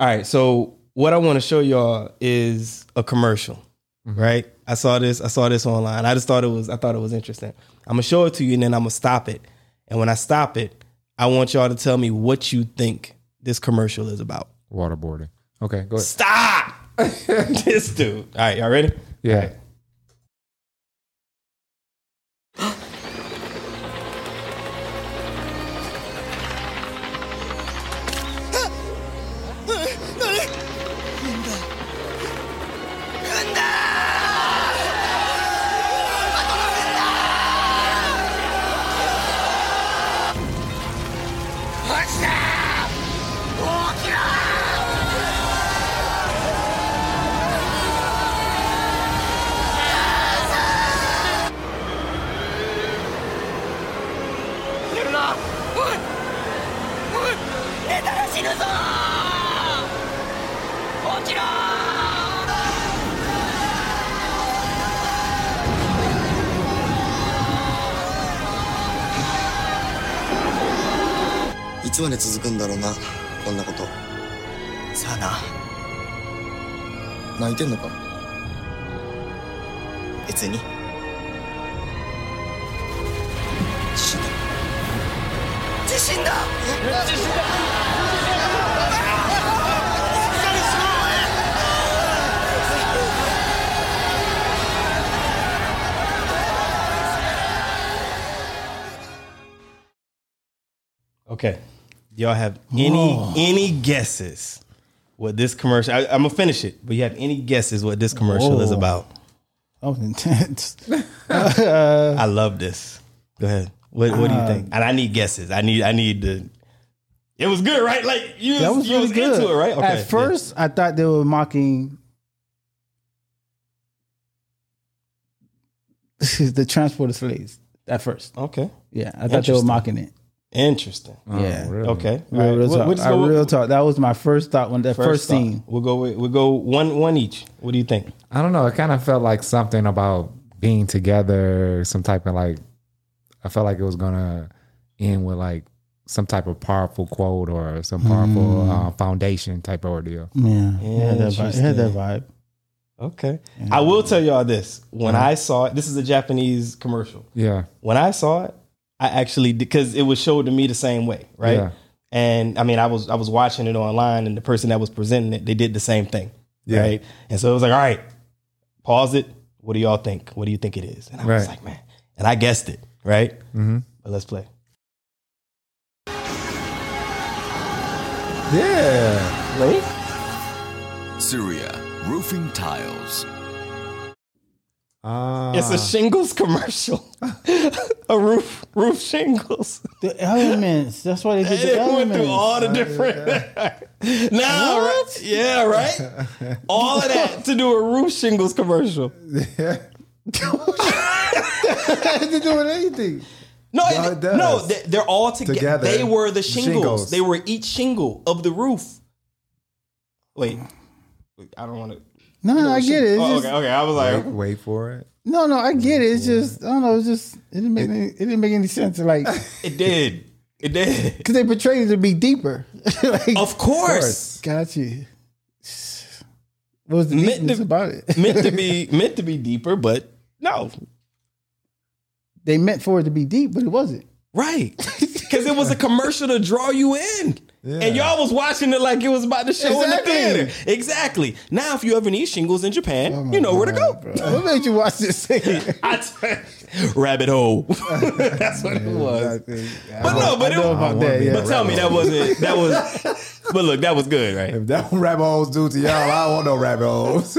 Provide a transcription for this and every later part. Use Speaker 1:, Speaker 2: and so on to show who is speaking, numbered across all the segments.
Speaker 1: All right, so what I want to show y'all is a commercial, mm-hmm. right? I saw this. I saw this online. I just thought it was. I thought it was interesting. I'm gonna show it to you, and then I'm gonna stop it. And when I stop it, I want y'all to tell me what you think this commercial is about.
Speaker 2: Waterboarding. Okay, go ahead.
Speaker 1: Stop this dude. All right, y'all ready?
Speaker 2: Yeah.
Speaker 1: Y'all have any any guesses what this commercial? I, I'm gonna finish it, but you have any guesses what this commercial is about?
Speaker 3: That was intense.
Speaker 1: I love this. Go ahead. What What do you think?
Speaker 3: Uh,
Speaker 1: And I need guesses. I need I need to. It was good, right? Like you,
Speaker 3: That was
Speaker 1: you
Speaker 3: really
Speaker 1: was
Speaker 3: good.
Speaker 1: into it, right? Okay.
Speaker 3: At first, I thought they were mocking the transport of slaves. At first,
Speaker 1: okay,
Speaker 3: yeah, I thought they were mocking it.
Speaker 1: Interesting.
Speaker 3: yeah,
Speaker 2: Oh, really?
Speaker 1: Okay,
Speaker 3: real,
Speaker 1: All right.
Speaker 3: real
Speaker 1: What-
Speaker 3: talk.
Speaker 1: what's
Speaker 3: I
Speaker 1: the-
Speaker 3: real talk. That was my first thought when that first,
Speaker 1: thought.
Speaker 3: scene.
Speaker 1: We'll go. with- We'll go one one each. What do you think?
Speaker 2: I don't know. It kind of felt like something about being together, some type of like. I felt like it was gonna end with like some type of powerful quote or some powerful uh, foundation type of ordeal.
Speaker 3: Yeah, it had that vibe. It had that vibe.
Speaker 1: Okay, I will tell y'all this. When I saw it, this is a Japanese commercial.
Speaker 2: Yeah,
Speaker 1: when I saw it, I actually because it was showed to me the same way, right?
Speaker 2: Yeah.
Speaker 1: And I mean, I was I was watching it online, and the person that was presenting it, they did the same thing,
Speaker 2: Yeah.
Speaker 1: right? And so it was like, all right, pause it. What do y'all think? What do you think it is? And I was like, man, and I guessed it, right?
Speaker 2: Mm-hmm.
Speaker 1: But let's play.
Speaker 2: yeah.
Speaker 1: Wait,
Speaker 4: Syria Roofing Tiles.
Speaker 2: Uh,
Speaker 1: it's a shingles commercial, a roof roof shingles.
Speaker 3: The elements. That's why they did the
Speaker 1: it went
Speaker 3: elements.
Speaker 1: through all the different. nah, right? Yeah, right. All of that to do a roof shingles commercial.
Speaker 3: had to do with anything.
Speaker 1: No,
Speaker 5: No,
Speaker 1: it- no, they, they're all together.
Speaker 5: Together.
Speaker 1: They were the shingles.
Speaker 5: Shingles.
Speaker 1: They were each shingle of the roof. Wait, Wait, I don't want to.
Speaker 3: No, no, I get it. It's
Speaker 1: Oh,
Speaker 3: just,
Speaker 1: okay, okay. I was like,
Speaker 2: Wait, wait for it.
Speaker 3: No, no, I get it. It's just I don't know. It's just it didn't make any, it didn't make any sense. Like
Speaker 1: it did, it did.
Speaker 3: because they portrayed it to be deeper. like,
Speaker 1: Of course,
Speaker 3: got you. What was the
Speaker 1: Meant to-
Speaker 3: about it?
Speaker 1: meant to be meant to be deeper, but no,
Speaker 3: they meant for it to be deep, but it wasn't.
Speaker 1: right? Because it was a commercial to draw you in. And y'all was watching it like it was about to show
Speaker 3: Exactly.
Speaker 1: in the theater. Exactly. Now, if you ever need shingles in Japan, oh you know where to go.
Speaker 3: What made you watch this thing?
Speaker 1: T- rabbit hole. That's what it was. But no, but it
Speaker 3: about that. Yeah.
Speaker 1: But tell me that wasn't that was. But look, that was good, right?
Speaker 5: If that rabbit holes do to y'all, I don't want no rabbit holes.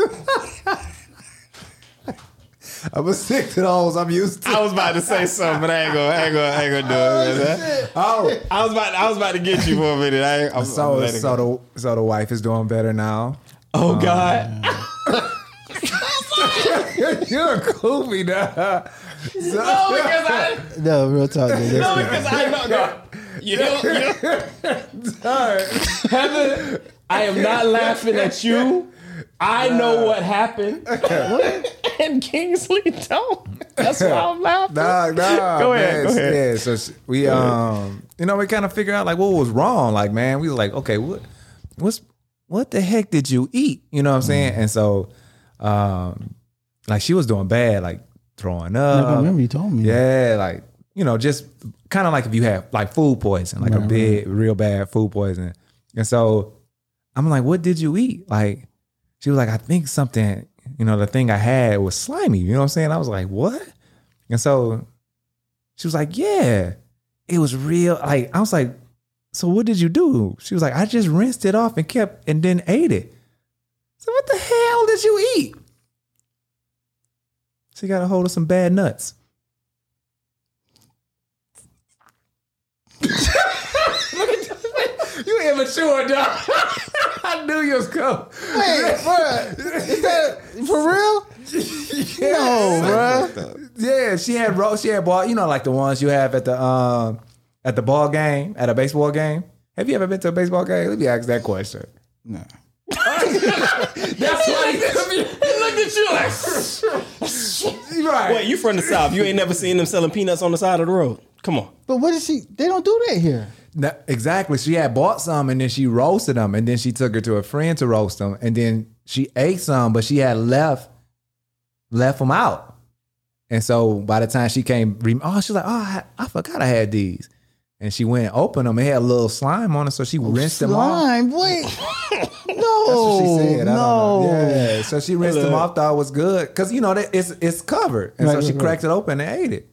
Speaker 5: I'm a sick to those I'm used to.
Speaker 1: I was about to say something, but I ain't gonna, I ain't gonna, I ain't gonna do it. man.
Speaker 5: Oh, oh
Speaker 1: I was about, I was about to get you for a minute. I, ain't- I'm,
Speaker 5: so,
Speaker 1: I'm
Speaker 5: so,
Speaker 1: go.
Speaker 5: the, so the wife is doing better now.
Speaker 1: oh um, God,
Speaker 5: You're a goofy now.
Speaker 1: no, because I,
Speaker 3: no, real talk. dude.
Speaker 1: no, because I know that. You know, you know, Heather, I am not laughing at you. I know what happened. and Kingsley don't. That's why I'm laughing.
Speaker 5: Nah, nah.
Speaker 1: Go ahead,
Speaker 5: man.
Speaker 1: go ahead.
Speaker 5: Yeah, so s- we um, you know, we kind of figure out like what was wrong. Like, man, we was like, okay, what, what's what the heck did you eat? You know what I'm saying? And so, um, like she was doing bad, like throwing up.
Speaker 3: I remember you told me.
Speaker 5: Yeah, like you know, just kind of like if you have like food poison, like a
Speaker 3: Right,
Speaker 5: big, real bad food poison. And so I'm like, what did you eat? Like she was like, I think something, you know, the thing I had was slimy. You know what I'm saying? I was like, what? And so she was like, yeah, it was real. Like I was like, so what did you do? She was like, I just rinsed it off and kept and then ate it. So what the hell did you eat? She got a hold of some bad nuts. You immature, dog. I knew you was coming.
Speaker 3: Wait, bruh, is that for real? No, bro.
Speaker 5: Yeah, she had ro- she had ball. You know, like the ones you have at the um at the ball game at a baseball game. Have you ever been to a baseball game? Let me ask that question.
Speaker 3: No.
Speaker 5: That's why he looked at you like right.
Speaker 1: Wait, you from the south? You ain't never seen them selling peanuts on the side of the road? Come on.
Speaker 3: But what is she? They don't do that here.
Speaker 5: No, exactly. She had bought some and then she roasted them and then she took her to a friend to roast them and then she ate some, but she had left left them out. And so by the time she came, re- oh, she's like, oh, I, I forgot I had these. And she went and opened them. It had a little slime on it, so she oh, rinsed them off.
Speaker 3: Slime. Wait.
Speaker 5: That's
Speaker 3: no.
Speaker 5: what she said.
Speaker 3: No.
Speaker 5: Yeah. So she rinsed them off, thought it was good. Because, you know, that it's it's covered. And
Speaker 3: Right,
Speaker 5: so she
Speaker 3: right,
Speaker 5: cracked it open and ate it.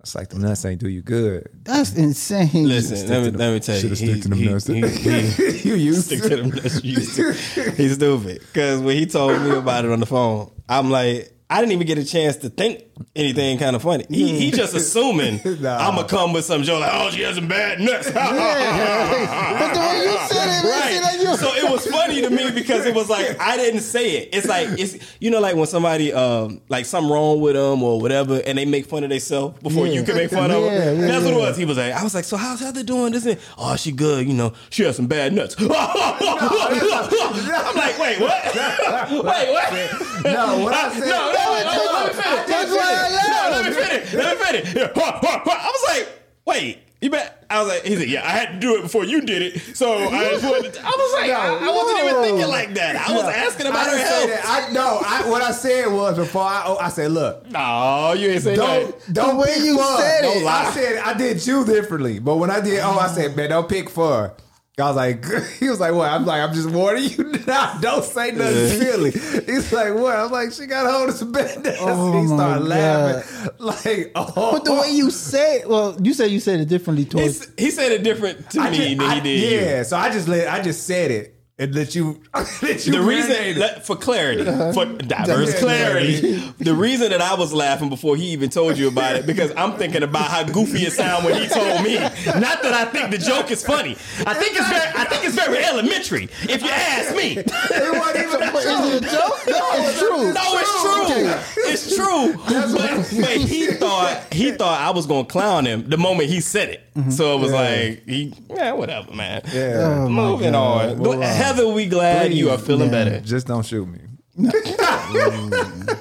Speaker 5: It's like the nuts ain't do you good.
Speaker 3: That's insane.
Speaker 1: Listen, let me, let me tell you.
Speaker 5: Should've stick to them nuts.
Speaker 1: he- he-
Speaker 5: you used
Speaker 1: stick
Speaker 5: to.
Speaker 1: to them nuts. you used to. He's stupid. Because when he told me about it on the phone, I'm like, I didn't even get a chance to think anything kind of funny. He, he just assuming
Speaker 5: Nah.
Speaker 1: I'm gonna come with some joke like, oh, she has some bad nuts.
Speaker 3: But the way you said it,
Speaker 1: Right.
Speaker 3: like you-
Speaker 1: So it was funny to me because it was like I didn't say it. It's like it's you know like when somebody um like something wrong with them or whatever and they make fun of themselves before you can make fun of them.
Speaker 3: yeah,
Speaker 1: That's what it was. He was like I was like so how's Heather doing this? And, oh she good. You know she has some bad nuts. I'm like wait what? wait what?
Speaker 5: No, what I said.
Speaker 1: No, no, no, no, let me finish.
Speaker 3: That's why I
Speaker 1: No,
Speaker 3: laughed.
Speaker 1: let me finish. Let me finish. Yeah. I was like, wait, you bet. I was like, he said, yeah, I had to do it before you did it. So I just wanted to, I was like, I, I wasn't even thinking like that. I was asking
Speaker 5: I
Speaker 1: about her health.
Speaker 5: that. I no. I, what I said was before I. Oh, I said, look,
Speaker 1: No, you ain't say
Speaker 5: don't
Speaker 1: that.
Speaker 5: don't
Speaker 3: The way you
Speaker 5: fun.
Speaker 3: said
Speaker 5: Don't
Speaker 3: it.
Speaker 5: lie. I said I did you differently, but when I did, oh, I said, man, don't pick fun. I was like, he was like, what? I'm like, I'm just warning you now. Don't say nothing silly. He's like, what? I'm like, she got a hold of some bad.
Speaker 3: Oh,
Speaker 5: he started
Speaker 3: God.
Speaker 5: laughing. Like, oh.
Speaker 3: But the way you said, well, you said you said it differently towards.
Speaker 1: He's, he said it different to
Speaker 5: I
Speaker 1: me
Speaker 5: just-
Speaker 1: than
Speaker 5: I-
Speaker 1: he did you.
Speaker 5: Yeah, so I just let I just said it and let you. let you
Speaker 1: The reason,
Speaker 5: marinate it.
Speaker 1: let- for clarity, uh-huh. for diverse clarity, the reason that I was laughing before he even told you about it, because I'm thinking about how goofy it sounded when he told me. Not that I think the joke is funny. I think it's very, I think it's very elementary. If you ask me,
Speaker 5: It wasn't even a
Speaker 3: is it a joke? No, it's true.
Speaker 1: no, it's true. It's true. But, but he thought he thought I was gonna clown him the moment he said it. Mm-hmm. So it was like, he, yeah, whatever, man.
Speaker 5: Yeah.
Speaker 3: Oh,
Speaker 1: Moving
Speaker 3: God.
Speaker 1: on. But Heather, we glad you are feeling
Speaker 3: Yeah.
Speaker 1: better.
Speaker 5: Just don't shoot me.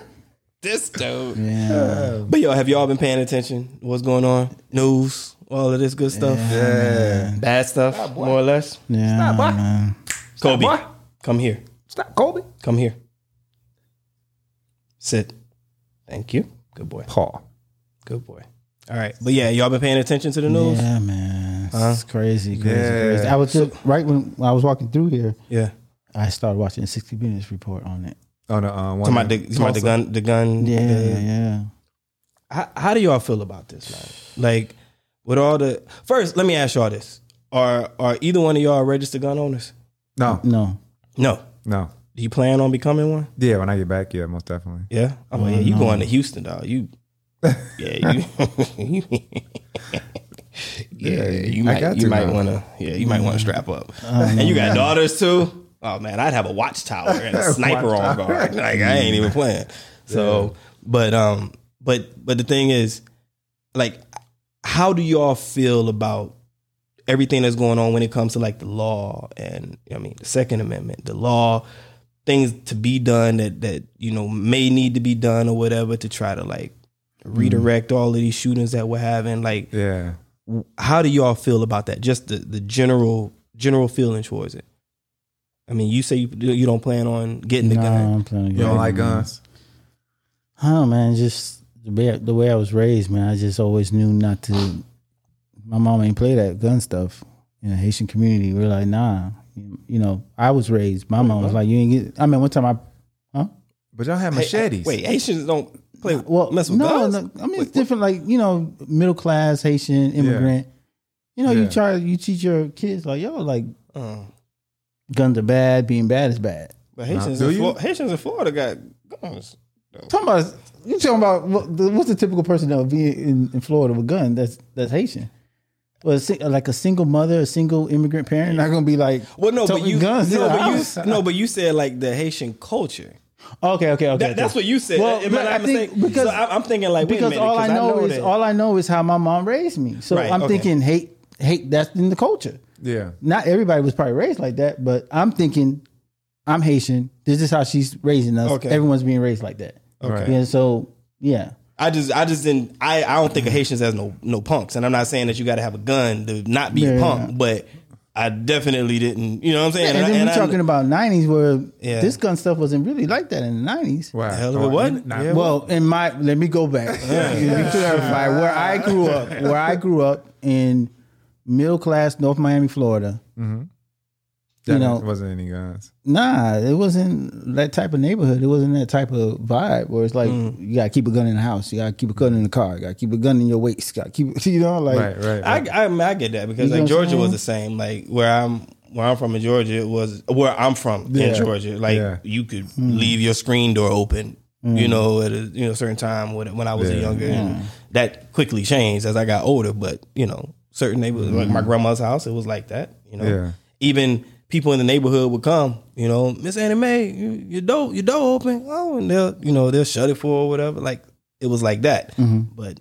Speaker 1: This dude.
Speaker 3: Yeah.
Speaker 1: But yo, have y'all been paying attention? What's going on? News, all of this good stuff.
Speaker 5: Yeah.
Speaker 1: Bad stuff, more or less.
Speaker 3: Yeah.
Speaker 5: Stop, boy.
Speaker 3: man.
Speaker 1: Kobe,
Speaker 5: boy.
Speaker 1: come here.
Speaker 5: Stop, Kobe.
Speaker 1: Come here. Sit. Thank you. Good boy.
Speaker 5: Paul.
Speaker 1: Good boy. All right. But yeah, y'all been paying attention to the news?
Speaker 3: Yeah, man. It's crazy, crazy,
Speaker 5: Yeah.
Speaker 3: crazy. I was just right when I was walking through here.
Speaker 1: Yeah.
Speaker 3: I started watching the 60 Minutes report on it.
Speaker 5: Oh no, uh, one
Speaker 1: Talking about the,
Speaker 5: in
Speaker 1: talking about the gun, the gun.
Speaker 3: Yeah,
Speaker 1: the-
Speaker 3: yeah.
Speaker 1: how, how do y'all feel about this, man? Like, with all the first, let me ask y'all this: Are are either one of y'all registered gun owners?
Speaker 5: No,
Speaker 3: No.
Speaker 1: No.
Speaker 5: no.
Speaker 1: Do you plan on becoming one?
Speaker 5: Yeah, when I get back, yeah, most definitely.
Speaker 1: Yeah. Oh yeah, you going to Houston, dog? You. Yeah, you. yeah, you might. You
Speaker 5: to
Speaker 1: might want to. Yeah, you might want to strap up. and you got daughters too. Oh man, I'd have a watchtower and a sniper on guard. Like I ain't even playing. So, but um, but but the thing is, like, how do y'all feel about everything that's going on when it comes to like the law and I mean the Second Amendment, the law, things to be done that that you know may need to be done or whatever to try to like redirect all of these shootings that we're having. Like,
Speaker 5: Yeah.
Speaker 1: How do y'all feel about that? Just the the general general feeling towards it. I mean, you say you you don't plan on getting the
Speaker 3: No,
Speaker 1: gun.
Speaker 3: I'm playing.
Speaker 5: You don't like guns?
Speaker 3: I man. Just the way the way I was raised, man. I just always knew not to. My mom ain't play that gun stuff in the Haitian community. We're like, nah. You know, I was raised. My mom was like, you ain't get. I mean, one time I, huh?
Speaker 5: But y'all have
Speaker 1: Hey,
Speaker 5: machetes.
Speaker 1: Wait, Haitians don't play
Speaker 3: Well,
Speaker 1: mess with
Speaker 3: no,
Speaker 1: guns.
Speaker 3: no. I mean, it's different. Like you know, middle class Haitian immigrant. You know, you try you teach your kids like, yo, like
Speaker 1: Uh,
Speaker 3: guns are bad. Being bad is bad.
Speaker 1: but Haitians, in
Speaker 5: you?
Speaker 1: Flor- Haitians in Florida got guns.
Speaker 3: Talking about you talking about what, what's the typical person that would be in, in Florida with a gun? That's that's Haitian. Well, like a single mother, a single immigrant parent, not gonna be like
Speaker 1: Well, no, but you
Speaker 3: guns.
Speaker 1: no, but you no, but you said like the Haitian culture.
Speaker 3: Okay, okay, okay.
Speaker 1: That, that's what you said.
Speaker 3: Well,
Speaker 1: Am I
Speaker 3: I think
Speaker 1: mistaken?
Speaker 3: because
Speaker 1: So I, am thinking like wait a
Speaker 3: because
Speaker 1: minute,
Speaker 3: all I know, is
Speaker 1: that-
Speaker 3: all I know is how my mom raised me. So
Speaker 1: Right,
Speaker 3: I'm
Speaker 1: okay.
Speaker 3: thinking hate, hate. That's in the culture.
Speaker 5: Yeah.
Speaker 3: Not everybody was probably raised like that, but I'm thinking I'm Haitian. This is how she's raising us.
Speaker 1: Okay.
Speaker 3: Everyone's being raised like that.
Speaker 5: Okay.
Speaker 3: Yeah. So yeah.
Speaker 1: I just I just didn't I, I don't think of Haitians as no no punks, and I'm not saying that you got to have a gun to not be a
Speaker 3: Yeah.
Speaker 1: punk, but I definitely didn't. You know what I'm saying?
Speaker 3: And,
Speaker 1: I-
Speaker 3: then we're
Speaker 1: I-
Speaker 3: talking about '90s, where
Speaker 1: Yeah.
Speaker 3: this gun stuff wasn't really like that in the '90s.
Speaker 5: Wow.
Speaker 1: hell of it oh,
Speaker 5: wasn't.
Speaker 1: Yeah.
Speaker 3: Well, in my let me go back. Let me clarify where I grew up. Where I grew up in middle class North Miami, Florida. Mm-hmm.
Speaker 5: That
Speaker 3: you know-
Speaker 5: wasn't any guns.
Speaker 3: Nah, it wasn't that type of neighborhood. It wasn't that type of vibe where it's like
Speaker 1: Mm.
Speaker 3: you gotta keep a gun in the house, you gotta keep a gun in the car, you gotta keep a gun in your waist, you gotta keep you know like
Speaker 5: Right, right.
Speaker 1: I,
Speaker 5: right.
Speaker 1: I, I, mean, I get that because
Speaker 3: You
Speaker 1: like Georgia was the same. Like where I'm where I'm from in Georgia it was where I'm from
Speaker 3: Yeah.
Speaker 1: in Georgia. Like
Speaker 5: Yeah.
Speaker 1: you could
Speaker 3: Mm.
Speaker 1: leave your screen door open. You know, at a you know certain time when when I was
Speaker 5: Yeah.
Speaker 1: younger, and that quickly changed as I got older. But you know, certain neighborhoods, like
Speaker 3: Mm.
Speaker 1: my grandma's house, it was like that. You know,
Speaker 5: Yeah.
Speaker 1: even people in the neighborhood would come. You know, Miss Annie Mae, you, your door, your door open. Oh, and they'll you know they'll shut it for or whatever. Like it was like that. Mm-hmm. But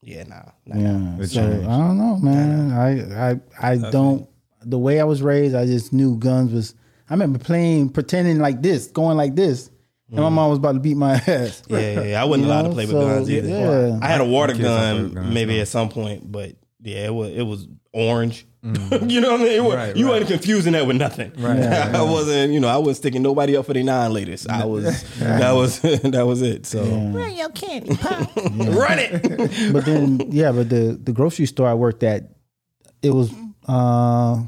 Speaker 1: yeah, nah, nah.
Speaker 3: Yeah. So. I don't know, man. I I I don't the way I was raised, I just knew guns was I remember playing pretending like this, going like this. And my mm. mom was about to beat my ass.
Speaker 1: Yeah, yeah, yeah. I wasn't
Speaker 3: You
Speaker 1: allowed to play with
Speaker 3: so,
Speaker 1: guns either.
Speaker 3: yeah.
Speaker 1: I had a water
Speaker 5: Kids
Speaker 1: gun maybe at some point, but yeah, it was it was orange. you know what I mean? It wa-
Speaker 5: Right,
Speaker 1: you
Speaker 5: right.
Speaker 1: wasn't confusing that with nothing.
Speaker 5: Right,
Speaker 3: Yeah,
Speaker 1: I wasn't, you know, I wasn't sticking nobody up for the nine laters. I was that was that was it. So
Speaker 3: Yeah.
Speaker 6: your candy, Pop.
Speaker 1: run it.
Speaker 3: But then yeah, but the the grocery store I worked at, it was uh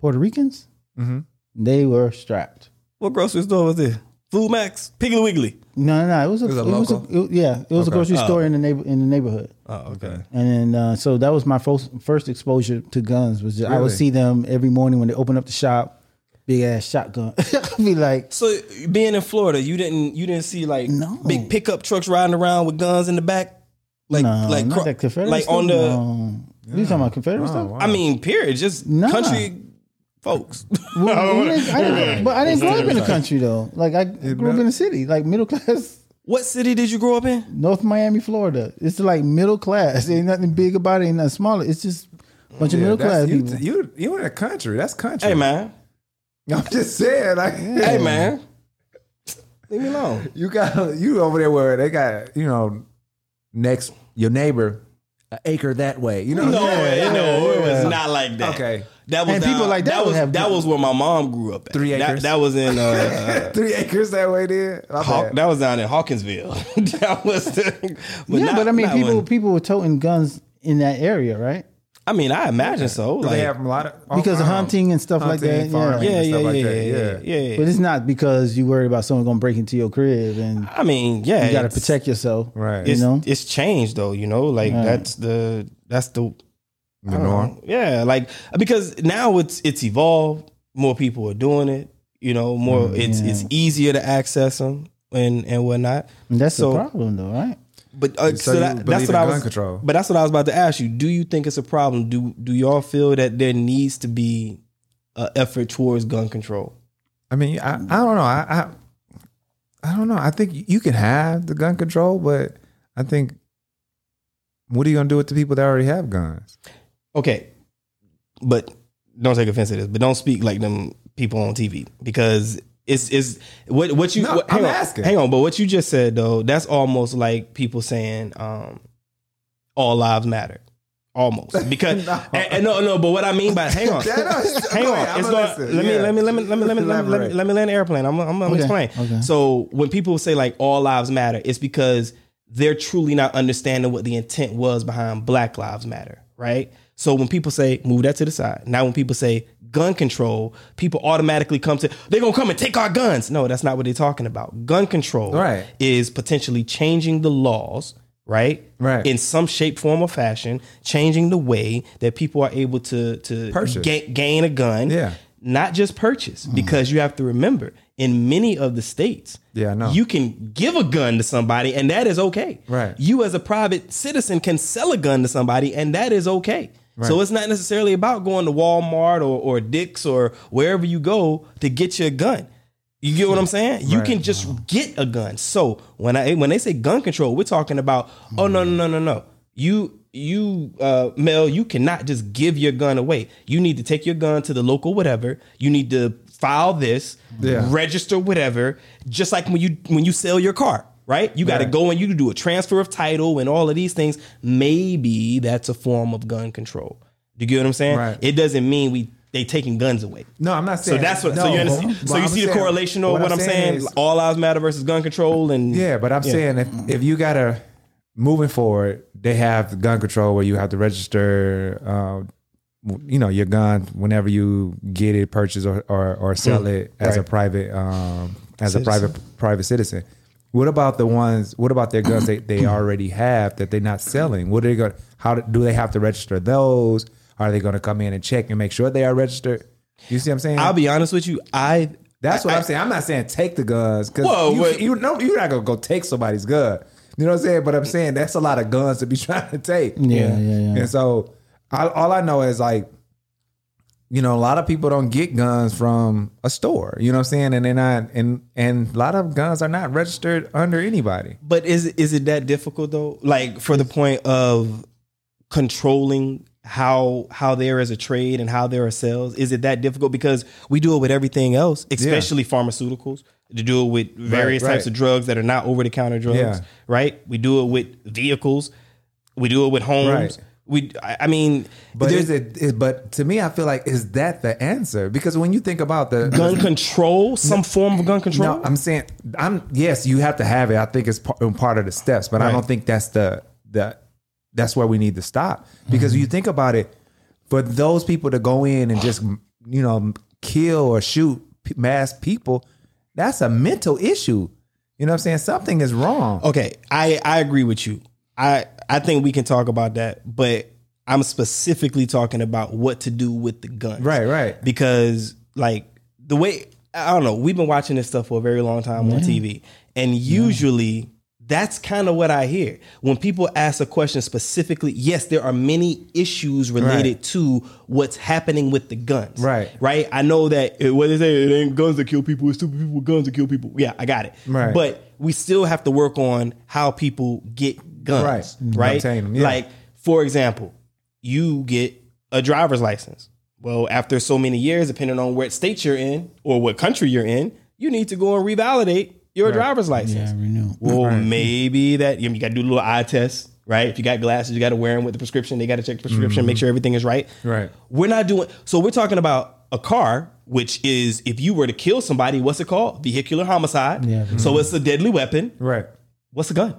Speaker 3: Puerto Ricans.
Speaker 5: Mhm.
Speaker 3: They were strapped.
Speaker 1: what grocery store was it? Food Max, Piggly Wiggly.
Speaker 3: No, no, no. It was a,
Speaker 5: It was a
Speaker 3: it was a it- yeah, it was a grocery
Speaker 1: Oh.
Speaker 3: store in the neighbor in the neighborhood.
Speaker 1: Oh, okay.
Speaker 3: And then, uh, so that was my first first exposure to guns. Was just, I would see them every morning when they open up the shop, big ass shotgun. I'd be like,
Speaker 1: So being in Florida, you didn't you didn't see like
Speaker 3: No.
Speaker 1: big pickup trucks riding around with guns in the back, like
Speaker 3: no,
Speaker 1: like
Speaker 3: not
Speaker 1: cro-
Speaker 3: that Confederate
Speaker 1: like on the.
Speaker 3: No. You talking about Confederate
Speaker 5: Oh,
Speaker 3: stuff?
Speaker 5: wow.
Speaker 1: I mean, period. Just
Speaker 3: Nah.
Speaker 1: country folks.
Speaker 3: Well, we didn't- I didn't- but I didn't grow up in the country though. Like I grew up in the city, like middle class.
Speaker 1: what city did you grow up in?
Speaker 3: North Miami, Florida. It's like middle class. Ain't nothing big about it. Ain't nothing smaller. It's just a bunch of middle class
Speaker 5: you,
Speaker 3: people.
Speaker 5: You you in the country? That's country.
Speaker 1: Hey man,
Speaker 5: I'm just saying, like,
Speaker 1: hey man, leave me alone.
Speaker 5: you got you over there where they got you know next your neighbor an acre that way. You know,
Speaker 1: No,
Speaker 5: Yeah,
Speaker 1: no, it was not like that.
Speaker 5: Okay.
Speaker 1: that was
Speaker 3: And people
Speaker 1: down-
Speaker 3: like that would
Speaker 1: was
Speaker 3: have-
Speaker 1: that was where my mom grew up. At.
Speaker 5: Three
Speaker 1: That,
Speaker 5: acres.
Speaker 1: that was in uh,
Speaker 5: Three acres that way, there. My
Speaker 1: Haw-
Speaker 5: bad.
Speaker 1: that was down in Hawkinsville. that was, the, but
Speaker 3: yeah,
Speaker 1: not-
Speaker 3: but I mean,
Speaker 1: not
Speaker 3: people
Speaker 1: when-
Speaker 3: people were toting guns in that area, right?
Speaker 1: I mean, I imagine so.
Speaker 5: Do
Speaker 1: Like,
Speaker 5: they have a lot of
Speaker 3: Because of
Speaker 5: um,
Speaker 3: hunting and stuff like that,
Speaker 5: farming,
Speaker 1: yeah, yeah, yeah,
Speaker 5: like
Speaker 1: yeah,
Speaker 5: that.
Speaker 1: yeah, yeah, yeah.
Speaker 3: But it's not because you worry about someone gonna break into your crib and
Speaker 1: I mean, yeah,
Speaker 3: you got to protect yourself.
Speaker 5: Right.
Speaker 3: You
Speaker 1: It's,
Speaker 3: know?
Speaker 1: it's changed though. You know, like
Speaker 3: Right.
Speaker 1: that's the that's the
Speaker 5: The norm.
Speaker 1: know. Yeah, like because now it's it's evolved. More people are doing it. You know, more it's
Speaker 3: Mm, yeah.
Speaker 1: it's easier to access them and and whatnot.
Speaker 3: And that's
Speaker 1: So-
Speaker 3: the problem, though, right?
Speaker 1: But uh,
Speaker 5: So
Speaker 1: so, that, that's what I was.
Speaker 5: control?
Speaker 1: But that's what I was about to ask you. Do you think it's a problem? Do do y'all feel that there needs to be an effort towards gun control?
Speaker 5: I mean, I, I don't know. I, I I don't know. I think you can have the gun control, but I think what are you gonna do with the people that already have guns?
Speaker 1: Okay, but don't take offense to this. But don't speak like them people on TV because it's it's what what you.
Speaker 5: No,
Speaker 1: what, hang
Speaker 5: I'm
Speaker 1: on,
Speaker 5: asking.
Speaker 1: Hang on, but what you just said though, that's almost like people saying um, all lives matter. almost because and, and no no but what I mean by hang on hang on it's
Speaker 5: listen.
Speaker 1: let me let me let me let me let me let me, let me, let me land airplane I'm I'm, I'm
Speaker 3: Okay,
Speaker 1: explain
Speaker 3: okay.
Speaker 1: so when people say like all lives matter it's because they're truly not understanding what the intent was behind Black Lives Matter right so when people say move that to the side now when people say gun control people automatically come to they're gonna come and take our guns no that's not what they're talking about gun control
Speaker 5: Right.
Speaker 1: is potentially changing the laws right
Speaker 5: Right.
Speaker 1: in some shape form or fashion changing the way that people are able to to
Speaker 5: Purchase.
Speaker 1: ga- gain a gun
Speaker 5: Yeah.
Speaker 1: not just purchase mm. because you have to remember in many of the states
Speaker 5: Yeah,
Speaker 1: you can give a gun to somebody and that is okay
Speaker 5: Right.
Speaker 1: you as a private citizen can sell a gun to somebody and that is okay so it's not necessarily about going to Walmart or, or Dick's or wherever you go to get your gun. You get what I'm saying? You
Speaker 5: Right.
Speaker 1: can just get a gun. So when I when they say gun control, we're talking about oh no no no no no. You you uh Melle, you cannot just give your gun away. You need to take your gun to the local whatever. You need to file this,
Speaker 5: Yeah.
Speaker 1: register whatever, just like when you when you sell your car, right? You got to
Speaker 5: Right.
Speaker 1: go and you do a transfer of title and all of these things. Maybe that's a form of gun control. Do you get what I'm saying?
Speaker 5: Right.
Speaker 1: It doesn't mean we they taking guns away.
Speaker 5: No, I'm not saying.
Speaker 1: So
Speaker 5: saying.
Speaker 1: that's what.
Speaker 5: no,
Speaker 1: so you understand?
Speaker 5: but
Speaker 1: So you
Speaker 5: I'm
Speaker 1: see the correlation of what, I'm saying?
Speaker 5: is-
Speaker 1: All lives matter versus gun control, and
Speaker 5: Yeah, but I'm saying if if you gotta moving forward, they have gun control where you have to register, uh, you know, your gun whenever you get it, purchase or or, or sell it as a private um, as
Speaker 1: Citizen.
Speaker 5: a private private citizen. What about the ones? What about their guns they, they already have that they're not selling? What are they going? How do- do they have to register those? Are they going to come in and check and make sure they are registered? You see what I'm saying?
Speaker 1: I'll be honest with you. I
Speaker 5: That's what
Speaker 1: I-
Speaker 5: I, am saying. I'm not saying take the guns because
Speaker 1: Whoa,
Speaker 5: you,
Speaker 1: wait.
Speaker 5: you know you're not gonna go take somebody's gun. You know what I'm saying? But I'm saying that's a lot of guns to be trying to take.
Speaker 3: Yeah, yeah, yeah.
Speaker 5: And so I, all I know is like, you know, a lot of people don't get guns from a store. You know what I'm saying? And they're not, and and a lot of guns are not registered under anybody.
Speaker 1: But is is it that difficult though? Like for the point of controlling how how there is a trade and how there are sales, is it that difficult? Because we do it with everything else, especially pharmaceuticals. To do it with various
Speaker 5: right.
Speaker 1: types of drugs that are not over the counter drugs,
Speaker 5: Yeah.
Speaker 1: right? We do it with vehicles. We do it with homes.
Speaker 5: Right.
Speaker 1: We, I mean,
Speaker 5: But
Speaker 1: there's
Speaker 5: is it? Is, but to me, I feel like is that the answer? Because when you think about the
Speaker 1: gun control, some form of gun control.
Speaker 5: No, I'm saying I'm yes, you have to have it. I think it's part, part of the steps, but I don't think that's the the that's where we need to stop because
Speaker 1: Mm-hmm.
Speaker 5: you think about it for those people to go in and just you know kill or shoot mass people, that's a mental issue. You know what I'm saying? Something is wrong.
Speaker 1: Okay, I I agree with you. I I think we can talk about that, but I'm specifically talking about what to do with the guns.
Speaker 5: Right, right.
Speaker 1: Because like the way I don't know, we've been watching this stuff for a very long time on TV, and usually that's kind of what I hear when people ask a question specifically. Yes, there are many issues related
Speaker 5: Right.
Speaker 1: to what's happening with the guns.
Speaker 5: Right.
Speaker 1: right. I know that uh, what they say it ain't guns that kill people, it's stupid people with guns that kill people. Yeah, I got it.
Speaker 5: Right.
Speaker 1: but we still have to work on how people get guns.
Speaker 5: Right.
Speaker 1: Right.
Speaker 5: Them, yeah.
Speaker 1: Like, for example, you get a driver's license. Well, after so many years, depending on what state you're in or what country you're in, you need to go and revalidate your driver's license.
Speaker 3: Yeah, renew.
Speaker 1: Well, maybe that you, know, you got to do a little eye test, right? If you got glasses, you got to wear them with the prescription. They got to check the prescription, make mm-hmm. sure everything is right.
Speaker 5: Right.
Speaker 1: We're not doing so. We're talking about a car, which is if you were to kill somebody, what's it called? Vehicular homicide.
Speaker 3: Yeah.
Speaker 1: So mm-hmm. it's a deadly weapon.
Speaker 5: Right.
Speaker 1: What's a gun?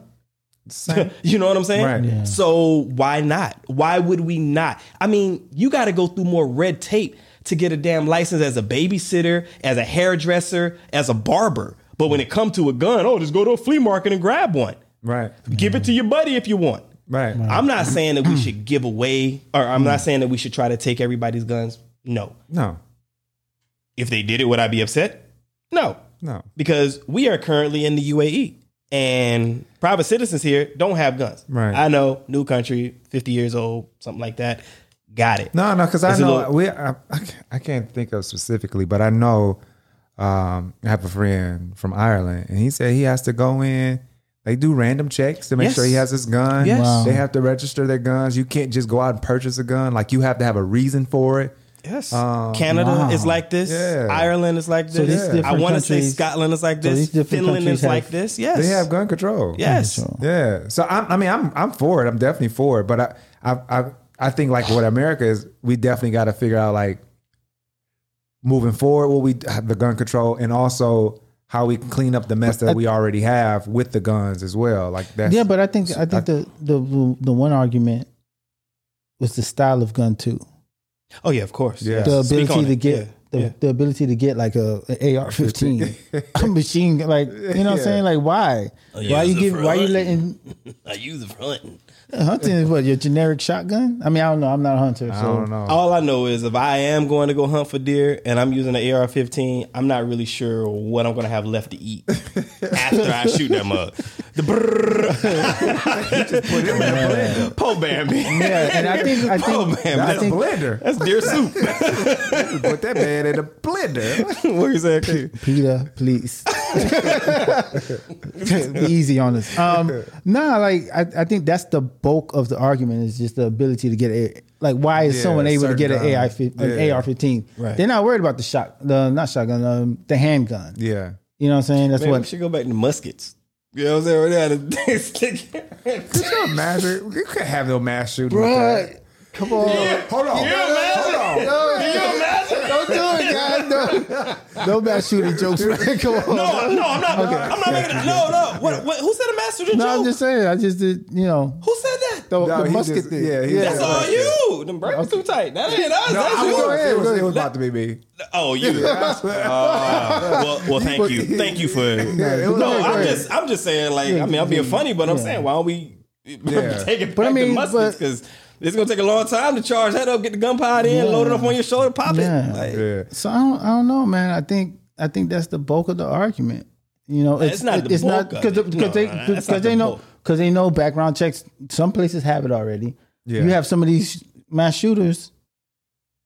Speaker 5: Same.
Speaker 1: you know what I'm saying?
Speaker 5: Right.
Speaker 3: Yeah.
Speaker 1: So why not? Why would we not? I mean, you got to go through more red tape to get a damn license as a babysitter, as a hairdresser, as a barber. But when it comes to a gun, oh, just go to a flea market and grab one.
Speaker 5: right.
Speaker 1: Give it to your buddy if you want.
Speaker 5: Right.
Speaker 1: I'm not saying that we should give away, or I'm not saying that we should try to take everybody's guns. No.
Speaker 5: No.
Speaker 1: If they did it, would I be upset? No.
Speaker 5: No.
Speaker 1: Because we are currently in the UAE and private citizens here don't have guns.
Speaker 5: Right.
Speaker 1: I know, new country, 50 years old, something like that. Got it.
Speaker 5: No, no, because I know
Speaker 1: little-
Speaker 5: we. I, I can't think of specifically, but I know um, I have a friend from Ireland, and he said he has to go in. They do random checks to make
Speaker 1: Yes.
Speaker 5: sure he has his gun.
Speaker 1: Yes. Wow.
Speaker 5: They have to register their guns. You can't just go out and purchase a gun. Like you have to have a reason for it.
Speaker 1: Yes.
Speaker 5: Um,
Speaker 1: Canada
Speaker 3: wow.
Speaker 1: is like this.
Speaker 5: Yeah.
Speaker 1: Ireland is like
Speaker 3: So
Speaker 1: this.
Speaker 3: these
Speaker 1: I want to say Scotland is like this.
Speaker 3: these different
Speaker 1: Finland
Speaker 3: countries
Speaker 1: is like this. Yes.
Speaker 5: They have gun control.
Speaker 1: Yes.
Speaker 3: So-
Speaker 5: Yeah. So I'm, I mean, I'm I'm for it. I'm definitely for it. But I I I, I think like what America is, we definitely got to figure out like moving forward what we have the gun control and also how we can clean up the mess that we already have with the guns as well. Like that.
Speaker 3: Yeah, but I think I think the the the one argument was the style of gun too.
Speaker 1: Oh yeah, of course.
Speaker 5: Yeah.
Speaker 3: The
Speaker 1: Speak
Speaker 3: ability to
Speaker 1: it.
Speaker 3: get
Speaker 1: Yeah,
Speaker 3: the,
Speaker 1: yeah.
Speaker 3: the ability to get like a, an AR fifteen, a machine like you know what I'm saying? Like why?
Speaker 1: Oh, yeah,
Speaker 3: why you
Speaker 1: it's a
Speaker 3: give? Why you
Speaker 1: front.
Speaker 3: letting
Speaker 1: I use it for hunting.
Speaker 3: hunting is what your generic shotgun? I mean, I don't know. I'm not a hunter, so
Speaker 5: I don't know.
Speaker 1: All I know is if I am going to go hunt for deer and I'm using an AR-15, I'm not really sure what I'm going to have left to eat after I shoot that mug. The brrrr. Po Bambi.
Speaker 3: Yeah, and I think I think
Speaker 1: Oh, man,
Speaker 3: I
Speaker 5: that's
Speaker 3: think
Speaker 5: a blender.
Speaker 1: That's deer soup.
Speaker 5: Put that man in a blender.
Speaker 1: what you saying? Q?
Speaker 3: Peter, please. Be easy on us. Um, nah, like I, I think that's the bulk of the argument is just the ability to get a like why is
Speaker 5: Yeah,
Speaker 3: someone able to
Speaker 5: certain
Speaker 3: get an AI an
Speaker 5: Yeah.
Speaker 3: AR fifteen?
Speaker 1: Right.
Speaker 3: They're not worried about the shot the not shotgun, um, the handgun.
Speaker 5: Yeah.
Speaker 3: You know what I'm saying? That's
Speaker 1: Man, we
Speaker 3: what
Speaker 1: should go back to muskets. You know what I'm saying? Right now, the stick.
Speaker 5: Could you imagine? You could have no mass shooting.
Speaker 3: Bruh, come on.
Speaker 5: that. Hold on. Hold on.
Speaker 1: Can you imagine?
Speaker 3: Don't do it, guys. No, no mass shooting jokes, man. Come on.
Speaker 1: No, no, I'm not. I'm not making it. No, no. What, what, who said a master joke?
Speaker 3: No, I'm just saying. I just did, you know,
Speaker 1: who said that?
Speaker 3: the,
Speaker 5: No,
Speaker 3: the musket
Speaker 5: just-
Speaker 3: thing.
Speaker 5: yeah, he-
Speaker 1: That's all you. Them brakes too tight. That ain't us.
Speaker 5: No,
Speaker 1: That's
Speaker 5: I
Speaker 1: you.
Speaker 5: was,
Speaker 3: Go ahead,
Speaker 5: it, was, it was about to be me.
Speaker 1: Oh, you. Uh, well, well, thank you, thank you for.
Speaker 5: it
Speaker 1: no, I'm
Speaker 5: ahead.
Speaker 1: just, I'm just saying, like, I mean, I'm being funny, but I'm saying, why don't we
Speaker 5: Yeah.
Speaker 1: take it
Speaker 3: But I
Speaker 1: back
Speaker 3: mean,
Speaker 1: to muskets? Because it's gonna take a long time to charge that up, get the gun pod in, load it up on your shoulder, pop
Speaker 3: Yeah.
Speaker 1: it. Like,
Speaker 5: Yeah.
Speaker 3: So I don't, I don't know, man. I think I think that's the bulk of the argument. You know,
Speaker 1: It's not
Speaker 3: it's not
Speaker 1: bulk of
Speaker 3: because
Speaker 1: it.
Speaker 3: because
Speaker 1: No,
Speaker 3: they because they
Speaker 1: the
Speaker 3: know because they know background checks. Some places have it already.
Speaker 5: Yeah.
Speaker 3: You have some of these mass shooters,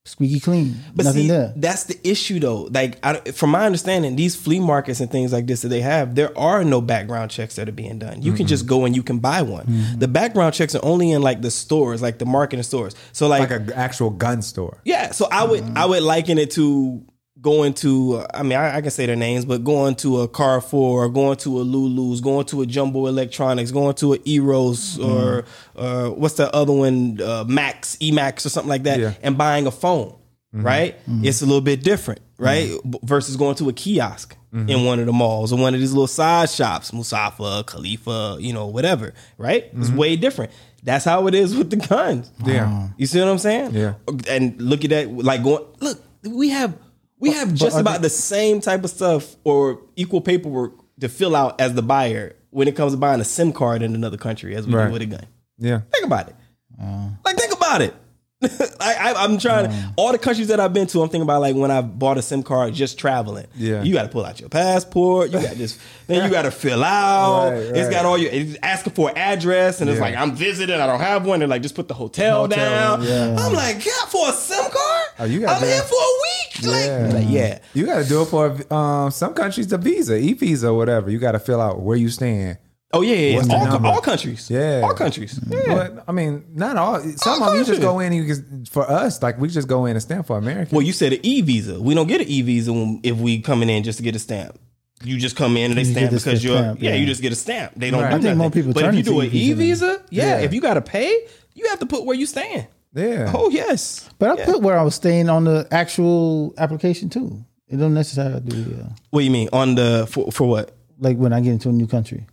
Speaker 3: squeaky clean,
Speaker 1: But
Speaker 3: nothing
Speaker 1: see,
Speaker 3: there.
Speaker 1: that's the issue, though. Like, I, from my understanding, these flea markets and things like this that they have, there are no background checks that are being done. You can just go and you can buy one. Mm-hmm. The background checks are only in like the stores, like the marketing stores. So, like,
Speaker 5: Like an actual gun store.
Speaker 1: yeah. So I would I would liken it to going to. uh, I mean, I, I can say their names, but going to a Carrefour, or going to a Lulu's, going to a Jumbo Electronics, going to a Eros, or uh, what's the other one, uh, Max, Emax, or something like that,
Speaker 5: Yeah.
Speaker 1: and buying a phone. Right, it's a little bit different, right? B- Versus going to a kiosk in one of the malls or one of these little side shops, Mussafah, Khalifa, you know, whatever. Right, it's way different. That's how it is with the guns.
Speaker 5: Yeah.
Speaker 1: You see what I'm saying?
Speaker 5: Yeah.
Speaker 1: And look at that, like going, look, we have we have just
Speaker 3: are
Speaker 1: about the same type of stuff or equal paperwork to fill out as the buyer when it comes to buying a SIM card in another country as we
Speaker 5: Right.
Speaker 1: do with a gun.
Speaker 5: Yeah.
Speaker 1: Think about it. Mm. like think about it. I, I, I'm trying. Mm. all the countries that I've been to, I'm thinking about like when I bought a SIM card just traveling.
Speaker 5: Yeah.
Speaker 1: you got to pull out your passport. You got this. then you got to fill out.
Speaker 5: Right,
Speaker 1: It's
Speaker 5: right.
Speaker 1: got all your. It's asking for an address, and it's like I'm visiting. I don't have one. They're like just put the hotel,
Speaker 5: Hotel,
Speaker 1: down.
Speaker 3: yeah.
Speaker 1: I'm like, yeah, for a SIM card?
Speaker 5: Oh, you gotta
Speaker 1: I'm
Speaker 5: do
Speaker 1: here for a week. Like,
Speaker 5: Yeah.
Speaker 1: like, yeah.
Speaker 5: You got to do it for um, some countries, the visa, e visa, whatever. You got to fill out where you stand.
Speaker 1: Oh yeah, yeah.
Speaker 5: What's
Speaker 1: yeah. All,
Speaker 5: number?
Speaker 1: all countries.
Speaker 5: Yeah.
Speaker 1: all countries. Yeah.
Speaker 5: But I mean, not all. Some
Speaker 1: All
Speaker 5: of them you just go in and you can, for us, like we just go in and stamp for America.
Speaker 1: Well, you said an e visa. We don't get an e visa if we coming in just to get a stamp. You just come in and they
Speaker 3: You
Speaker 1: stamp because you're
Speaker 3: stamp,
Speaker 1: yeah.
Speaker 3: yeah.
Speaker 1: You just get a stamp. They don't.
Speaker 5: Right.
Speaker 1: Do
Speaker 5: I
Speaker 3: think more people
Speaker 1: But if you do an e
Speaker 3: e-visa
Speaker 1: visa, yeah,
Speaker 5: Yeah.
Speaker 1: If you got to pay, you have to put where you stand.
Speaker 5: Yeah.
Speaker 1: Oh yes.
Speaker 3: But I
Speaker 1: Yeah.
Speaker 3: put where I was staying on the actual application too. It don't necessarily do uh,
Speaker 1: What do you mean on the for, for what?
Speaker 3: like when I get into a new country.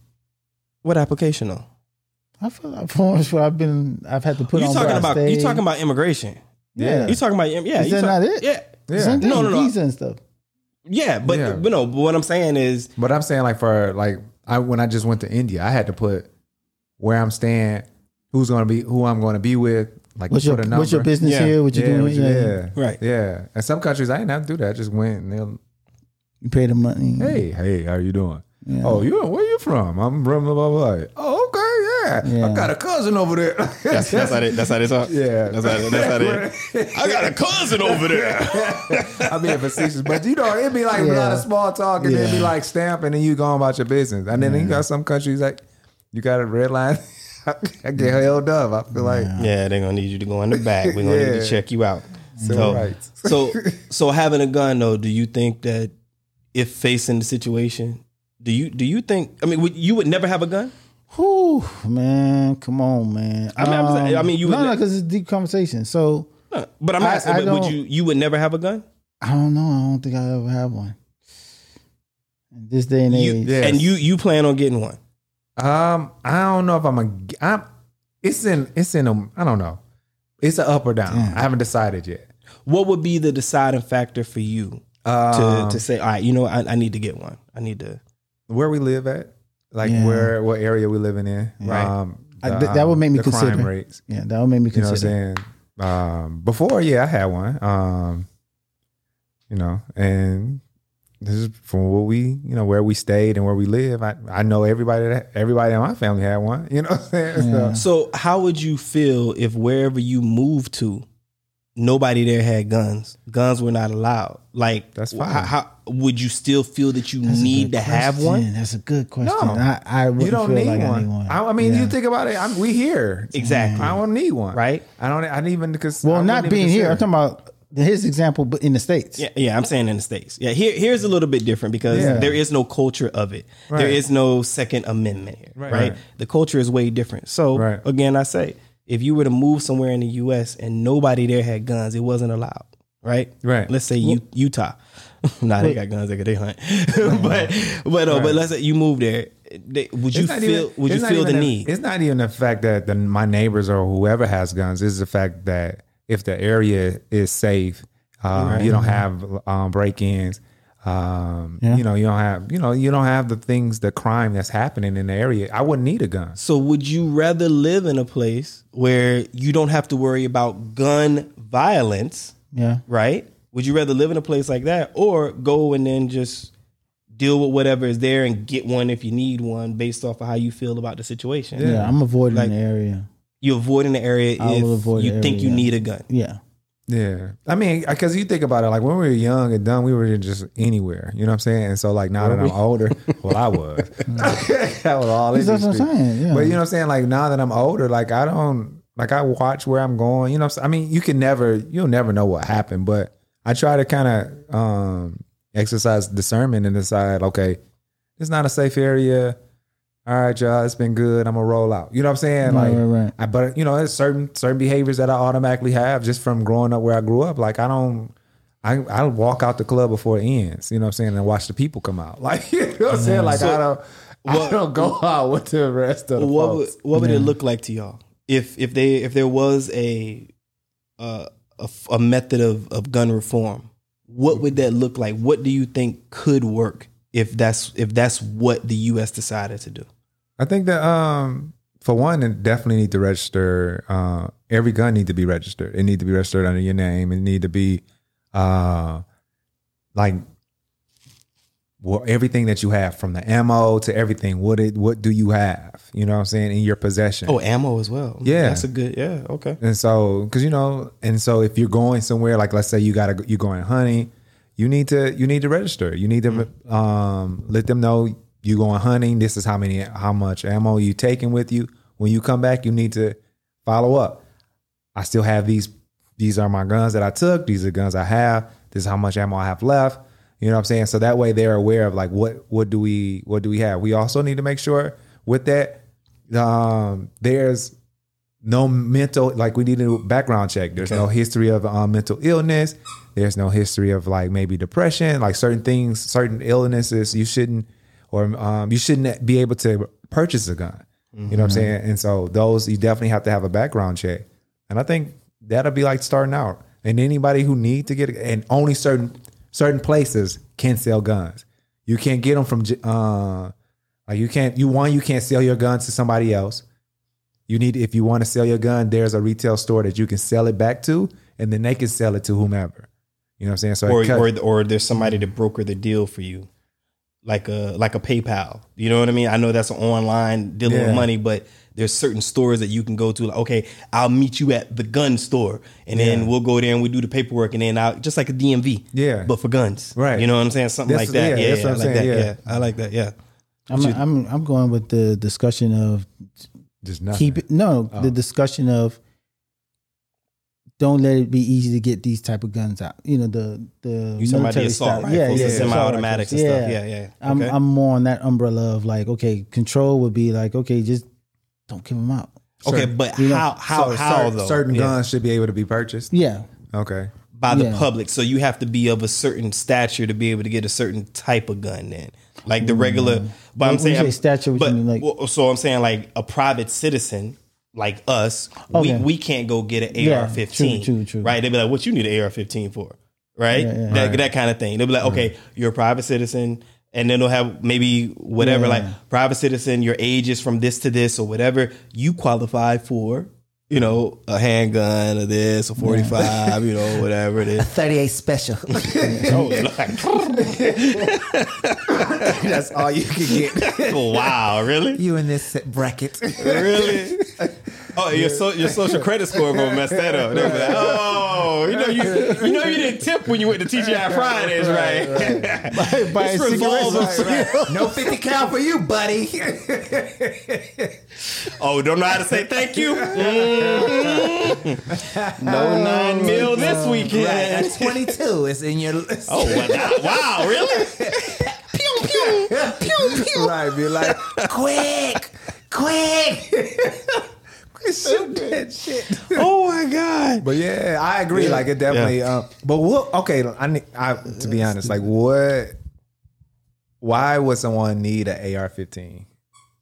Speaker 1: What application though?
Speaker 3: I feel like forms where I've been, I've had to put
Speaker 1: You
Speaker 3: on
Speaker 1: talking
Speaker 3: where I
Speaker 1: about
Speaker 3: stay.
Speaker 1: you talking about immigration?
Speaker 3: yeah.
Speaker 1: You talking about yeah?
Speaker 3: Is
Speaker 1: you
Speaker 3: that
Speaker 1: talk-
Speaker 3: not it?
Speaker 1: Yeah,
Speaker 5: Yeah.
Speaker 3: Same thing,
Speaker 1: No, no, no.
Speaker 3: visa and stuff.
Speaker 1: yeah. But
Speaker 5: Yeah.
Speaker 1: but no. But what I'm saying is
Speaker 5: But I'm saying like for like I when I just went to India, I had to put where I'm staying, who's going to be, who I'm going to be with, like
Speaker 3: What's
Speaker 5: put
Speaker 3: your what's your business
Speaker 1: Yeah.
Speaker 3: here? What you
Speaker 5: yeah,
Speaker 3: doing?
Speaker 5: what you-
Speaker 3: yeah.
Speaker 5: yeah,
Speaker 1: Right.
Speaker 5: Yeah, and some countries I didn't have to do that. I just went and they'll,
Speaker 3: You pay the money.
Speaker 5: hey, hey, how you doing?
Speaker 3: Yeah.
Speaker 5: Oh, you where you from? I'm from blah blah blah. Oh, okay, yeah. I got a cousin over there.
Speaker 1: that's, that's how they that's how they talk.
Speaker 5: Yeah.
Speaker 1: that's how, that's how they. I got a cousin over there.
Speaker 5: I'm being facetious, but you know, it'd be like a lot of small talk, and then it'd be like stamp, and then you going about your business. And then you got some countries like you got a red line. I get held up. I feel like
Speaker 1: Yeah, they're gonna need you to go in the back. We're gonna need to check you out.
Speaker 5: Civil
Speaker 1: So,
Speaker 5: rights.
Speaker 1: so, so having a gun though, do you think that if facing the situation, do you do you think? I mean, would, you would never have a gun.
Speaker 3: Whew, man, come on, man.
Speaker 1: I mean, I'm saying- I mean, you
Speaker 3: no,
Speaker 1: would-
Speaker 3: no, because it's a deep conversation. So
Speaker 1: Huh. But I'm asking,
Speaker 3: I
Speaker 1: but would
Speaker 3: don't-
Speaker 1: you you would never have a gun?
Speaker 3: I don't know. I don't think I ever have one. In this day and
Speaker 1: You
Speaker 3: age,
Speaker 5: Yes.
Speaker 1: and you you plan on getting one?
Speaker 5: Um, I don't know if I'm a. I'm. It's in. It's in a. I don't know. It's a up or down.
Speaker 3: Damn.
Speaker 5: I haven't decided yet.
Speaker 1: What would be the deciding factor for you to
Speaker 5: Um,
Speaker 1: to say, all right, you know, I, I need to get one. I need to.
Speaker 5: where we live at, like
Speaker 3: Yeah.
Speaker 5: where what area we living in.
Speaker 1: Right.
Speaker 5: Um,
Speaker 3: I- th- that would make me
Speaker 5: the crime
Speaker 3: consider.
Speaker 5: rates.
Speaker 3: yeah, that would make me
Speaker 5: You know what I'm
Speaker 3: consider.
Speaker 5: saying? Um, before, yeah, I had one. Um, you know, and this is from what we, you know, where we stayed and where we live. I, I know everybody that everybody in my family had one. You know what I'm saying?
Speaker 3: Yeah.
Speaker 5: So,
Speaker 1: So how would you feel if wherever you moved to, nobody there had guns? Guns were not allowed. Like
Speaker 5: That's fine.
Speaker 1: How, how would you still feel that you
Speaker 3: That's
Speaker 1: need
Speaker 3: good
Speaker 1: to have one?
Speaker 3: That's a good question.
Speaker 5: No.
Speaker 3: I, I
Speaker 5: you don't
Speaker 3: feel
Speaker 5: need,
Speaker 3: like I
Speaker 5: one.
Speaker 3: need one.
Speaker 5: I, I mean,
Speaker 3: Yeah.
Speaker 5: you think about it. I'm, we here.
Speaker 1: Exactly.
Speaker 5: I don't need one.
Speaker 1: Right.
Speaker 5: I don't. I didn't even because
Speaker 3: well, not being here. I'm talking about his example, but in the states.
Speaker 1: Yeah, yeah, I'm saying in the states. Yeah, here here's a little bit different because
Speaker 5: Yeah.
Speaker 1: there is no culture of it. There
Speaker 5: Right.
Speaker 1: is no Second Amendment here, right.
Speaker 5: Right.
Speaker 1: The culture is way different. So
Speaker 5: Right.
Speaker 1: again, I say if you were to move somewhere in the U.S. and nobody there had guns, it wasn't allowed, right?
Speaker 5: Right.
Speaker 1: Let's say U- Utah. nah, they got guns. They could they hunt, but but uh, but let's say you move there. They, would you feel?
Speaker 5: even-
Speaker 1: would you feel the
Speaker 5: even
Speaker 1: need?
Speaker 5: It's not even the fact that the, my neighbors or whoever has guns. It's the fact that if the area is safe, um, you don't have um, break-ins. Um,
Speaker 3: Yeah.
Speaker 5: You know, you don't have you know you don't have the things, the crime that's happening in the area. I wouldn't need a gun.
Speaker 1: So would you rather live in a place where you don't have to worry about gun violence?
Speaker 3: Yeah.
Speaker 1: right? Would you rather live in a place like that or go and then just deal with whatever is there and get one if you need one based off of how you feel about the situation?
Speaker 3: Yeah, I'm avoiding
Speaker 1: Like-
Speaker 3: the area.
Speaker 1: You avoiding the area
Speaker 3: I
Speaker 1: if
Speaker 3: will avoid
Speaker 1: you
Speaker 3: the
Speaker 1: think you
Speaker 3: area.
Speaker 1: need a gun.
Speaker 3: Yeah.
Speaker 5: Yeah. I mean, because you think about it, like when we were young and dumb, we were just anywhere. You know what I'm saying? And so, like, now that I'm older, well, I was. that was all
Speaker 3: That's what I'm
Speaker 5: industry.
Speaker 3: saying. Yeah.
Speaker 5: But you know what I'm saying? Like now that I'm older, like I don't like I watch where I'm going. You know, what I'm saying? I mean, you can never, you'll never know what happened, but I try to kind of um exercise discernment and decide, okay, it's not a safe area. All right, y'all, it's been good. I'm gonna roll out. You know what I'm saying?
Speaker 3: Right,
Speaker 5: like,
Speaker 3: right, right.
Speaker 5: I, but you know, there's certain certain behaviors that I automatically have just from growing up where I grew up. Like I don't. I I walk out the club before it ends, you know what I'm saying, and watch the people come out. Like you know what I'm saying? Like I don't I don't go out with the rest of the
Speaker 1: What would,
Speaker 5: folks.
Speaker 1: what would it look like to y'all if if they if there was a uh, a, f- a method of, of gun reform? What would that look like? What do you think could work if that's if that's what the U.S. decided to do?
Speaker 5: I think that um for one, it definitely need to register. Uh, every gun need to be registered. It need to be registered under your name. It need to be uh like well, everything that you have from the ammo to everything. What it what do you have? You know what I'm saying in your possession.
Speaker 1: Oh, ammo as well.
Speaker 5: Yeah.
Speaker 1: that's a good. Yeah, okay.
Speaker 5: And so, because you know, and so if you're going somewhere, like let's say you got to you're going hunting, you need to you need to register. You need to um, let them know you're going hunting. This is how many how much ammo you taking with you. When you come back, you need to follow up. I still have these. These are my guns that I took. These are guns I have. This is how much ammo I have left. You know what I'm saying? So that way they're aware of like what what do we what do we have. We also need to make sure with that um, there's no mental like we need a background check. There's no history of um, mental illness. There's no history of like maybe depression, like certain things, certain illnesses you shouldn't or um, you shouldn't be able to purchase a gun. You know what I'm saying? And so those you definitely have to have a background check. And I think that'll be like starting out. And anybody who need to get and only certain certain places can sell guns. You can't get them from uh like you can't you one you can't sell your guns to somebody else. You need if you want to sell your gun, there's a retail store that you can sell it back to, and then they can sell it to whomever. You know what I'm saying? So
Speaker 1: Or
Speaker 5: cut-
Speaker 1: or or there's somebody to broker the deal for you, like a like a PayPal. You know what I mean? I know that's an online dealing
Speaker 5: Yeah.
Speaker 1: with money, but there's certain stores that you can go to. Like, okay, I'll meet you at the gun store, and then
Speaker 5: Yeah.
Speaker 1: we'll go there and we do the paperwork, and then I'll just like a DMV,
Speaker 5: Yeah.
Speaker 1: but for guns,
Speaker 5: Right.
Speaker 1: You know what I'm saying? Something
Speaker 5: That's-
Speaker 1: like that.
Speaker 5: yeah,
Speaker 1: Yeah,
Speaker 5: that's what
Speaker 1: I
Speaker 5: I'm
Speaker 1: like
Speaker 5: saying,
Speaker 1: that.
Speaker 5: yeah.
Speaker 1: Yeah, I like that. Yeah.
Speaker 3: I'm, I'm I'm going with the discussion of
Speaker 5: just nothing.
Speaker 3: keep it no the oh. discussion of don't let it be easy to get these type of guns out. You know the the
Speaker 1: You talking about the assault
Speaker 3: style.
Speaker 1: rifles, the
Speaker 3: assault
Speaker 1: semi-automatics and
Speaker 3: rifles.
Speaker 1: stuff. Yeah, yeah.
Speaker 3: I'm I'm more on that umbrella of like, okay, control would be like, okay, just don't give them out.
Speaker 1: Okay, but
Speaker 3: You know,
Speaker 1: how how
Speaker 5: So
Speaker 1: how
Speaker 5: certain,
Speaker 1: though?
Speaker 5: certain
Speaker 1: Yeah.
Speaker 5: guns should be able to be purchased.
Speaker 3: Yeah,
Speaker 5: Okay.
Speaker 1: by the
Speaker 3: Yeah.
Speaker 1: public. So you have to be of a certain stature to be able to get a certain type of gun. Then, like the regular. But I'm saying
Speaker 3: say stature,
Speaker 1: But
Speaker 3: mean, like-
Speaker 1: so I'm saying like a private citizen. Like us,
Speaker 3: Okay.
Speaker 1: we, we can't go get an
Speaker 3: Yeah,
Speaker 1: AR-15,
Speaker 3: true, true, true.
Speaker 1: right? They'd be like, "What you need an AR-15 for?" Right?
Speaker 3: Yeah, yeah.
Speaker 1: That that kind of thing. They'll be like, "Okay, you're a private citizen," and then they'll have maybe whatever, like private citizen, your age is from this to this or whatever. You qualify for, you know, a handgun or this or 45, you know, whatever it is.
Speaker 5: 38 special.
Speaker 1: Oh,
Speaker 5: That's all you can get.
Speaker 1: wow, really?
Speaker 5: you in this bracket.
Speaker 1: Really? Oh, your so, your social credit score will mess that up. They'll be like, oh, you know you you know you didn't tip when you went to TGI Fridays, right?
Speaker 3: buy
Speaker 1: This revolves
Speaker 3: cigarettes.
Speaker 5: no 50 cal for you, buddy.
Speaker 1: Oh, don't know how to say thank you. Mhm. No nine mil this weekend.
Speaker 5: Right, at 22, it's in your.
Speaker 1: Oh, wow, wow, really? pew pew pew pew.
Speaker 5: right, be like, quick, quick. Shoot that shit.
Speaker 1: Oh my god.
Speaker 5: But yeah, I agree. Like it definitely.
Speaker 1: Yeah.
Speaker 5: Um, but what? Okay, I, need- I to be honest, like what? Why would someone need an AR-15?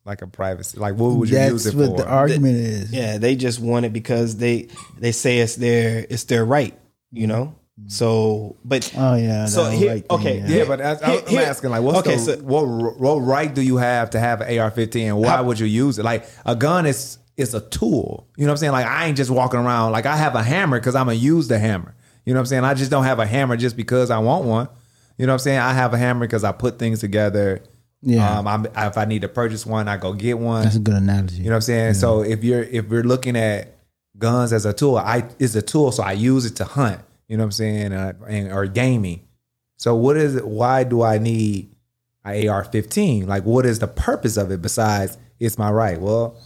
Speaker 5: Like a privacy? Like what would you use
Speaker 3: That's
Speaker 5: it
Speaker 3: what
Speaker 5: for?
Speaker 3: the argument is.
Speaker 1: Yeah, they just want it because they they say it's their it's their right, you know. So, but
Speaker 3: Oh yeah.
Speaker 1: So
Speaker 3: that
Speaker 1: here-
Speaker 3: right thing,
Speaker 1: okay,
Speaker 5: yeah, but I, I'm
Speaker 1: Here- here-
Speaker 5: asking like, what's
Speaker 1: okay,
Speaker 5: the,
Speaker 1: so-
Speaker 5: what what right do you have to have an AR-15, and why
Speaker 1: How-
Speaker 5: would you use it? Like a gun is is a tool. You know what I'm saying? Like I ain't just walking around like I have a hammer because I'm gonna use the hammer. You know what I'm saying? I just don't have a hammer just because I want one. You know what I'm saying? I have a hammer because I put things together.
Speaker 3: Yeah.
Speaker 5: Um, I'm, if I need to purchase one, I go get one.
Speaker 3: That's a good analogy.
Speaker 5: You know what I'm saying? So if you're if we're looking at guns as a tool, I it's a tool, so I use it to hunt. You know what I'm saying? Uh, and, or gaming. So what is it? Why do I need an AR-15? Like, what is the purpose of it besides it's my right? Well,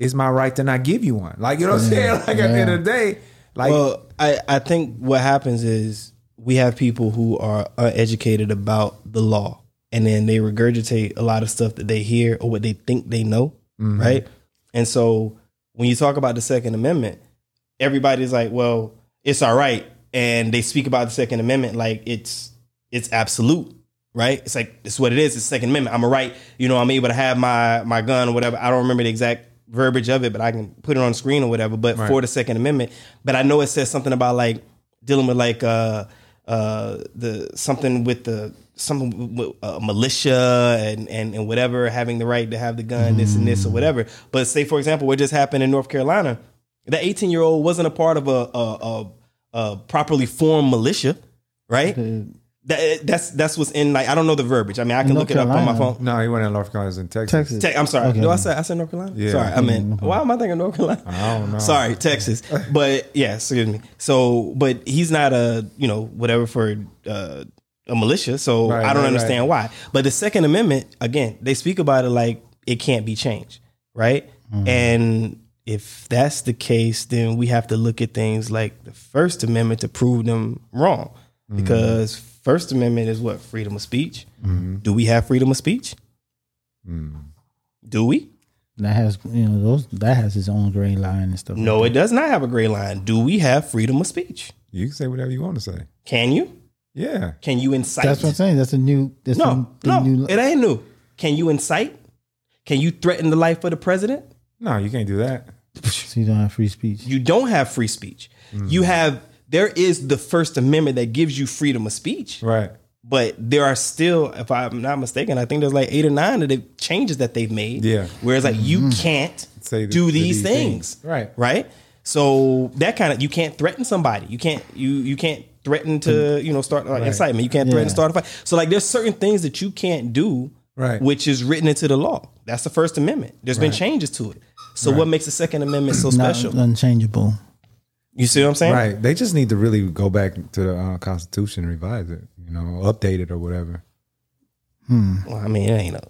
Speaker 5: it's my right to not give you one. Like you know what I'm saying? Like at the end of the day, like
Speaker 1: well, I I think what happens is we have people who are uneducated about the law, and then they regurgitate a lot of stuff that they hear or what they think they know, mm-hmm. right? And so when you talk about the Second Amendment, everybody's like, "Well, it's all right," and they speak about the Second Amendment like it's it's absolute, right? It's like it's what it is. It's Second Amendment. I'm a right. You know, I'm able to have my my gun or whatever. I don't remember the exact verbiage of it, but I can put it on screen or whatever. But for the Second Amendment, but I know it says something about like dealing with like uh uh the something with the something with uh, militia and, and and whatever having the right to have the gun this and this or whatever. But say for example what just happened in north carolina that 18 year old wasn't a part of a a, a, a properly formed militia right that, that's that's what's in like i don't know the verbiage i mean i can
Speaker 3: North
Speaker 1: look it up on my phone
Speaker 5: no, he went in North Carolina, it's in Texas.
Speaker 3: Texas.
Speaker 1: Te- I'm sorry.
Speaker 3: Okay.
Speaker 1: No, I said I said North Carolina.
Speaker 5: Yeah.
Speaker 1: Sorry, I meant. Mm-hmm. Why am I thinking North Carolina?
Speaker 5: I don't know.
Speaker 1: Sorry, Texas. But yeah, excuse me. So, but he's not a you know whatever for uh, a militia. So
Speaker 5: Right,
Speaker 1: I don't
Speaker 5: right,
Speaker 1: understand why. But the Second Amendment again, they speak about it like it can't be changed, right? Mm-hmm. And if that's the case, then we have to look at things like the First Amendment to prove them wrong, mm-hmm. because First Amendment is what freedom of speech. Mm-hmm. Do we have freedom of speech? Mm. Do we?
Speaker 3: That has you know those that has its own gray line and stuff.
Speaker 1: No,
Speaker 3: like
Speaker 1: it does not have a gray line. Do we have freedom of speech?
Speaker 5: You can say whatever you want to say.
Speaker 1: Can you?
Speaker 5: Yeah.
Speaker 1: Can you incite?
Speaker 3: That's what I'm saying. That's a new. That's
Speaker 1: no,
Speaker 3: the,
Speaker 1: no,
Speaker 3: new,
Speaker 1: it ain't new. Can you incite? Can you threaten the life of the president?
Speaker 5: No, you can't do that.
Speaker 3: so you don't have free speech.
Speaker 1: You don't have free speech. Mm. You have. There is the First Amendment that gives you freedom of speech,
Speaker 5: Right.
Speaker 1: but there are still, if I'm not mistaken, I think there's like eight or nine of the changes that they've made.
Speaker 5: Yeah.
Speaker 1: Whereas like you mm-hmm. can't
Speaker 5: Say the-
Speaker 1: do
Speaker 5: the-
Speaker 1: these
Speaker 5: these
Speaker 1: things.
Speaker 5: things. Right.
Speaker 1: Right. So that kind of you can't threaten somebody. You can't you you can't threaten to you know start like incitement. You can't threaten to start a fight. So like there's certain things that you can't do.
Speaker 5: Right.
Speaker 1: Which is written into the law. That's the First Amendment. There's been changes to it. So what makes the Second Amendment so
Speaker 3: Not
Speaker 1: special?
Speaker 3: unchangeable.
Speaker 1: You see what I'm saying?
Speaker 5: Right. They just need to really go back to the uh, Constitution revise it, you know, update it or whatever.
Speaker 1: Well, I mean, it ain't a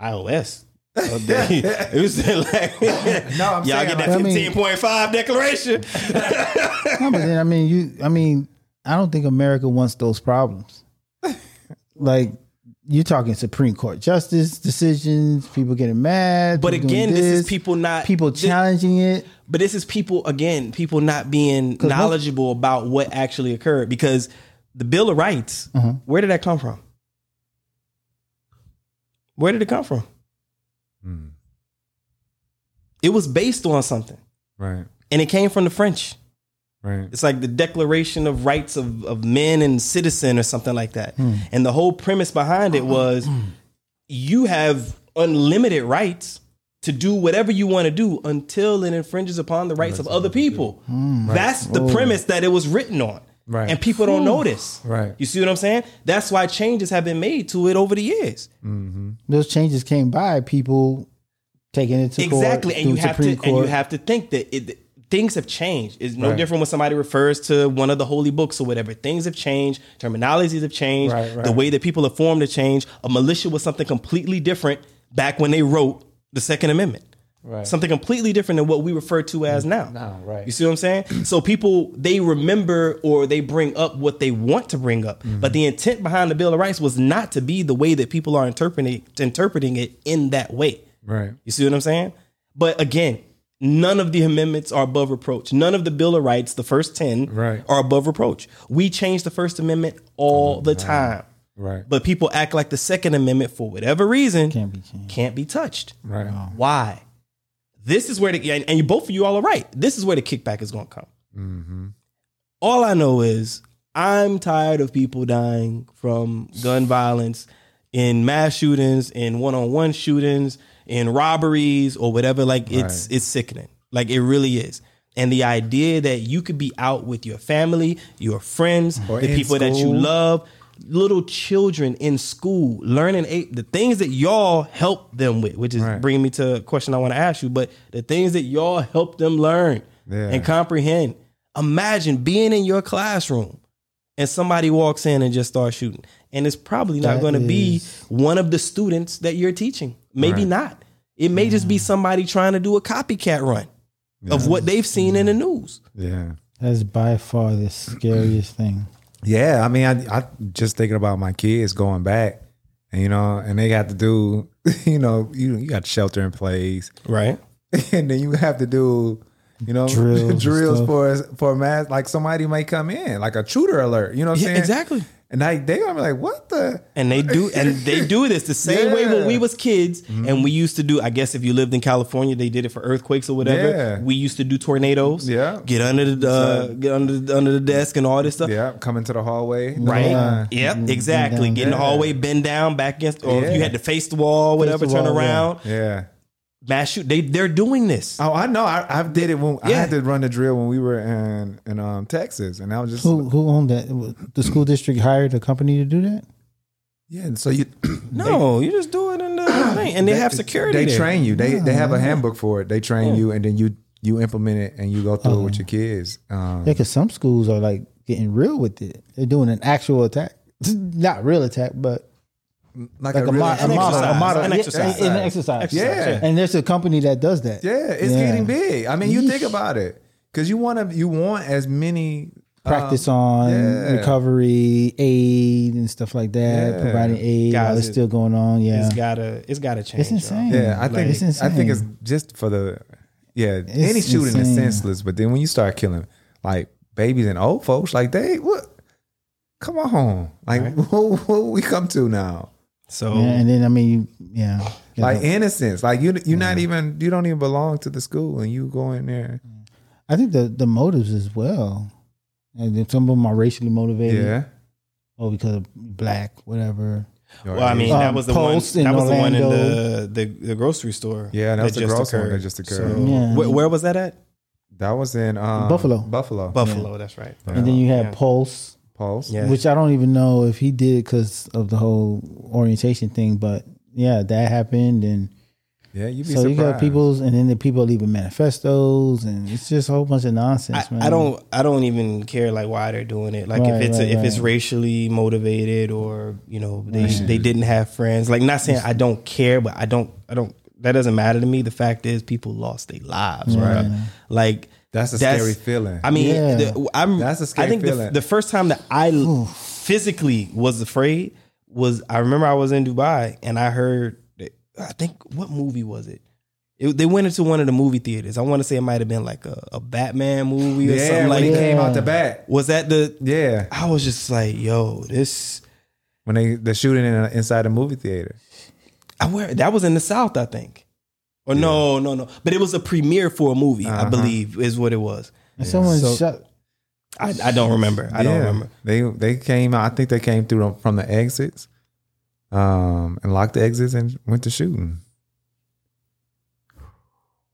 Speaker 1: iOS it was like,
Speaker 5: No, I'm
Speaker 1: y'all
Speaker 5: saying,
Speaker 1: get that
Speaker 5: like-
Speaker 3: I mean-
Speaker 1: fifteen point five declaration.
Speaker 3: No, but then I mean, you. I mean, I don't think America wants those problems. like you're talking Supreme Court justice decisions, people getting mad.
Speaker 1: But again, this is people not
Speaker 3: people
Speaker 1: thi-
Speaker 3: challenging it.
Speaker 1: But this is people again, people not being
Speaker 3: most-
Speaker 1: knowledgeable about what actually occurred because the Bill of Rights,
Speaker 3: Uh-huh.
Speaker 1: where did that come from? Where did it come from?
Speaker 5: Hmm.
Speaker 1: It was based on something,
Speaker 5: Right.
Speaker 1: and it came from the French.
Speaker 5: Right.
Speaker 1: It's like the Declaration of Rights of, of Men and Citizen or something like that. Hmm. And the whole premise behind it uh-huh. was hmm. you have unlimited rights to do whatever you want to do until it infringes upon the rights of other people. Hmm. That's the premise that it was written on.
Speaker 5: Right.
Speaker 1: And people don't notice.
Speaker 5: Right.
Speaker 1: You see what I'm saying? That's why changes have been made to it over the years. Mm-hmm.
Speaker 3: Those changes came by people taking it to
Speaker 1: exactly
Speaker 3: court,
Speaker 1: and you have
Speaker 3: Supreme
Speaker 1: to and you have to think that it, things have changed it's no
Speaker 5: Right.
Speaker 1: different when somebody refers to one of the holy books or whatever things have changed terminologies have changed
Speaker 5: Right, right.
Speaker 1: the way that people are formed have changed a militia was something completely different back when they wrote the second amendment
Speaker 5: Right.
Speaker 1: something completely different than what we refer to as now
Speaker 5: Now, right.
Speaker 1: you see what i'm saying so people they remember or they bring up what they want to bring up
Speaker 5: Mm-hmm.
Speaker 1: but the intent behind the bill of rights was not to be the way that people are interpreting interpreting it in that way
Speaker 5: Right.
Speaker 1: you see what I'm saying? But again, none of the amendments are above reproach. None of the Bill of Rights, the first 10,
Speaker 5: Right.
Speaker 1: are above reproach. We change the First Amendment all the time.
Speaker 5: Right.
Speaker 1: But people act like the Second Amendment, for whatever reason,
Speaker 3: Can't be changed.
Speaker 1: can't be touched.
Speaker 5: Right.
Speaker 1: Why? This is where the and, and you both of you all are right. This is where the kickback is going to come.
Speaker 5: Mm-hmm.
Speaker 1: All I know is I'm tired of people dying from gun violence in mass shootings, in one-on-one shootings, in robberies or whatever. Like it's
Speaker 5: Right.
Speaker 1: it's sickening. Like it really is. And the idea that you could be out with your family, your friends,
Speaker 5: Or
Speaker 1: the people that you love, little children in school learning the things that y'all help them with, which is
Speaker 5: Right.
Speaker 1: bringing me to a question I want to ask you. But the things that y'all help them learn
Speaker 5: Yeah.
Speaker 1: and comprehend. Imagine being in your classroom and somebody walks in and just starts shooting. And it's probably not going to be one of the students that you're teaching. Maybe
Speaker 5: Right.
Speaker 1: not. It may just be somebody trying to do a copycat run of what they've seen in the news.
Speaker 5: Yeah.
Speaker 3: That's by far the scariest thing.
Speaker 5: Yeah, I mean, I I just thinking about my kids going back, and you know, and they got to do, you know, you you got shelter in place,
Speaker 1: Right.
Speaker 5: and then you have to do, you know,
Speaker 3: Drills
Speaker 5: drills for for mass. Like somebody may come in, like a shooter alert. You know what I'm
Speaker 1: Yeah,
Speaker 5: saying?
Speaker 1: exactly.
Speaker 5: And like they gonna be like, what the?
Speaker 1: And they do, and they do this the same way when
Speaker 5: Mm-hmm.
Speaker 1: we was kids, and we used to do. I guess if you lived in California, they did it for earthquakes or whatever.
Speaker 5: Yeah.
Speaker 1: We used to do tornadoes.
Speaker 5: Yeah.
Speaker 1: get under the uh, get under the, under the desk and all this stuff.
Speaker 5: Yeah, coming to the hallway,
Speaker 1: Right.
Speaker 5: Uh,
Speaker 1: Yep. Exactly. Get in the hallway, bend down, back against, or if you had to face the wall, whatever,
Speaker 3: the
Speaker 1: turn
Speaker 3: wall, yeah.
Speaker 1: around,
Speaker 5: yeah.
Speaker 1: Mass shoot. They they're doing this.
Speaker 5: Oh, I know. I, I did it when yeah. I
Speaker 1: Yeah.
Speaker 5: had to run the drill when we were in in um, Texas, and I was just
Speaker 3: Who who owned that? The school district hired a company to do that.
Speaker 5: yeah. And so you
Speaker 1: No, you just do it in the thing, and they, have security.
Speaker 5: They
Speaker 1: there.
Speaker 5: train you. They they have a handbook for it. They train you, and then you you implement it, and you go through it with your kids. Um,
Speaker 3: Yeah, because some schools are like getting real with it. They're doing an actual attack, not real attack, but
Speaker 5: like,
Speaker 3: like a,
Speaker 5: real-
Speaker 3: mo- a
Speaker 1: an
Speaker 3: model, a
Speaker 1: exercise,
Speaker 3: model,
Speaker 1: an
Speaker 3: yeah,
Speaker 1: exercise.
Speaker 3: an exercise.
Speaker 5: Yeah.
Speaker 3: and there's a company that does that.
Speaker 5: yeah, it's
Speaker 3: Yeah.
Speaker 5: getting big. I mean, you think about it, because you want to you want as many
Speaker 3: Practice
Speaker 5: um,
Speaker 3: on
Speaker 5: yeah.
Speaker 3: recovery, aid, and stuff like that.
Speaker 5: Yeah.
Speaker 3: Providing aid
Speaker 1: Guys,
Speaker 3: while it's
Speaker 1: it-
Speaker 3: still going on. Yeah,
Speaker 1: It's gotta it's gotta change.
Speaker 3: it's insane.
Speaker 5: Yeah, I think
Speaker 3: it's insane.
Speaker 5: I think it's just for the yeah. any shooting is senseless, but then when you start killing like babies and old folks, like they what? Come on, home. like what, what we come to now?
Speaker 1: So
Speaker 3: Yeah, and then I mean, you, yeah, You
Speaker 5: Like
Speaker 3: know,
Speaker 5: innocence, like you you're not even you don't even belong to the school, and you go in there.
Speaker 3: I think the the motives as well. And then some of them are racially motivated.
Speaker 5: Yeah,
Speaker 3: or because of black, whatever.
Speaker 1: well, I mean, that
Speaker 3: Um,
Speaker 1: was the one.
Speaker 3: Post in
Speaker 1: That was the one in the, the the grocery store.
Speaker 5: Yeah, that was the
Speaker 1: just
Speaker 5: grocery one that just occurred.
Speaker 1: So,
Speaker 3: Yeah.
Speaker 1: where, where was that at?
Speaker 5: that was in um,
Speaker 3: Buffalo.
Speaker 5: Buffalo,
Speaker 1: Buffalo. That's right.
Speaker 3: And then you had
Speaker 1: Yeah.
Speaker 3: Pulse,
Speaker 5: Pulse.
Speaker 1: Yeah.
Speaker 3: which I don't even know if he did because of the whole orientation thing, but yeah, that happened, and
Speaker 5: yeah, you be
Speaker 3: so
Speaker 5: surprised.
Speaker 3: you got people's, and then the people leaving manifestos, and it's just a whole bunch of nonsense,
Speaker 1: I,
Speaker 3: man.
Speaker 1: I don't I don't even care like why they're doing it. Like
Speaker 3: Right,
Speaker 1: if it's
Speaker 3: right,
Speaker 1: if it's racially motivated or you know they they didn't have friends. Like not saying I don't care, but I don't I don't that doesn't matter to me. The fact is, people lost their lives, right? Like
Speaker 5: That's a scary feeling.
Speaker 1: I mean,
Speaker 3: Yeah.
Speaker 1: the- I'm.
Speaker 5: That's a
Speaker 1: I
Speaker 5: scary
Speaker 1: think the,
Speaker 5: feeling.
Speaker 1: the first time that I physically was afraid was I remember I was in Dubai and I heard. I think what movie was it? It, they went into one of the movie theaters. I want to say it might have been like a, a Batman movie or
Speaker 5: yeah,
Speaker 1: something
Speaker 5: when
Speaker 1: like
Speaker 5: he
Speaker 1: that.
Speaker 5: came out the bat.
Speaker 1: Was that the?
Speaker 5: Yeah,
Speaker 1: I was just like, yo, this.
Speaker 5: when they the shooting in, inside the movie theater.
Speaker 1: I wear that was in the South, I think. Or no, no, no. But it was a premiere for a movie, I
Speaker 5: Uh-huh.
Speaker 1: believe, is what it was.
Speaker 3: And someone
Speaker 1: So-
Speaker 3: shot.
Speaker 1: I, I don't remember. I don't remember.
Speaker 5: They they came out. I think they came through from the exits, um, and locked the exits and went to shooting.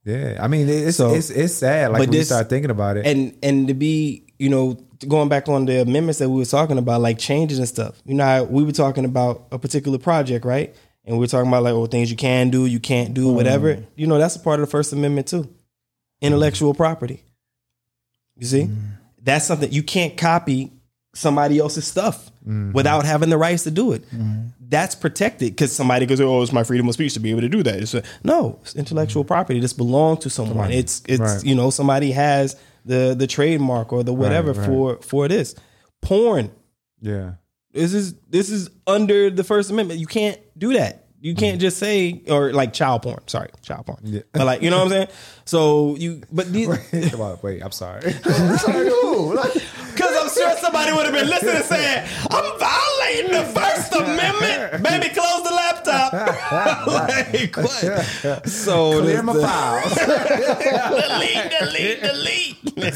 Speaker 5: Yeah, I mean it's
Speaker 1: So-
Speaker 5: it's it's sad. Like
Speaker 1: but
Speaker 5: when you start thinking about it.
Speaker 1: and and to be you know going back on the amendments that we were talking about like changes and stuff you know how we were talking about a particular project right and we are talking about like oh things you can do you can't do whatever. Mm. You know that's a part of the first amendment too. Intellectual property. You see? Mm. That's something you can't copy somebody else's stuff mm-hmm. without having the rights to do it. Mm-hmm. That's protected because somebody goes oh it's my freedom of speech to be able to do that. It's a, no it's intellectual mm-hmm. property. This belongs to someone. It's it's
Speaker 5: Right.
Speaker 1: you know somebody has the the trademark or the whatever
Speaker 5: right.
Speaker 1: for for this. Porn.
Speaker 5: Yeah,
Speaker 1: this is this is under the First Amendment. You can't do that. You can't just say or like child porn. Sorry, child porn.
Speaker 5: Yeah.
Speaker 1: But like you know what I'm saying. So you but these
Speaker 5: Come on, wait. I'm sorry.
Speaker 1: I'm sure somebody would have been listening and saying I'm violating the First Amendment. Baby, close the laptop. like what? So
Speaker 5: Clear my
Speaker 1: this-
Speaker 5: files.
Speaker 1: delete, delete, delete.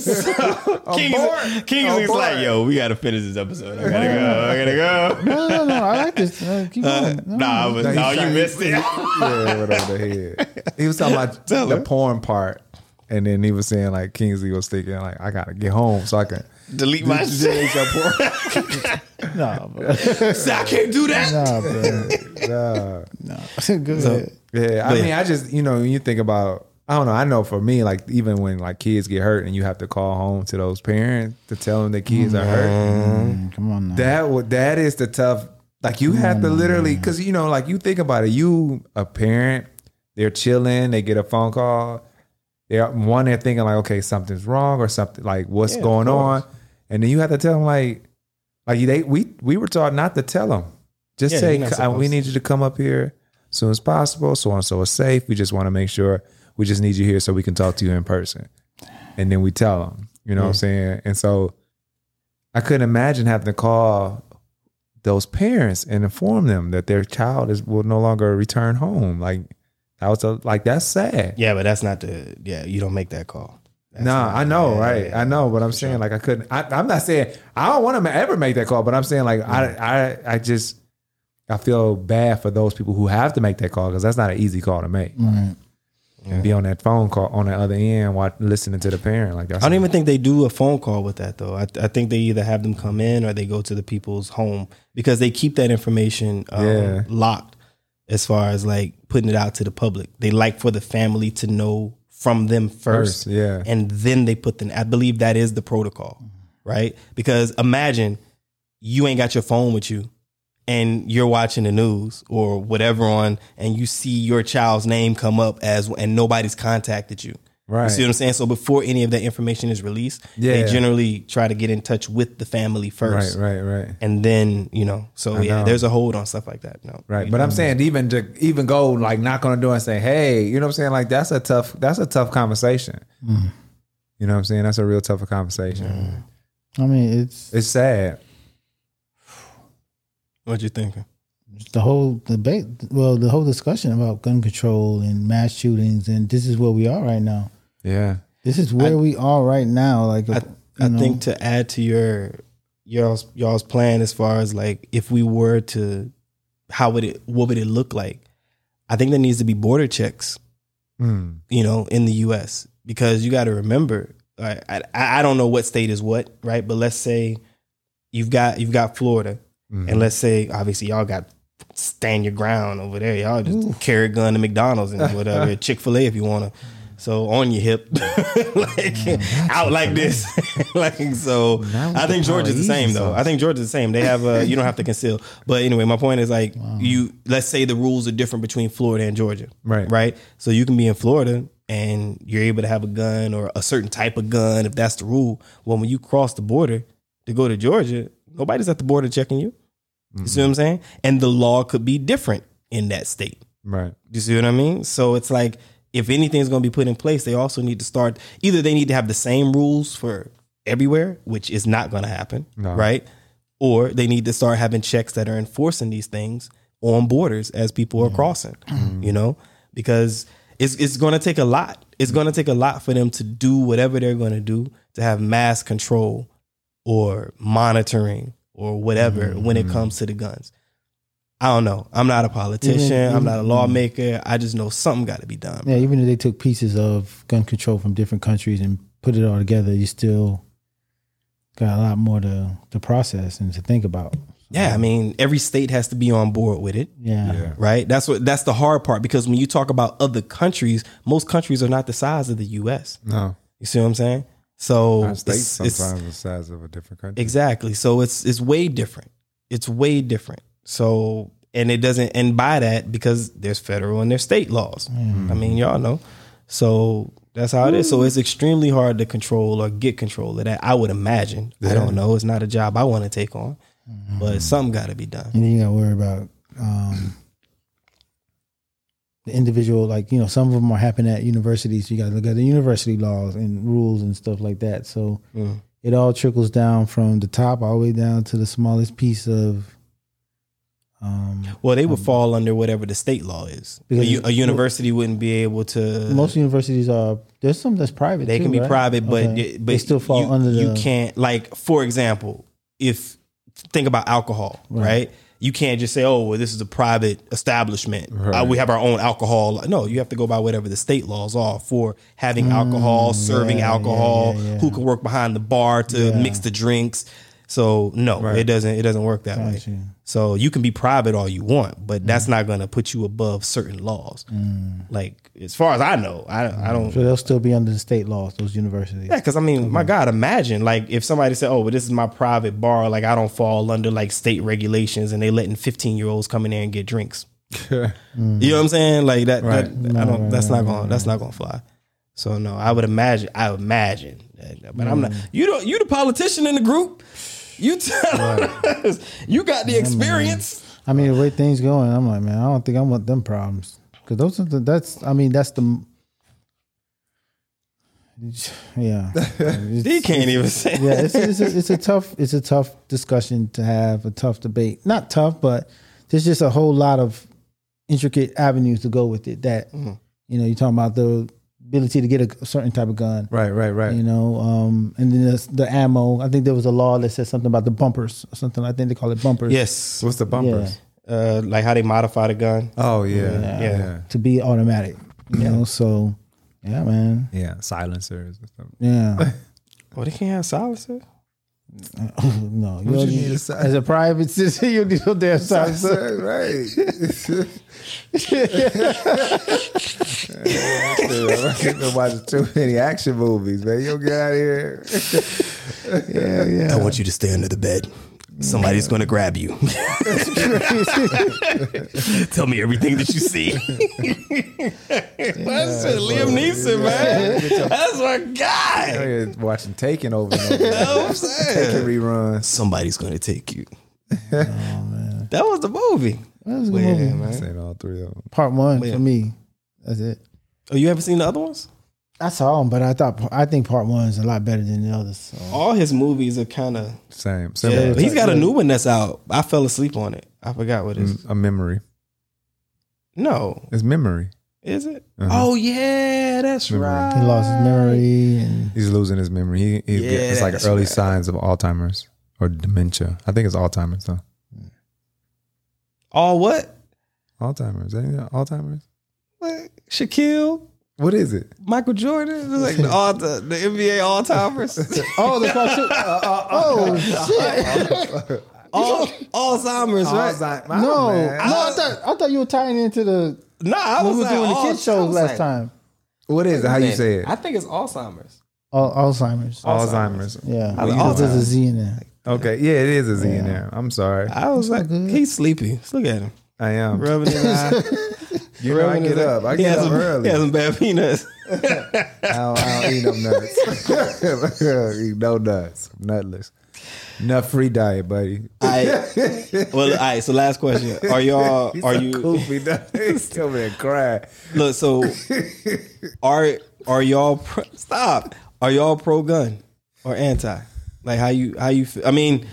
Speaker 1: so, Kings,
Speaker 5: Abort.
Speaker 1: Kingsley's like, yo, we gotta finish this episode. I gotta go. I gotta go.
Speaker 3: No, no, no. I like this. Uh, keep going. No,
Speaker 1: Nah, I
Speaker 5: No,
Speaker 1: no, you
Speaker 5: trying-
Speaker 1: missed it.
Speaker 5: yeah, went over the head. He was talking about
Speaker 1: Tell
Speaker 5: the
Speaker 1: her.
Speaker 5: porn part, and then he was saying like Kingsley was thinking like I gotta get home so I can
Speaker 1: Delete my shit.
Speaker 3: Nah, bro.
Speaker 1: Say, I can't do that.
Speaker 3: Nah, bro.
Speaker 5: Nah.
Speaker 3: Nah. Good.
Speaker 1: So-
Speaker 5: Yeah, I
Speaker 1: But-
Speaker 5: mean, I just you know, when you think about, I don't know. I know for me, like even when like kids get hurt and you have to call home to those parents to tell them the kids are hurt,
Speaker 3: Mm, come on now.
Speaker 5: that that is the tough. Like you have to literally, because you know, like you think about it. You a parent, they're chilling, they get a phone call. They're one, they're thinking like, okay, something's wrong or something like what's
Speaker 1: Yeah,
Speaker 5: going on,
Speaker 1: course.
Speaker 5: And then you have to tell them like, like they we we were taught not to tell them. Just
Speaker 1: Yeah,
Speaker 5: say "Uh, we need you to come up here as soon as possible, so and so is safe. We just want to make sure we just need you here so we can talk to you in person, and then we tell them. You know what I'm saying? And so I couldn't imagine having to call those parents and inform them that their child is will no longer return home. Like that was a, like that's sad.
Speaker 1: Yeah, but that's not the. Yeah, you don't make that call. That's
Speaker 5: nah, I know,
Speaker 1: yeah,
Speaker 5: right? I know, but I'm saying like I couldn't. I, I'm not saying I don't want to ever make that call, but I'm saying like I, I, I just I feel bad for those people who have to make that call because that's not an easy call to make.
Speaker 3: Right.
Speaker 5: And be on that phone call on the other end while listening to the parent. Like
Speaker 1: I don't even think they do a phone call with that though. I, I think they either have them come in or they go to the people's home because they keep that information um,
Speaker 5: Yeah.
Speaker 1: locked as far as like putting it out to the public. They like for the family to know from them first,
Speaker 5: First, yeah.
Speaker 1: and then they put the. I believe that is the protocol, right? Because imagine you ain't got your phone with you and you're watching the news or whatever on and you see your child's name come up as and nobody's contacted you.
Speaker 5: Right.
Speaker 1: You see what I'm saying? So before any of that information is released,
Speaker 5: Yeah.
Speaker 1: they generally try to get in touch with the family first.
Speaker 5: right, right. Right.
Speaker 1: And then, you know, so
Speaker 5: I
Speaker 1: yeah,
Speaker 5: know.
Speaker 1: there's a hold on stuff like that. No.
Speaker 5: Right. But I'm saying even to even go like knock on the door and say, hey, you know what I'm saying? Like that's a tough that's a tough conversation. Mm. You know what I'm saying? That's a real tough conversation. Mm.
Speaker 3: I mean, it's
Speaker 5: It's sad.
Speaker 1: What you thinking?
Speaker 3: the whole debate. Well, the whole discussion about gun control and mass shootings, and this is where we are right now.
Speaker 5: Yeah.
Speaker 3: This is where we are right now. Like,
Speaker 1: I, I
Speaker 3: know,
Speaker 1: think to add to your y'all's y'all's plan as far as like if we were to how would it what would it look like? I think there needs to be border checks
Speaker 5: Mm.
Speaker 1: you know, in the U.S. because you got to remember, I, I I don't know what state is what, right? But let's say you've got you've got Florida, and let's say obviously y'all got stand your ground over there. Y'all just carry a gun to McDonald's and whatever, Chick Fil A if you want to. So on your hip, like out like this, like so. I think Georgia's the same though. I think Georgia's the same. They have a you don't have to conceal. But anyway, my point is like you let's say the rules are different between Florida and Georgia.
Speaker 5: Right.
Speaker 1: Right. So you can be in Florida and you're able to have a gun or a certain type of gun if that's the rule. Well, when you cross the border to go to Georgia, nobody's at the border checking you. You see what I'm saying? And the law could be different in that state.
Speaker 5: Right.
Speaker 1: You see what I mean? So it's like if anything's going to be put in place, they also need to start. Either they need to have the same rules for everywhere, which is not going to happen,
Speaker 5: No.
Speaker 1: right? Or they need to start having checks that are enforcing these things on borders as people are mm. crossing. Mm. You know, because it's it's going to take a lot. It's going to take a lot for them to do whatever they're going to do to have mass control or monitoring or whatever when it mm. comes to the guns. I don't know. I'm not a politician.
Speaker 3: Even-
Speaker 1: I'm not a lawmaker. I just know something got to be done.
Speaker 3: Yeah, even if they took pieces of gun control from different countries and put it all together, you still got a lot more to to process and to think about.
Speaker 1: Yeah, I mean, every state has to be on board with it.
Speaker 3: Yeah.
Speaker 1: Right? That's what that's the hard part because when you talk about other countries, most countries are not the size of the US.
Speaker 5: No.
Speaker 1: You see what I'm saying? So
Speaker 5: Our states
Speaker 1: it's, it's
Speaker 5: sometimes the size of a different country.
Speaker 1: exactly. So it's it's way different. It's way different. So and it doesn't and by that because there's federal and there's state laws. I mean, y'all know. So that's how it is. So it's extremely hard to control or get control of that. I would imagine. I don't know. It's not a job I want to take on, but something got to be done.
Speaker 3: And you got to worry about um, the individual, like, you know, some of them are happening at universities. You got to look at the university laws and rules and stuff like that. So
Speaker 1: Mm.
Speaker 3: it all trickles down from the top all the way down to the smallest piece of. Um,
Speaker 1: Well, they would fall under whatever the state law is. A,
Speaker 3: Because-
Speaker 1: u- a university wouldn't be able to.
Speaker 3: most universities are, there's some that's private.
Speaker 1: they
Speaker 3: too,
Speaker 1: can be
Speaker 3: right?
Speaker 1: private, but
Speaker 3: Okay.
Speaker 1: but
Speaker 3: they still fall
Speaker 1: you,
Speaker 3: under the.
Speaker 1: You can't like, for example, if think about alcohol, right? You can't just say, "Oh, well, this is a private establishment. Uh, we have our own alcohol." No, you have to go by whatever the state laws are for having alcohol, serving
Speaker 3: Mm, yeah,
Speaker 1: alcohol.
Speaker 3: yeah, yeah.
Speaker 1: Who can work behind the bar to mix the drinks? So no, it doesn't. It doesn't work that way. So you can be private all you want, but that's mm. not going to put you above certain laws.
Speaker 3: Mm.
Speaker 1: Like as far as I know, I I mm. don't.
Speaker 3: So they'll still be under the state laws, those universities.
Speaker 1: Yeah, because I mean, my God, imagine like if somebody said, "Oh, but this is my private bar. Like I don't fall under like state regulations, and they letting fifteen year olds come in there and get drinks." You know what I'm mm. saying? Like that. that I don't. that's not going. That's not going to fly. So no, I would imagine. I would imagine, that, but I'm not. You don't. You the politician in the group. You tell us. You got the experience.
Speaker 3: I mean, the way things going, I'm like, man, I don't think I want them problems because those are the, that's. I mean, that's the. Yeah,
Speaker 1: He can't even say.
Speaker 3: yeah. It's, it's, a, it's a tough, it's a tough discussion to have, a tough debate. Not tough, but there's just a whole lot of intricate avenues to go with it. That
Speaker 1: Mm-hmm.
Speaker 3: you know, you're talking about the ability to get a, certain type of gun.
Speaker 5: Right, right, right.
Speaker 3: You know, um, and then the, the ammo. I think there was a law that said something about the bumpers or something. I think they call it bumpers.
Speaker 1: Yes.
Speaker 5: What's the bumpers?
Speaker 1: Uh, like how they modify the gun.
Speaker 5: Oh yeah,
Speaker 3: Yeah.
Speaker 5: yeah,
Speaker 1: Yeah.
Speaker 5: yeah,
Speaker 3: to be automatic. You know, so yeah, man.
Speaker 5: Yeah, silencers and stuff.
Speaker 3: Yeah.
Speaker 1: Oh, they can't have silencer.
Speaker 3: No, you,
Speaker 5: you
Speaker 3: don't
Speaker 5: need
Speaker 3: need,
Speaker 5: a si-
Speaker 3: as a private citizen, you need no damn silencer.
Speaker 5: right. I've been watching too many action movies, man. You don't get out of here.
Speaker 3: Yeah, yeah.
Speaker 1: I want you to stay under the bed. Somebody's going to grab you. Tell me everything that you see. That's it, Liam Neeson, man. That's my guy.
Speaker 5: Watching Taken over and over.
Speaker 1: Know I'm
Speaker 5: Taken
Speaker 1: saying?
Speaker 5: reruns.
Speaker 1: Somebody's going to take you. Oh, man. That was the movie.
Speaker 3: That was a good
Speaker 1: Yeah,
Speaker 3: movie.
Speaker 1: man.
Speaker 5: Seen all three of them.
Speaker 3: Part one
Speaker 1: Yeah.
Speaker 3: for me. That's it.
Speaker 1: Oh, you ever seen the other ones?
Speaker 3: I saw him, but I thought I think part one is a lot better than the others. So.
Speaker 1: All his movies are kind of.
Speaker 5: Same.
Speaker 1: Yeah, but he's got a new one that's out. I fell asleep on it. I forgot what it is.
Speaker 5: A memory.
Speaker 1: No,
Speaker 5: It's memory.
Speaker 1: is it?
Speaker 5: Uh-huh.
Speaker 1: Oh yeah, that's
Speaker 5: Memory.
Speaker 1: right.
Speaker 3: He lost his memory, and
Speaker 5: He's losing his memory. He, he's
Speaker 1: Yeah,
Speaker 5: get- it's like early
Speaker 1: right.
Speaker 5: signs of Alzheimer's or dementia. I think it's Alzheimer's though.
Speaker 1: All what?
Speaker 5: Alzheimer's. Ain't it Alzheimer's?
Speaker 1: What? Shaquille,
Speaker 5: What is it?
Speaker 1: Michael Jordan, It's like the, all the, the NBA all timers,
Speaker 3: oh, the cartoon. Uh, uh, uh. oh shit!
Speaker 1: all Alzheimer's, right?
Speaker 5: Alzheimer's.
Speaker 3: No,
Speaker 5: man.
Speaker 3: no, I thought I thought you were tying into the
Speaker 1: Nah, I was
Speaker 3: we were
Speaker 1: like,
Speaker 3: doing the
Speaker 1: all-
Speaker 3: kids shows last
Speaker 1: like,
Speaker 3: time.
Speaker 5: What is it? How you say it?
Speaker 1: I think it's Alzheimer's.
Speaker 3: Al- Alzheimer's.
Speaker 5: Alzheimer's.
Speaker 3: Yeah,
Speaker 1: I like
Speaker 3: because there's a
Speaker 1: Alzheimer's.
Speaker 3: In there.
Speaker 5: Okay. Yeah, it is a Z in there. I'm sorry.
Speaker 1: I was like, he's sleepy. Let's Look at him.
Speaker 5: I am.
Speaker 1: Rubbing his eye.
Speaker 5: You know, I
Speaker 1: rubbing
Speaker 5: get up. I
Speaker 1: He
Speaker 5: get
Speaker 1: has
Speaker 5: up
Speaker 1: some,
Speaker 5: early.
Speaker 1: He has some bad peanuts.
Speaker 5: I don't, I don't eat them nuts. eat no nuts. Nutless. Nut free diet, buddy.
Speaker 1: I well, all right. So last question: Are y'all?
Speaker 5: He's
Speaker 1: Are
Speaker 5: so
Speaker 1: you?
Speaker 5: goofy? He's over there crying.
Speaker 1: Look, so are are y'all pro, stop? Are y'all pro gun or anti? Like how you how you? I mean,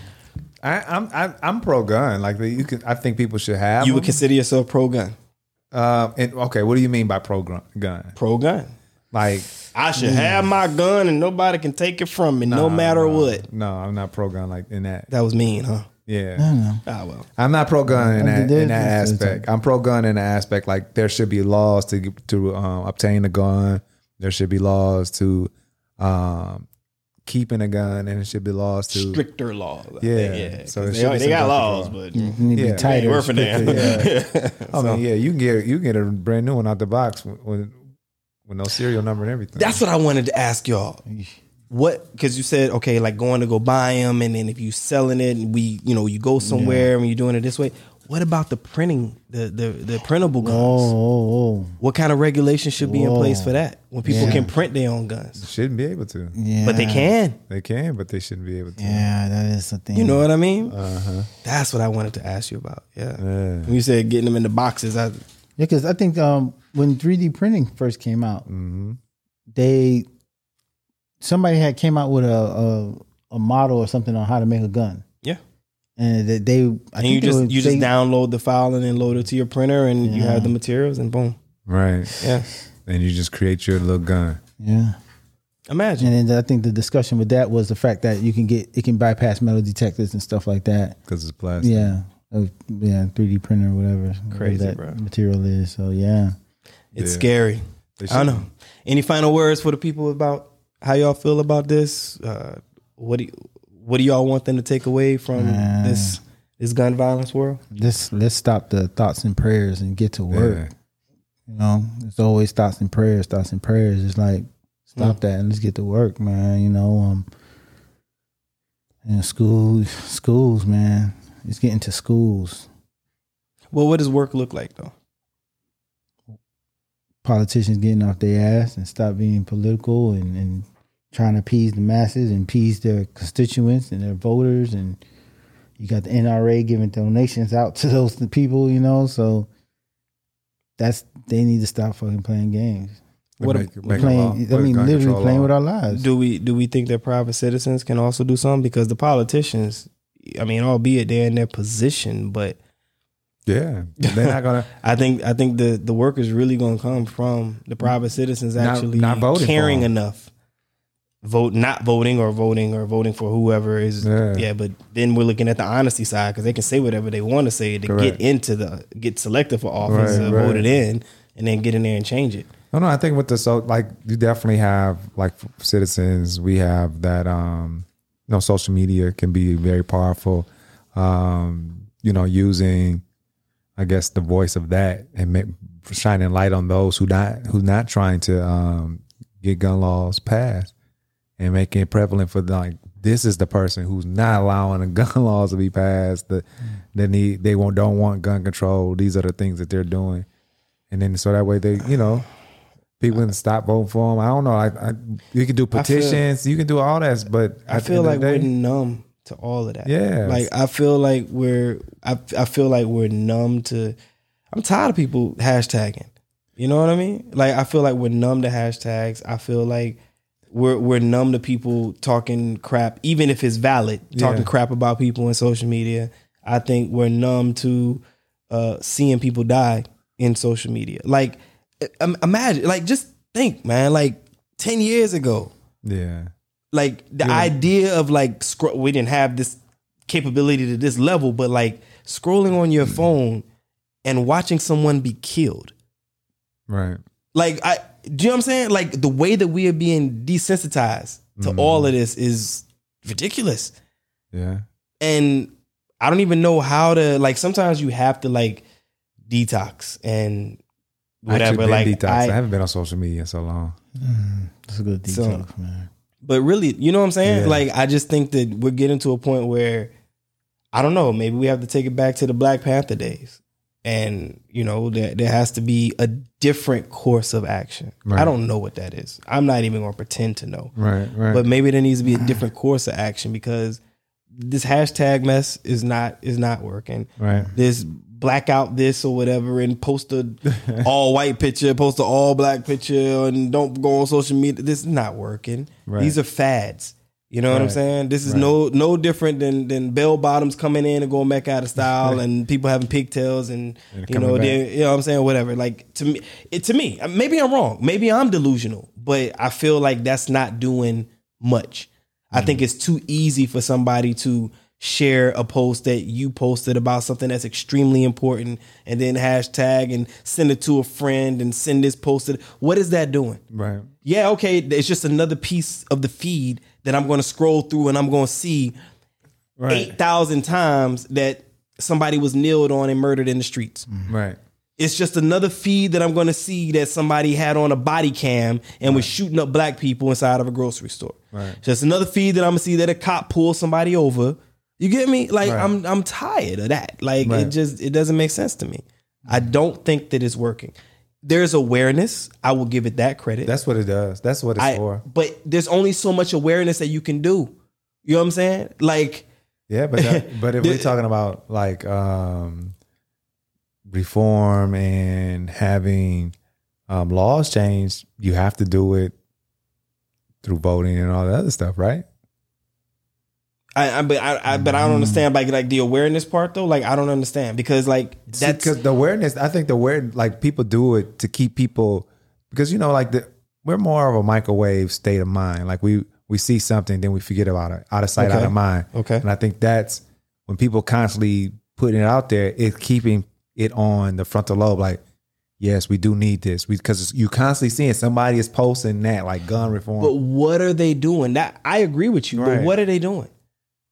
Speaker 5: I, I'm I, I'm pro gun. Like you can, I think people should have.
Speaker 1: you would consider yourself pro gun?
Speaker 5: Um, and okay, what do you mean by pro gun? gun?
Speaker 1: Pro gun.
Speaker 5: Like
Speaker 1: I should have my gun and nobody can take it from me, no matter
Speaker 5: nah.
Speaker 1: what.
Speaker 5: No, I'm not pro gun like in that.
Speaker 1: That was mean, huh?
Speaker 5: Yeah.
Speaker 1: Ah, well.
Speaker 5: I'm not pro gun in
Speaker 3: I
Speaker 5: that
Speaker 3: did
Speaker 5: in that
Speaker 3: this- this-
Speaker 5: aspect. I'm pro gun in the aspect like there should be laws to to um, obtain a gun. There should be laws to um, keeping a gun, and it should be laws to
Speaker 1: stricter laws.
Speaker 5: Yeah,
Speaker 1: think, yeah.
Speaker 5: so
Speaker 1: 'Cause
Speaker 5: it
Speaker 1: they,
Speaker 5: be
Speaker 1: they got
Speaker 5: gun
Speaker 1: laws, but
Speaker 3: You need to
Speaker 5: Yeah.
Speaker 3: be tighter.
Speaker 1: worth for them.
Speaker 3: stricter, yeah.
Speaker 5: I mean, yeah, you can get you can get a brand new one out the box with with, with no serial number and everything.
Speaker 1: That's what I wanted to ask y'all. What? Because you said okay, like going to go buy them, and then if you selling it, and we, you know, you go somewhere and you're doing it this way. What about the printing, the the the printable guns?
Speaker 3: Oh, oh, oh.
Speaker 1: What kind of regulation should be in place for that when people
Speaker 3: Yeah.
Speaker 1: can print their own guns?
Speaker 5: shouldn't be able to.
Speaker 3: Yeah.
Speaker 1: But they can.
Speaker 5: They can, but they shouldn't be able to.
Speaker 3: Yeah, that is the thing.
Speaker 1: You know what I mean?
Speaker 5: Uh-huh.
Speaker 1: That's what I wanted to ask you about. Yeah.
Speaker 5: Yeah.
Speaker 1: When you said getting them in the boxes, I
Speaker 3: Yeah, because I think um, when 3D printing first came out,
Speaker 5: hmm
Speaker 3: they somebody had came out with a, a a model or something on how to make a gun,
Speaker 1: yeah.
Speaker 3: And that they I
Speaker 1: And you just
Speaker 3: would
Speaker 1: you just download the file and then load it to your printer, and you have the materials, and boom.
Speaker 5: Right.
Speaker 1: Yeah.
Speaker 5: And you just create your little gun.
Speaker 3: yeah.
Speaker 1: Imagine.
Speaker 3: And then I think the discussion with that was the fact that you can get it can bypass metal detectors and stuff like that.
Speaker 5: because it's plastic.
Speaker 3: Yeah, uh, yeah, 3D printer or whatever, whatever
Speaker 1: Crazy,
Speaker 3: that
Speaker 1: bro.
Speaker 3: material is. So yeah,
Speaker 1: It's
Speaker 5: Yeah.
Speaker 1: scary. I don't know. Any final words for the people about how y'all feel about this? Uh, what do you, what do y'all want them to take away from
Speaker 3: Man.
Speaker 1: this this gun violence world?
Speaker 3: let's let's stop the thoughts and prayers and get to work.
Speaker 5: Yeah.
Speaker 3: You know, it's always thoughts and prayers, thoughts and prayers. It's like stop that and let's get to work, man. You know, um, and schools, schools, man. It's getting to schools.
Speaker 1: Well, what does work look like though?
Speaker 3: Politicians getting off their ass and stop being political and, and trying to appease the masses and appease their constituents and their voters. And you got the NRA giving donations out to those people, you know. So that's they need to stop fucking playing games.
Speaker 1: What
Speaker 5: make-
Speaker 1: a-
Speaker 5: make
Speaker 3: playing. I mean, literally
Speaker 5: control
Speaker 3: playing
Speaker 5: law.
Speaker 3: with our lives.
Speaker 1: Do we do we think that private citizens can also do something? Because the politicians, I mean, albeit they're in their position, but
Speaker 5: Yeah. They're not gonna
Speaker 1: I think I think the the work is really going to come from the private citizens actually
Speaker 5: not voting
Speaker 1: caring enough. Vote not voting or voting or voting for whoever is
Speaker 5: Yeah.
Speaker 1: yeah, but then we're looking at the honesty side because they can say whatever they want to say to
Speaker 5: Correct.
Speaker 1: get into the get selected for office,
Speaker 5: Right,
Speaker 1: uh,
Speaker 5: right.
Speaker 1: voted in, and then get in there and change it.
Speaker 5: No, no. I think with the so like you definitely have like citizens. We have that. Um, you know, social media can be very powerful. Um, you know, using, I guess, the voice of that and make, shining light on those who not who not trying to um, get gun laws passed and making it prevalent for like this is the person who's not allowing the gun laws to be passed. The they they won't don't want gun control. These are the things that they're doing, and then so that way they you know people can stop voting for them. I don't know. I, I you can do
Speaker 1: I feel-
Speaker 5: petitions, you can do all that, but
Speaker 1: I feel like
Speaker 5: the
Speaker 1: we're numb to all of that.
Speaker 5: Yeah.
Speaker 1: Like I feel like we're I I feel like we're numb to I'm tired of people hashtagging. You know what I mean? Like I feel like we're numb to hashtags. I feel like we're we're numb to people talking crap, even if it's valid, talking
Speaker 5: Yeah.
Speaker 1: crap about people in social media. I think we're numb to uh, seeing people die in social media. Like imagine, like just think, man. Like ten years ago,
Speaker 5: yeah,
Speaker 1: like the idea of like scro- we didn't have this capability to this level, but like scrolling on your phone and watching someone be killed.
Speaker 5: right.
Speaker 1: Like I do you know what I'm saying? Like the way that we are being desensitized to mm. all of this is ridiculous.
Speaker 5: Yeah,
Speaker 1: And I don't even know how to like sometimes you have to like detox and
Speaker 5: I
Speaker 1: whatever.
Speaker 5: been
Speaker 1: Like
Speaker 5: detox. I,
Speaker 1: I,
Speaker 5: haven't been on social media in so long.
Speaker 3: Mm, that's a good
Speaker 1: So-
Speaker 3: detox, man.
Speaker 1: But really, you know what I'm saying?
Speaker 5: Yeah.
Speaker 1: Like, I just think that we're getting to a point where I don't know. Maybe we have to take it back to the Black Panther days. And you know there there has to be a different course of action. I don't know what that is. I'm not even going to pretend to know.
Speaker 5: Right, right.
Speaker 1: But maybe there needs to be a different course of action because this hashtag mess is not is not working.
Speaker 5: Right.
Speaker 1: This blackout this or whatever and post a all white picture, post a all black picture and don't go on social media. This is not working.
Speaker 5: Right.
Speaker 1: These are fads. You know what I'm saying? This is no no different than than bell bottoms coming in and going back out of style and people having pigtails and,
Speaker 5: And
Speaker 1: you know you know what I'm saying whatever. Like to me, it to me maybe I'm wrong. Maybe I'm delusional, but I feel like that's not doing much. I think it's too easy for somebody to share a post that you posted about something that's extremely important and then hashtag and send it to a friend and send this posted. What is that doing?
Speaker 5: right.
Speaker 1: Yeah, okay, it's just another piece of the feed that I'm going to scroll through and I'm going to see
Speaker 5: Right.
Speaker 1: 8,000 times that somebody was kneeled on and murdered in the streets. Mm-hmm.
Speaker 5: Right.
Speaker 1: It's just another feed that I'm going to see that somebody had on a body cam and was shooting up black people inside of a grocery store.
Speaker 5: Right.
Speaker 1: Just another feed that I'm going to see that a cop pulled somebody over. You get me? Like
Speaker 5: Right.
Speaker 1: I'm I'm tired of that. Like
Speaker 5: Right.
Speaker 1: it just it doesn't make sense to me. I don't think that it's working. There's awareness. I will give it that credit.
Speaker 5: That's what it does. That's what it's
Speaker 1: I,
Speaker 5: for.
Speaker 1: but there's only so much awareness that you can do. You know what I'm saying? Like
Speaker 5: Yeah, but that, but if we're talking about like um reform and having um laws changed, you have to do it through voting and all that other stuff, right?
Speaker 1: I, I but I, I but I don't understand like like the awareness part though. Like I don't understand because like that's
Speaker 5: because the awareness. I think the aware like people do it to keep people because you know like the we're more of a microwave state of mind. Like we we see something, then we forget about it, out of sight, out of mind.
Speaker 1: Okay.
Speaker 5: and I think that's when people constantly putting it out there. It's keeping it on the frontal lobe. Like yes, we do need this because you constantly seeing somebody is posting that like gun reform.
Speaker 1: But what are they doing? That I agree with you. But what are they doing?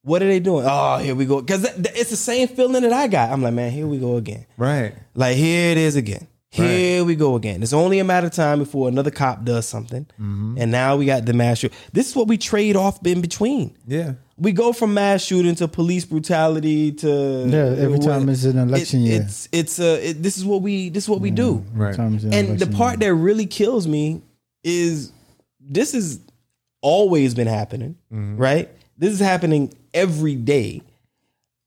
Speaker 1: What are they doing? Oh, here we go. Because it's the same feeling that I got. I'm like, man, here we go again.
Speaker 5: right.
Speaker 1: Like here it is again. Here we go again. It's only a matter of time before another cop does something,
Speaker 5: Mm-hmm.
Speaker 1: and now we got the mass shoot. This is what we trade off in between.
Speaker 5: Yeah.
Speaker 1: We go from mass shooting to police brutality to
Speaker 3: Yeah, every time it's an election
Speaker 1: it-
Speaker 3: year.
Speaker 1: It's it's uh it, this is what we this is what we do.
Speaker 5: Right.
Speaker 3: Times
Speaker 1: And the part
Speaker 3: year.
Speaker 1: that really kills me is this has always been happening,
Speaker 3: Mm-hmm.
Speaker 1: right? This is happening every day.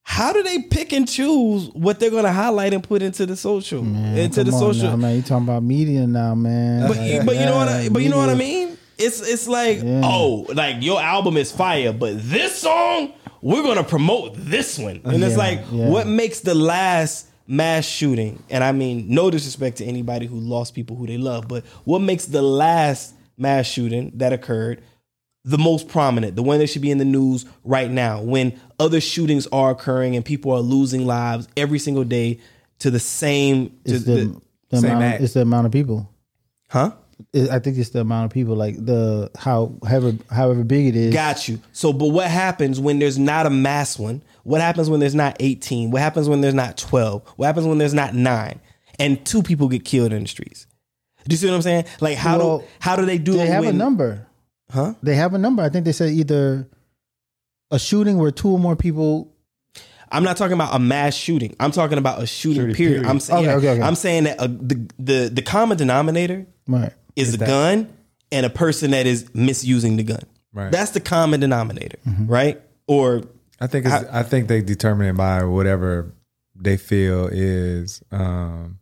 Speaker 1: How do they pick and choose what they're going to highlight and put into the social,
Speaker 3: Man,
Speaker 1: into the social?
Speaker 3: now, man. You talking about media now, man?
Speaker 1: But,
Speaker 3: Like,
Speaker 1: but you know what? I,
Speaker 3: yeah,
Speaker 1: but you know what I mean. It's it's like
Speaker 3: Yeah.
Speaker 1: oh, like your album is fire, but this song we're gonna promote this one, and it's like
Speaker 3: yeah.
Speaker 1: what makes the last mass shooting? And I mean, no disrespect to anybody who lost people who they love, but what makes the last mass shooting that occurred the most prominent, the one that should be in the news right now, when other shootings are occurring and people are losing lives every single day to the same, to
Speaker 3: It's the,
Speaker 1: the,
Speaker 3: the
Speaker 5: Same
Speaker 3: amount.
Speaker 5: act.
Speaker 3: It's the amount of people.
Speaker 1: huh?
Speaker 3: I think it's the amount of people. Like the how however however big it is.
Speaker 1: Got you. So, but what happens when there's not a mass one? What happens when there's not 18? What happens when there's not 12? What happens when there's not nine? And two people get killed in the streets. Do you see what I'm saying? Like how
Speaker 3: Well,
Speaker 1: do how do they do
Speaker 3: They
Speaker 1: it?
Speaker 3: have a number.
Speaker 1: Huh?
Speaker 3: They have a number. I think they said either a shooting where two or more people.
Speaker 1: I'm not talking about a mass shooting. I'm talking about a shooting, period. I'm saying
Speaker 3: Okay, okay, okay.
Speaker 1: I'm saying that uh the, the the common denominator
Speaker 3: Right.
Speaker 1: is a gun and a person that is misusing the gun.
Speaker 5: Right.
Speaker 1: That's the common denominator,
Speaker 3: Mm-hmm.
Speaker 1: right? Or
Speaker 5: I think it's, I, think they determine it by whatever they feel is um,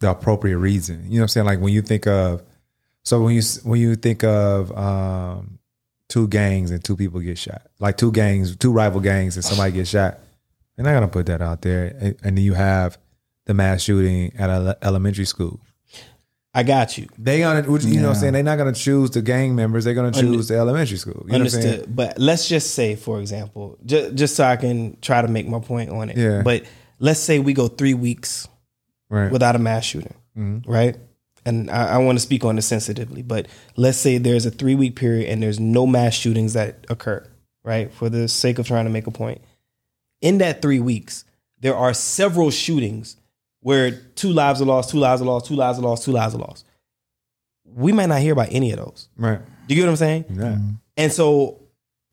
Speaker 5: the appropriate reason. You know what I'm saying? Like when you think of so when you when you think of um, two gangs and two people get shot, like two gangs, two rival gangs, and somebody gets shot, they're not gonna put that out there. And, and then you have the mass shooting at a elementary school.
Speaker 1: I got you.
Speaker 5: They gonna, you know, what I'm saying they're not gonna choose the gang members. They're gonna choose the elementary school. You know what I'm?
Speaker 1: Understood. But let's just say, for example, just, just so I can try to make my point on it.
Speaker 5: Yeah.
Speaker 1: But let's say we go three weeks
Speaker 5: Right.
Speaker 1: without a mass shooting, right? And I, I want to speak on this sensitively, but let's say there's a three week period and there's no mass shootings that occur, right? For the sake of trying to make a point. In that three weeks, there are several shootings where two lives are lost, two lives are lost, two lives are lost, two lives are lost. We might not hear about any of those.
Speaker 5: right.
Speaker 1: Do you get what I'm saying?
Speaker 5: Yeah.
Speaker 1: And so,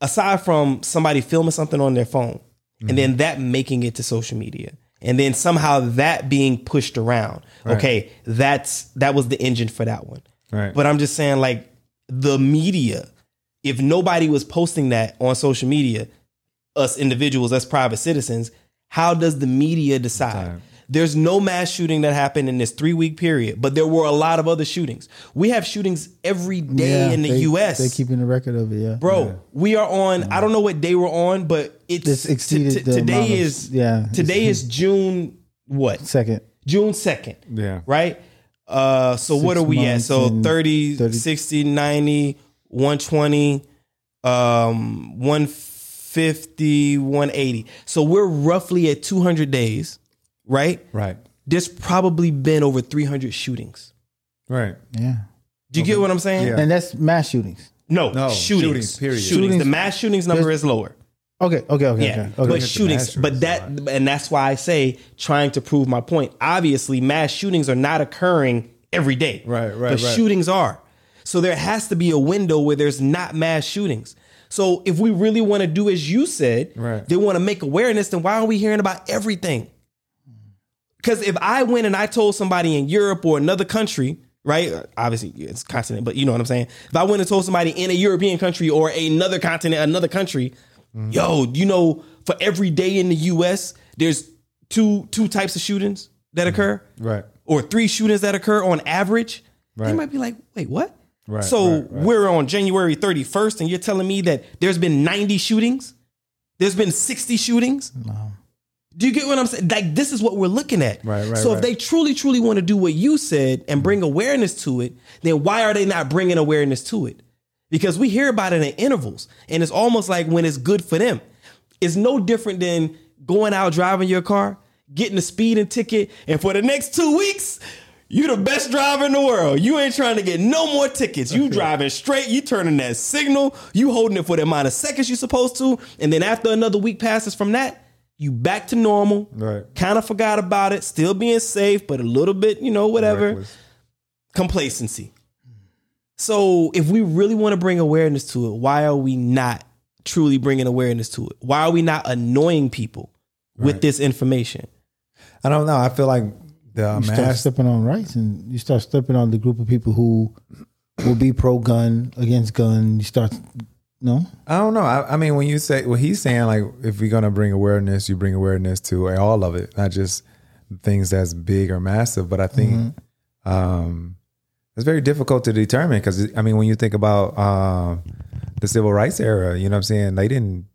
Speaker 1: aside from somebody filming something on their phone
Speaker 5: Mm-hmm.
Speaker 1: and then that making it to social media, and then somehow that being pushed around. Okay, that's that was the engine for that one.
Speaker 5: Right.
Speaker 1: But I'm just saying, like the media, if nobody was posting that on social media, us individuals, us private citizens, how does the media decide? There's no mass shooting that happened in this three week period, but there were a lot of other shootings. We have shootings every day
Speaker 3: Yeah,
Speaker 1: in the
Speaker 3: they-
Speaker 1: U.S.
Speaker 3: They're keeping the record of it. Yeah,
Speaker 1: Bro, we are on. I don't know what day we're on, but it's
Speaker 3: This exceeded
Speaker 1: t- t-
Speaker 3: the
Speaker 1: today
Speaker 3: of-
Speaker 1: is
Speaker 3: yeah,
Speaker 1: Today is June what?
Speaker 3: second.
Speaker 1: June second.
Speaker 5: Yeah.
Speaker 1: Right. Uh, so what are we at? So
Speaker 3: and
Speaker 1: 30,
Speaker 3: 30
Speaker 1: 60, 90, 120, um, 150, 180. So we're roughly at 200 days, right?
Speaker 5: Right.
Speaker 1: There's probably been over 300 shootings.
Speaker 5: Right.
Speaker 3: Yeah,
Speaker 1: Do you get what I'm saying?
Speaker 5: Yeah.
Speaker 3: and that's mass shootings.
Speaker 1: No,
Speaker 5: No,
Speaker 1: shootings.
Speaker 5: shootings, period.
Speaker 1: Shootings. The mass shootings number is lower.
Speaker 3: Okay, okay, okay,
Speaker 1: Yeah,
Speaker 3: okay. okay.
Speaker 1: but
Speaker 5: Look
Speaker 1: shootings, but that, and that's why I say trying to prove my point. Obviously, mass shootings are not occurring every day,
Speaker 5: Right, right,
Speaker 1: But
Speaker 5: right.
Speaker 1: shootings are. So there has to be a window where there's not mass shootings. So if we really want to do as you said,
Speaker 5: Right.
Speaker 1: they want to make awareness, then why are we hearing about everything? Because if I went and I told somebody in Europe or another country, right? Obviously, it's continent, but you know what I'm saying. If I went and told somebody in a European country or another continent, another country, mm-hmm. yo, you know, for every day in the U.S., there's two two types of shootings that mm-hmm. occur,
Speaker 5: Right.
Speaker 1: or three shootings that occur on average. They might be like, wait, what?
Speaker 5: Right,
Speaker 1: so
Speaker 5: right, right.
Speaker 1: we're on January 31st, and you're telling me that there's been 90 shootings, there's been 60 shootings. Do you get what I'm saying? Like this is what we're looking at.
Speaker 5: Right, right,
Speaker 1: So if they truly, truly want to do what you said and bring awareness to it, then why are they not bringing awareness to it? Because we hear about it in intervals, and it's almost like when it's good for them. It's no different than going out driving your car, getting a speeding ticket, and for the next two weeks, you're the best driver in the world. You ain't trying to get no more tickets. You driving straight. You turning that signal. You holding it for the amount of seconds you're supposed to, and then after another week passes from that, you back to normal.
Speaker 5: Right.
Speaker 1: Kind of forgot about it. Still being safe, but a little bit, you know, whatever
Speaker 5: Reckless.
Speaker 1: complacency. So if we really want to bring awareness to it, why are we not truly bringing awareness to it? Why are we not annoying people with this information?
Speaker 5: I don't know. I feel like the uh,
Speaker 3: you start
Speaker 5: mass.
Speaker 3: stepping on rights, and you start stepping on the group of people who will be pro gun against gun. You start, no,
Speaker 5: I don't know. I, I mean, when you say well, he's saying, like if we're gonna bring awareness, you bring awareness to all of it, not just things that's big or massive. But I think um, it's very difficult to determine because I mean, when you think about um, the civil rights era, you know what I'm saying? They didn't.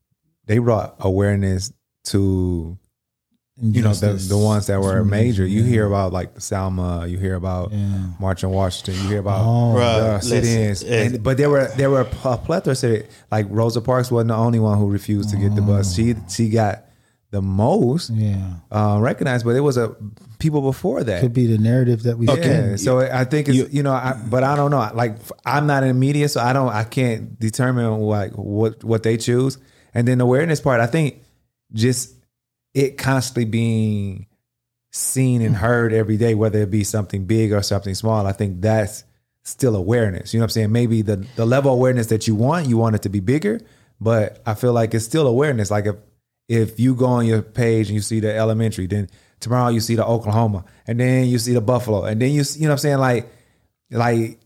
Speaker 5: They brought awareness to you know the the ones that were major. You
Speaker 3: yeah.
Speaker 5: hear about like the Selma. You hear about
Speaker 3: Yeah.
Speaker 5: March on Washington. You hear about
Speaker 3: Oh.
Speaker 1: Bruh,
Speaker 5: the sit-ins. And- but there were there were a plethora. of sit- Like Rosa Parks wasn't the only one who refused to get the bus. She she got the most
Speaker 3: yeah,
Speaker 5: uh, recognized, but it was a people before that.
Speaker 3: could be the narrative that we.
Speaker 5: Yeah, so I think it's you, know, I, but I don't know. Like I'm not in the media, so I don't, I can't determine like what what they choose. And then the awareness part, I think, just it constantly being seen and mm-hmm. heard every day, whether it be something big or something small. I think that's still awareness. You know what I'm saying? Maybe the the level of awareness that you want, you want it to be bigger, but I feel like it's still awareness. Like if if you go on your page and you see the elementary, then tomorrow you see the Oklahoma, and then you see the Buffalo, and then you see- you know what I'm saying? Like like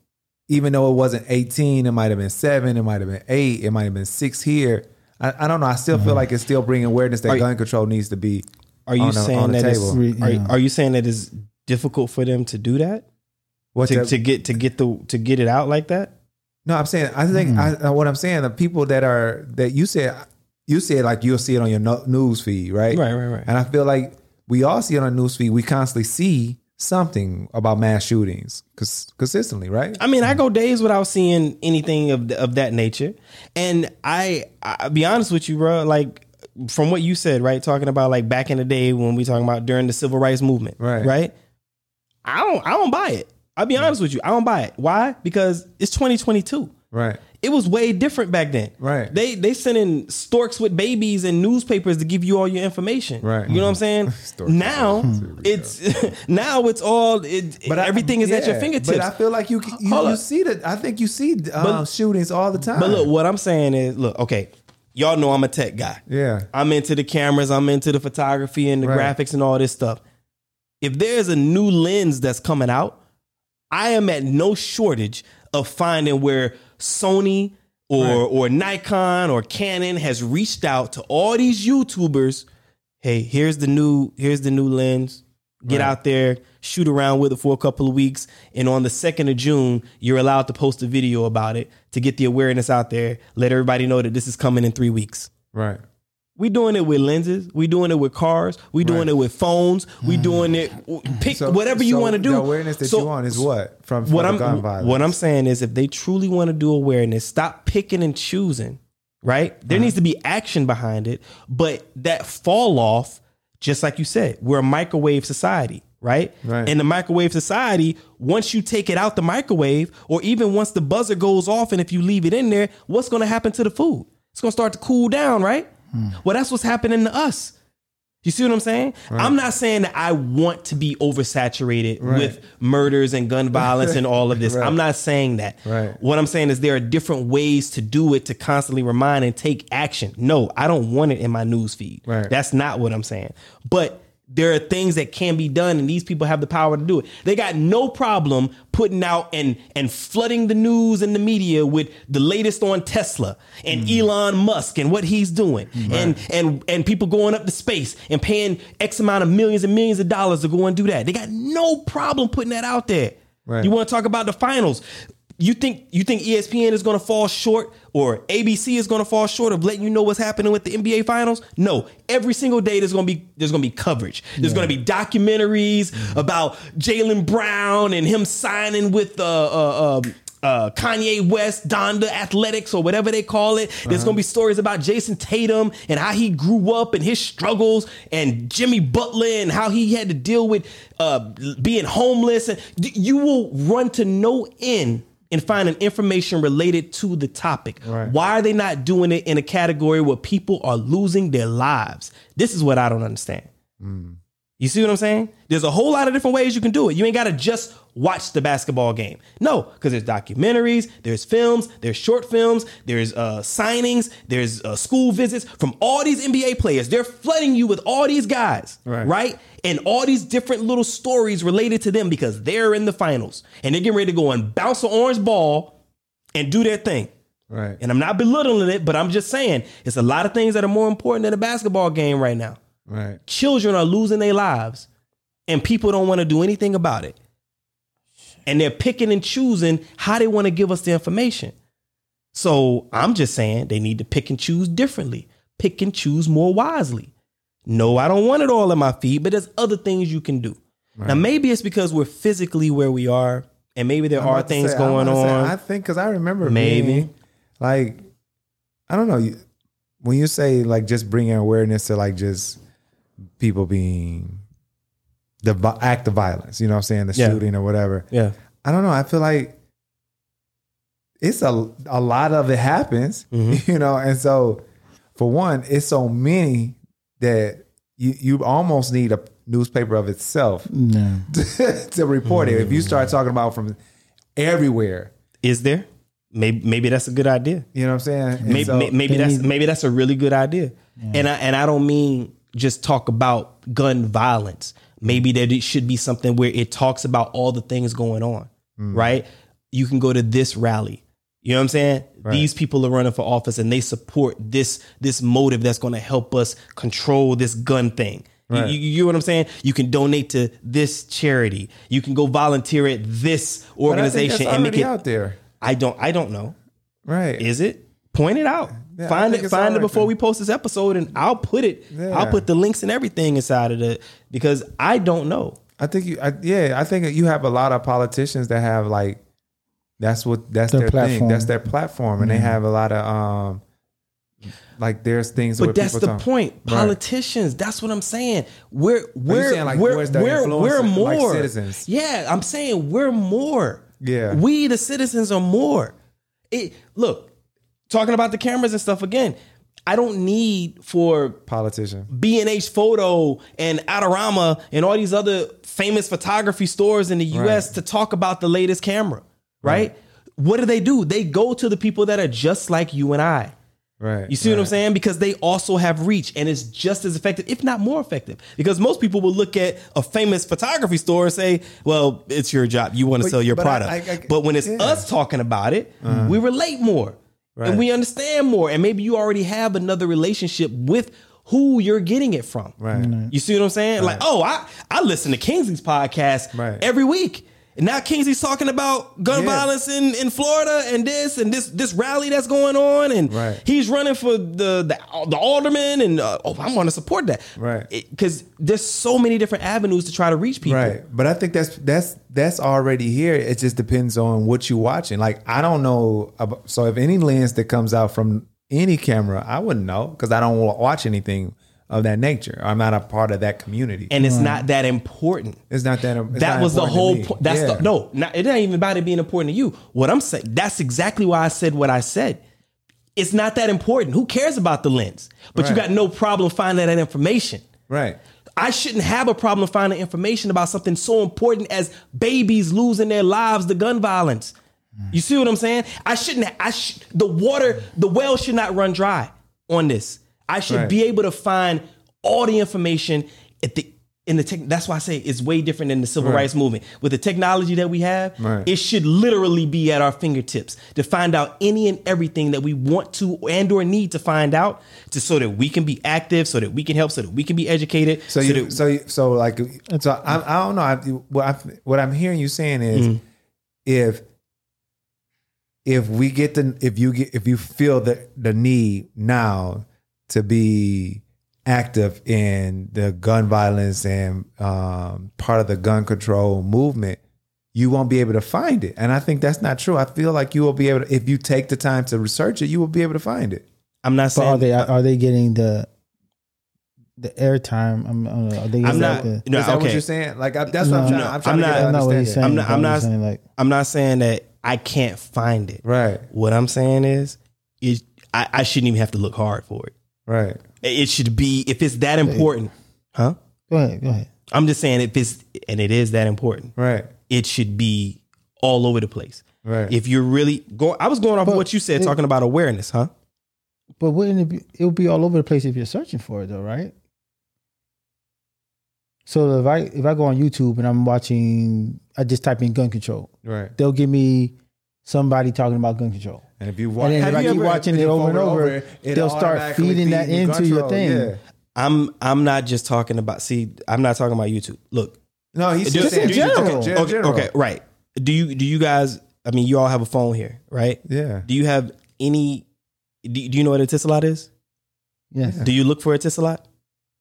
Speaker 5: even though it wasn't 18, it might have been seven, it might have been eight, it might have been six here. I, I don't know. I still feel mm-hmm. like it's still bringing awareness that
Speaker 1: Are-
Speaker 5: gun control needs to be.
Speaker 1: Are you
Speaker 5: on the-
Speaker 1: saying
Speaker 5: on the
Speaker 1: that it's,
Speaker 5: table.
Speaker 3: Re-
Speaker 1: are,
Speaker 3: yeah.
Speaker 1: are you saying that it's difficult for them to do that?
Speaker 5: What
Speaker 1: To,
Speaker 5: the-
Speaker 1: to get to get the to get it out like that?
Speaker 5: No, I'm saying I think mm-hmm. I, what I'm saying the people that are that you said you said like you'll see it on your no, news feed, right?
Speaker 1: Right, right, right.
Speaker 5: And I feel like we all see it on the news feed. We constantly see something about mass shootings cons- consistently, right?
Speaker 1: I mean, I go days without seeing anything of of that nature, and I I be honest with you, bro. Like from what you said, right, talking about like back in the day when we talking about during the civil rights movement,
Speaker 5: Right.
Speaker 1: right. I don't I don't buy it. I'll be honest with you, I don't buy it. Why? Because it's 2022.
Speaker 5: Right.
Speaker 1: It was way different back then.
Speaker 5: Right.
Speaker 1: They they sending storks with babies and newspapers to give you all your information.
Speaker 5: Right.
Speaker 1: You know what I'm saying?
Speaker 5: Storks.
Speaker 1: now it's now it's all it,
Speaker 5: But I-
Speaker 1: everything is at your fingertips.
Speaker 5: But I feel like you you, you see that. I think you see uh,
Speaker 1: But-
Speaker 5: shootings all the time.
Speaker 1: But look, what I'm saying is, look, okay, y'all know I'm a tech guy.
Speaker 5: Yeah.
Speaker 1: I'm into the cameras, I'm into the photography and the
Speaker 5: Right.
Speaker 1: graphics and all this stuff. If there's a new lens that's coming out, I am at no shortage of finding where Sony or or Nikon or Canon has reached out to all these YouTubers. Hey, here's the new here's the new lens. Get
Speaker 5: Right.
Speaker 1: out there, shoot around with it for a couple of weeks, and on the second of June, you're allowed to post a video about it to get the awareness out there. Let everybody know that this is coming in three weeks.
Speaker 5: Right.
Speaker 1: We doing it with lenses. We doing it with cars. We doing
Speaker 5: Right.
Speaker 1: it with phones. We doing it. Pick
Speaker 5: So-
Speaker 1: whatever you
Speaker 5: so
Speaker 1: want to do.
Speaker 5: The awareness that
Speaker 1: So-
Speaker 5: you want is what from, from
Speaker 1: what I'm
Speaker 5: gun violence.
Speaker 1: what I'm saying is if they truly want to do awareness, stop picking and choosing. Right?
Speaker 5: Uh-huh.
Speaker 1: There needs to be action behind it. But that fall off, just like you said, we're a microwave society. Right?
Speaker 5: Right.
Speaker 1: In the microwave society, once you take it out the microwave, or even once the buzzer goes off, and if you leave it in there, what's going to happen to the food? It's going to start to cool down, right? Well, that's what's happening to us. You see what I'm saying? I'm not saying that I want to be oversaturated
Speaker 5: Right.
Speaker 1: with murders and gun violence and all of this.
Speaker 5: Right.
Speaker 1: I'm not saying that.
Speaker 5: Right.
Speaker 1: What I'm saying is there are different ways to do it to constantly remind and take action. No, I don't want it in my news feed.
Speaker 5: Right.
Speaker 1: That's not what I'm saying. But there are things that can be done and these people have the power to do it. They got no problem putting out and and flooding the news and the media with the latest on Tesla and
Speaker 5: Mm.
Speaker 1: Elon Musk and what he's doing. And and and people going up to space and paying X amount of millions and millions of dollars to go and do that. They got no problem putting that out there.
Speaker 5: Right.
Speaker 1: You want to talk about the finals? You think you think ESPN is going to fall short or ABC is going to fall short of letting you know what's happening with the NBA finals? No. Every single day there's going to be there's going to be coverage. There's going to be documentaries about Jaylen Brown and him signing with uh, uh, um, uh, Kanye West, Donda Athletics, or whatever they call it. There's going to be stories about Jayson Tatum and how he grew up and his struggles, and Jimmy Butler and how he had to deal with uh, being homeless. And you will run to no end and finding information related to the topic.
Speaker 5: Right.
Speaker 1: Why are they not doing it in a category where people are losing their lives? This is what I don't understand. Mm. You see what I'm saying? There's a whole lot of different ways you can do it. You ain't got to just watch the basketball game. No, because there's documentaries, there's films, there's short films, there's uh, signings, there's uh, school visits from all these NBA players. They're flooding you with all these guys,
Speaker 5: Right.
Speaker 1: right? And all these different little stories related to them because they're in the finals and they're getting ready to go and bounce an orange ball and do their thing.
Speaker 5: Right.
Speaker 1: And I'm not belittling it, but I'm just saying it's a lot of things that are more important than a basketball game right now
Speaker 5: Right.
Speaker 1: children are losing their lives and people don't want to do anything about it. And they're picking and choosing how they want to give us the information. So I'm just saying they need to pick and choose differently, pick and choose more wisely. No, I don't want it all in my feed, but there's other things you can do. Now, maybe it's because we're physically where we are, and maybe there
Speaker 5: I'm
Speaker 1: are things
Speaker 5: say-
Speaker 1: going
Speaker 5: to say,
Speaker 1: on.
Speaker 5: I think because I remember
Speaker 1: Maybe.
Speaker 5: being, like I don't know when you say like just bringing awareness to like just people being the act of violence. You know what I'm saying? The
Speaker 1: Yeah.
Speaker 5: shooting or whatever.
Speaker 1: yeah.
Speaker 5: I don't know. I feel like it's a a lot of it happens,
Speaker 1: Mm-hmm.
Speaker 5: you know, and so for one, it's so many that you you almost need a newspaper of itself
Speaker 3: No.
Speaker 5: to report it. If you start talking about from everywhere,
Speaker 1: Is there? Maybe maybe that's a good idea.
Speaker 5: you know what I'm saying? And
Speaker 1: maybe
Speaker 5: so-
Speaker 1: may- maybe that's
Speaker 3: need-
Speaker 1: maybe that's a really good idea. And I and I don't mean just talk about gun violence. Maybe that it should be something where it talks about all the things going on.
Speaker 5: Mm.
Speaker 1: Right? You can go to this rally. You know what I'm saying? These people are running for office and they support this this motive that's going to help us control this gun thing. You-
Speaker 5: Right.
Speaker 1: You, you, get what I'm saying? You can donate to this charity. You can go volunteer at this
Speaker 5: But I think
Speaker 1: organization and make it.
Speaker 5: out there,
Speaker 1: I don't. I don't know.
Speaker 5: right?
Speaker 1: Is it? Point it out.
Speaker 5: Yeah,
Speaker 1: find it. Find it before
Speaker 5: then.
Speaker 1: we post this episode, and I'll put it.
Speaker 5: Yeah.
Speaker 1: I'll put the links and everything inside of it because I don't know.
Speaker 5: I think you, I, yeah, I think you have a lot of politicians that have like, that's what that's
Speaker 3: Their
Speaker 5: their, thing. That's their platform, and they have a lot of um, like there's things.
Speaker 1: But that's the
Speaker 5: talk-
Speaker 1: point.
Speaker 5: Right.
Speaker 1: Politicians. That's what I'm saying. We're we're
Speaker 5: saying, like,
Speaker 1: we're we're, we're
Speaker 5: of, like,
Speaker 1: more
Speaker 5: citizens?
Speaker 1: Yeah, I'm saying we're more.
Speaker 5: Yeah.
Speaker 1: we the citizens are more. It look talking about the cameras and stuff again. I don't need for
Speaker 5: politician.
Speaker 1: B&H Photo and Adorama and all these other famous photography stores in the US
Speaker 5: Right.
Speaker 1: to talk about the latest camera, right? What do they do? They go to the people that are just like you and I.
Speaker 5: Right,
Speaker 1: You see what I'm saying? Because they also have reach and it's just as effective, if not more effective. Because most people will look at a famous photography store and say, well, it's your job. You want to sell your
Speaker 5: but I-
Speaker 1: product.
Speaker 5: I- I-
Speaker 1: but when it's
Speaker 5: yeah. Uh-huh.
Speaker 1: us talking about it, we relate more
Speaker 5: Right.
Speaker 1: and we understand more. And maybe you already have another relationship with who you're getting it from.
Speaker 5: Right.
Speaker 1: You see what I'm saying? Like, oh, I, I listen to Kingsley's podcast
Speaker 5: Right.
Speaker 1: every week. And now Kingsley's talking about gun
Speaker 5: Yeah.
Speaker 1: violence in, in Florida and this and this this rally that's going on and
Speaker 5: Right.
Speaker 1: he's running for the the, the alderman and uh, oh I want to support that
Speaker 5: Right.
Speaker 1: because there's so many different avenues to try to reach people
Speaker 5: Right. But I think that's that's that's already here. It just depends on what you're watching. Like I don't know about, so if any lens that comes out from any camera, I wouldn't know because I don't wa- watch anything of that nature. I'm not a part of that community.
Speaker 1: and it's not that important
Speaker 5: it's not that it's
Speaker 1: that
Speaker 5: not
Speaker 1: was the
Speaker 5: important to
Speaker 1: whole
Speaker 5: me.
Speaker 1: point that's
Speaker 5: Yeah.
Speaker 1: the no not, it ain't even about it being important to you what I'm saying that's exactly why I said what I said it's not that important who cares about the lens but you got no problem finding that information
Speaker 5: Right.
Speaker 1: I shouldn't have a problem finding information about something so important as babies losing their lives to gun violence. Mm. You see what I'm saying? I shouldn't. I sh- the water, the well should not run dry on this. I should
Speaker 5: Right.
Speaker 1: be able to find all the information at the in the tech. That's why I say it's way different than the civil
Speaker 5: Right.
Speaker 1: rights movement. With the technology that we have,
Speaker 5: Right.
Speaker 1: it should literally be at our fingertips to find out any and everything that we want to and or need to find out, to so that we can be active, so that we can help, so that we can be educated.
Speaker 5: So you,
Speaker 1: that-
Speaker 5: so you, so like, so I, I don't know. I, what I, what I'm hearing you saying is,
Speaker 1: Mm-hmm.
Speaker 5: if if we get the, if you get, if you feel the the need now to be active in the gun violence and um, part of the gun control movement, you won't be able to find it. And I think that's not true. I feel like you will be able to, if you take the time to research it, you will be able to find it.
Speaker 1: I'm not
Speaker 3: But
Speaker 1: saying
Speaker 3: are they are they getting the the airtime? I'm, I'm, are they
Speaker 1: I'm not.
Speaker 3: like the,
Speaker 1: no,
Speaker 5: Is that
Speaker 1: okay.
Speaker 5: what you're saying? Like I, that's what I'm trying.
Speaker 1: no,
Speaker 5: I'm trying
Speaker 1: I'm
Speaker 5: to
Speaker 1: not-
Speaker 5: get
Speaker 3: I
Speaker 5: an
Speaker 3: know what
Speaker 5: understanding.
Speaker 3: he's saying.
Speaker 1: I'm not- I'm not-
Speaker 3: saying like
Speaker 1: I'm not saying that I can't find it.
Speaker 5: Right,
Speaker 1: What I'm saying is, is I, I shouldn't even have to look hard for it.
Speaker 5: Right.
Speaker 1: It should be if it's that important, huh?
Speaker 3: go ahead, go ahead.
Speaker 1: I'm just saying if it's and it is that important,
Speaker 5: Right.
Speaker 1: it should be all over the place.
Speaker 5: Right.
Speaker 1: If you're really going, I was going off of what you said,
Speaker 3: it-
Speaker 1: talking about awareness, huh?
Speaker 3: But wouldn't it be? It would be all over the place if you're searching for it, though, right? So if I if I go on YouTube and I'm watching, I just type in gun control.
Speaker 5: right.
Speaker 3: They'll give me somebody talking about gun control.
Speaker 5: And if you
Speaker 3: And
Speaker 5: watch,
Speaker 3: then if I keep watching it over and over,
Speaker 5: it
Speaker 3: they'll start
Speaker 5: automatically
Speaker 3: feeding that
Speaker 5: feeds you
Speaker 3: into your thing.
Speaker 5: Yeah.
Speaker 1: I'm I'm not just talking about. See, I'm not talking about YouTube. Look,
Speaker 5: No, he's
Speaker 1: Do-
Speaker 5: just
Speaker 3: in
Speaker 5: saying
Speaker 3: general.
Speaker 5: Okay,
Speaker 1: okay, okay, right. Do you do you guys? I mean, you all have a phone here, right?
Speaker 5: Yeah.
Speaker 1: Do you have any? Do, do you know what a Etisalat is?
Speaker 3: Yes.
Speaker 1: Do you look for a Etisalat?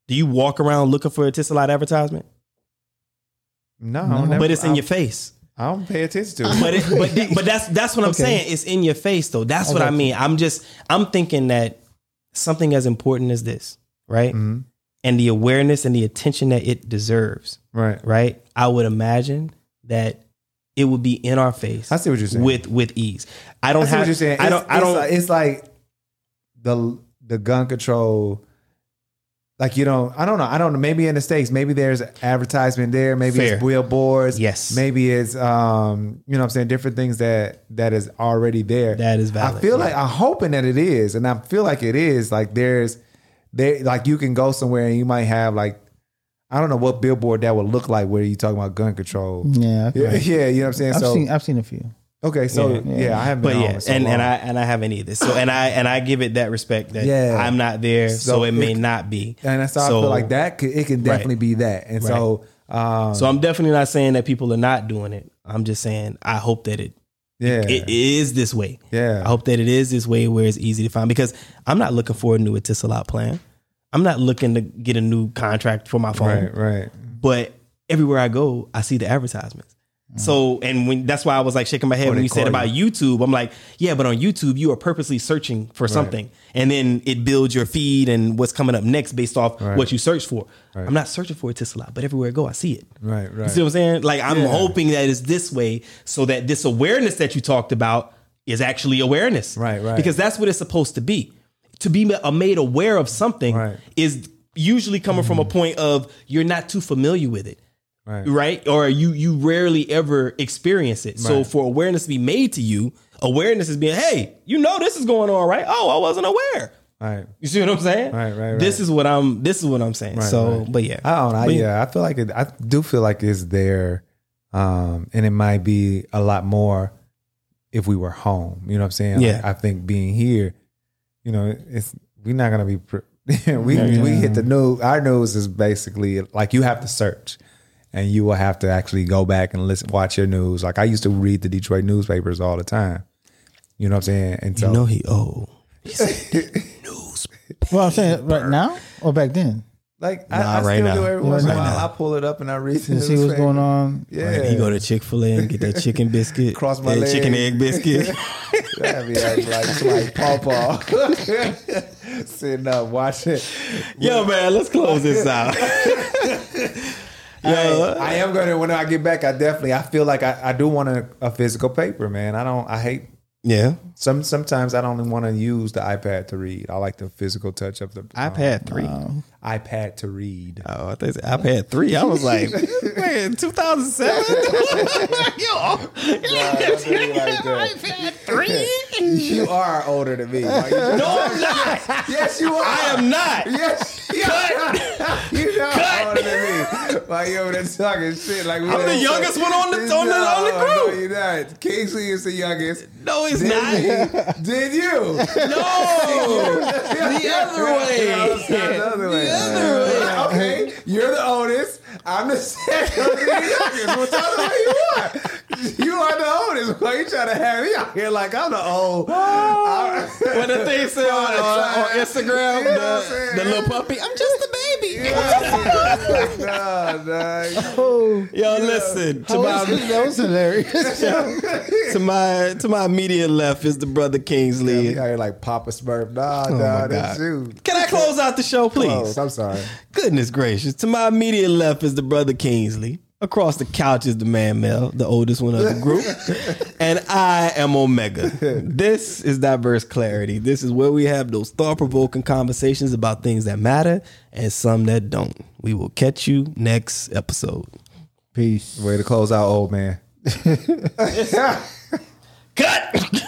Speaker 1: Do you walk around looking for a Etisalat advertisement?
Speaker 5: No,
Speaker 3: No.
Speaker 5: never,
Speaker 1: but it's in
Speaker 5: I,
Speaker 1: your face.
Speaker 5: I don't pay attention to it.
Speaker 1: But it, but but that's that's what I'm
Speaker 3: Okay.
Speaker 1: saying. It's in your face though. That's what I mean. I'm just I'm thinking that something as important as this, right?
Speaker 5: Mhm.
Speaker 1: And the awareness and the attention that it deserves,
Speaker 5: Right.
Speaker 1: right? I would imagine that it would be in our face.
Speaker 5: I see what you're saying.
Speaker 1: with with ease. I don't
Speaker 5: I see
Speaker 1: have.
Speaker 5: what you're saying.
Speaker 1: I don't.
Speaker 5: It's,
Speaker 1: I don't.
Speaker 5: It's like, it's like the the gun control. Like you know, I don't know. I don't know. Maybe in the states, maybe there's advertisement there. Maybe
Speaker 1: Fair.
Speaker 5: it's billboards.
Speaker 1: Yes.
Speaker 5: Maybe it's um, you know, what I'm saying different things that that is already there.
Speaker 1: That is valid.
Speaker 5: I feel
Speaker 1: yeah.
Speaker 5: like I'm hoping that it is, and I feel like it is. Like there's there, like you can go somewhere and you might have like I don't know what billboard that would look like where you talking about gun control.
Speaker 3: Yeah.
Speaker 5: Yeah, yeah, you know what I'm saying.
Speaker 3: I've
Speaker 5: so
Speaker 3: seen I've seen a few.
Speaker 5: Okay, so
Speaker 1: Yeah.
Speaker 5: yeah, I haven't been
Speaker 1: but yeah,
Speaker 5: so
Speaker 1: and,
Speaker 5: long.
Speaker 1: and I and I haven't either. So and I and I give it that respect that
Speaker 5: Yeah.
Speaker 1: I'm not there, so,
Speaker 5: So
Speaker 1: it may
Speaker 5: it-
Speaker 1: not be.
Speaker 5: And that's how I feel like that. Could, it can definitely be that. And so, um,
Speaker 1: So I'm definitely not saying that people are not doing it. I'm just saying I hope that it
Speaker 5: yeah,
Speaker 1: it is this way.
Speaker 5: yeah,
Speaker 1: I hope that it is this way where it's easy to find because I'm not looking for a new Etisalat plan. I'm not looking to get a new contract for my phone.
Speaker 5: right, right,
Speaker 1: But everywhere I go, I see the advertisements. So and when that's why I was like shaking my head when you said about YouTube. I'm like, yeah, but on YouTube you are purposely searching for something, and then it builds your feed and what's coming up next based off
Speaker 5: Right.
Speaker 1: what you search for. I'm not searching for a Etisalat, but everywhere I go, I see it.
Speaker 5: right, right.
Speaker 1: You see what I'm saying? Like I'm
Speaker 5: Yeah.
Speaker 1: hoping that it's this way so that this awareness that you talked about is actually awareness.
Speaker 5: Right, right.
Speaker 1: Because that's what it's supposed to be. To be ma- made aware of something
Speaker 5: Right.
Speaker 1: is usually coming from a point of you're not too familiar with it.
Speaker 5: Right.
Speaker 1: Right? Or you you rarely ever experience it. So for awareness to be made to you Awareness is being, hey, you know this is going on, right? Oh, I wasn't aware.
Speaker 5: Right.
Speaker 1: You see what I'm saying?
Speaker 5: Right, right,
Speaker 1: This is what I'm. This is what I'm saying.
Speaker 5: Right,
Speaker 1: so,
Speaker 5: right.
Speaker 1: but yeah,
Speaker 5: I don't know.
Speaker 1: But
Speaker 5: yeah, I feel like it. I do feel like it's there, um, and it might be a lot more if we were home. You know what I'm saying?
Speaker 1: Yeah.
Speaker 5: Like, I think being here, you know, it's we're not gonna be. Pre- we
Speaker 3: Yeah.
Speaker 5: we hit the news. Our news is basically like you have to search, and you will have to actually go back and listen, watch your news. Like I used to read the Detroit newspapers all the time. You know what I'm saying? And so
Speaker 1: you know he old.
Speaker 3: Well, I'm saying right now or back then
Speaker 5: like
Speaker 1: Nah,
Speaker 5: I, I
Speaker 1: right
Speaker 5: still
Speaker 1: now.
Speaker 5: do every once in a while. I pull it up and I read the
Speaker 3: to see what's
Speaker 5: newspaper.
Speaker 3: going on.
Speaker 5: Yeah,
Speaker 1: He go to Chick Fil A and get that chicken biscuit,
Speaker 5: Cross my
Speaker 1: that
Speaker 5: leg.
Speaker 1: chicken egg biscuit.
Speaker 5: That'd be acting like like Paw Sitting up watching.
Speaker 1: Yo, man, let's close this out. Yo,
Speaker 5: I am gonna when I get back. I definitely I feel like I, I do want a, a physical paper, man. I don't. I hate
Speaker 1: yeah.
Speaker 5: some. Sometimes I don't want to use the iPad to read. I like the physical touch of the um,
Speaker 1: iPad three.
Speaker 5: iPad to read.
Speaker 1: Oh, I think iPad three. I was like, man, 2007. Yo,
Speaker 5: iPad three. you are older than me. Why
Speaker 1: no, I'm not.
Speaker 5: yes, you are.
Speaker 1: I am not.
Speaker 5: Yes, you are. you know
Speaker 1: Cut.
Speaker 5: older than me. Why you over there talking shit like we
Speaker 1: I'm the youngest one on the- on the- on the group.
Speaker 5: No, you're not. Kingsley is the youngest.
Speaker 1: No, he's
Speaker 5: Did
Speaker 1: not.
Speaker 5: he? Did you?
Speaker 1: No, the other way.
Speaker 5: the other way. Okay, you're the oldest. I'm the second. You're the youngest. Other way you are? You are the oldest. Why you trying to have me out here like I'm the old? I'm-
Speaker 1: When the thing said on, uh, on, on Instagram,
Speaker 5: You know
Speaker 1: the, the little puppy, I'm just a baby.
Speaker 5: Nah, nah.
Speaker 1: Yo, listen to my
Speaker 3: that was hilarious.
Speaker 1: to my to my immediate left is the brother
Speaker 5: You
Speaker 1: Kingsley.
Speaker 5: out here like Papa Smurf. Nah,
Speaker 1: Oh
Speaker 5: nah, that's
Speaker 1: God.
Speaker 5: you.
Speaker 1: Can I close out the show, please?
Speaker 5: Close. I'm sorry.
Speaker 1: Goodness gracious. To my immediate left is the brother Kingsley. Across the couch is the man Melle, the oldest one of the group. and I am OMEHGA. This is Diverse Clarity. This is where we have those thought provoking conversations about things that matter and some that don't. We will catch you next episode.
Speaker 3: Peace.
Speaker 5: Way to close out, old man.
Speaker 1: Cut!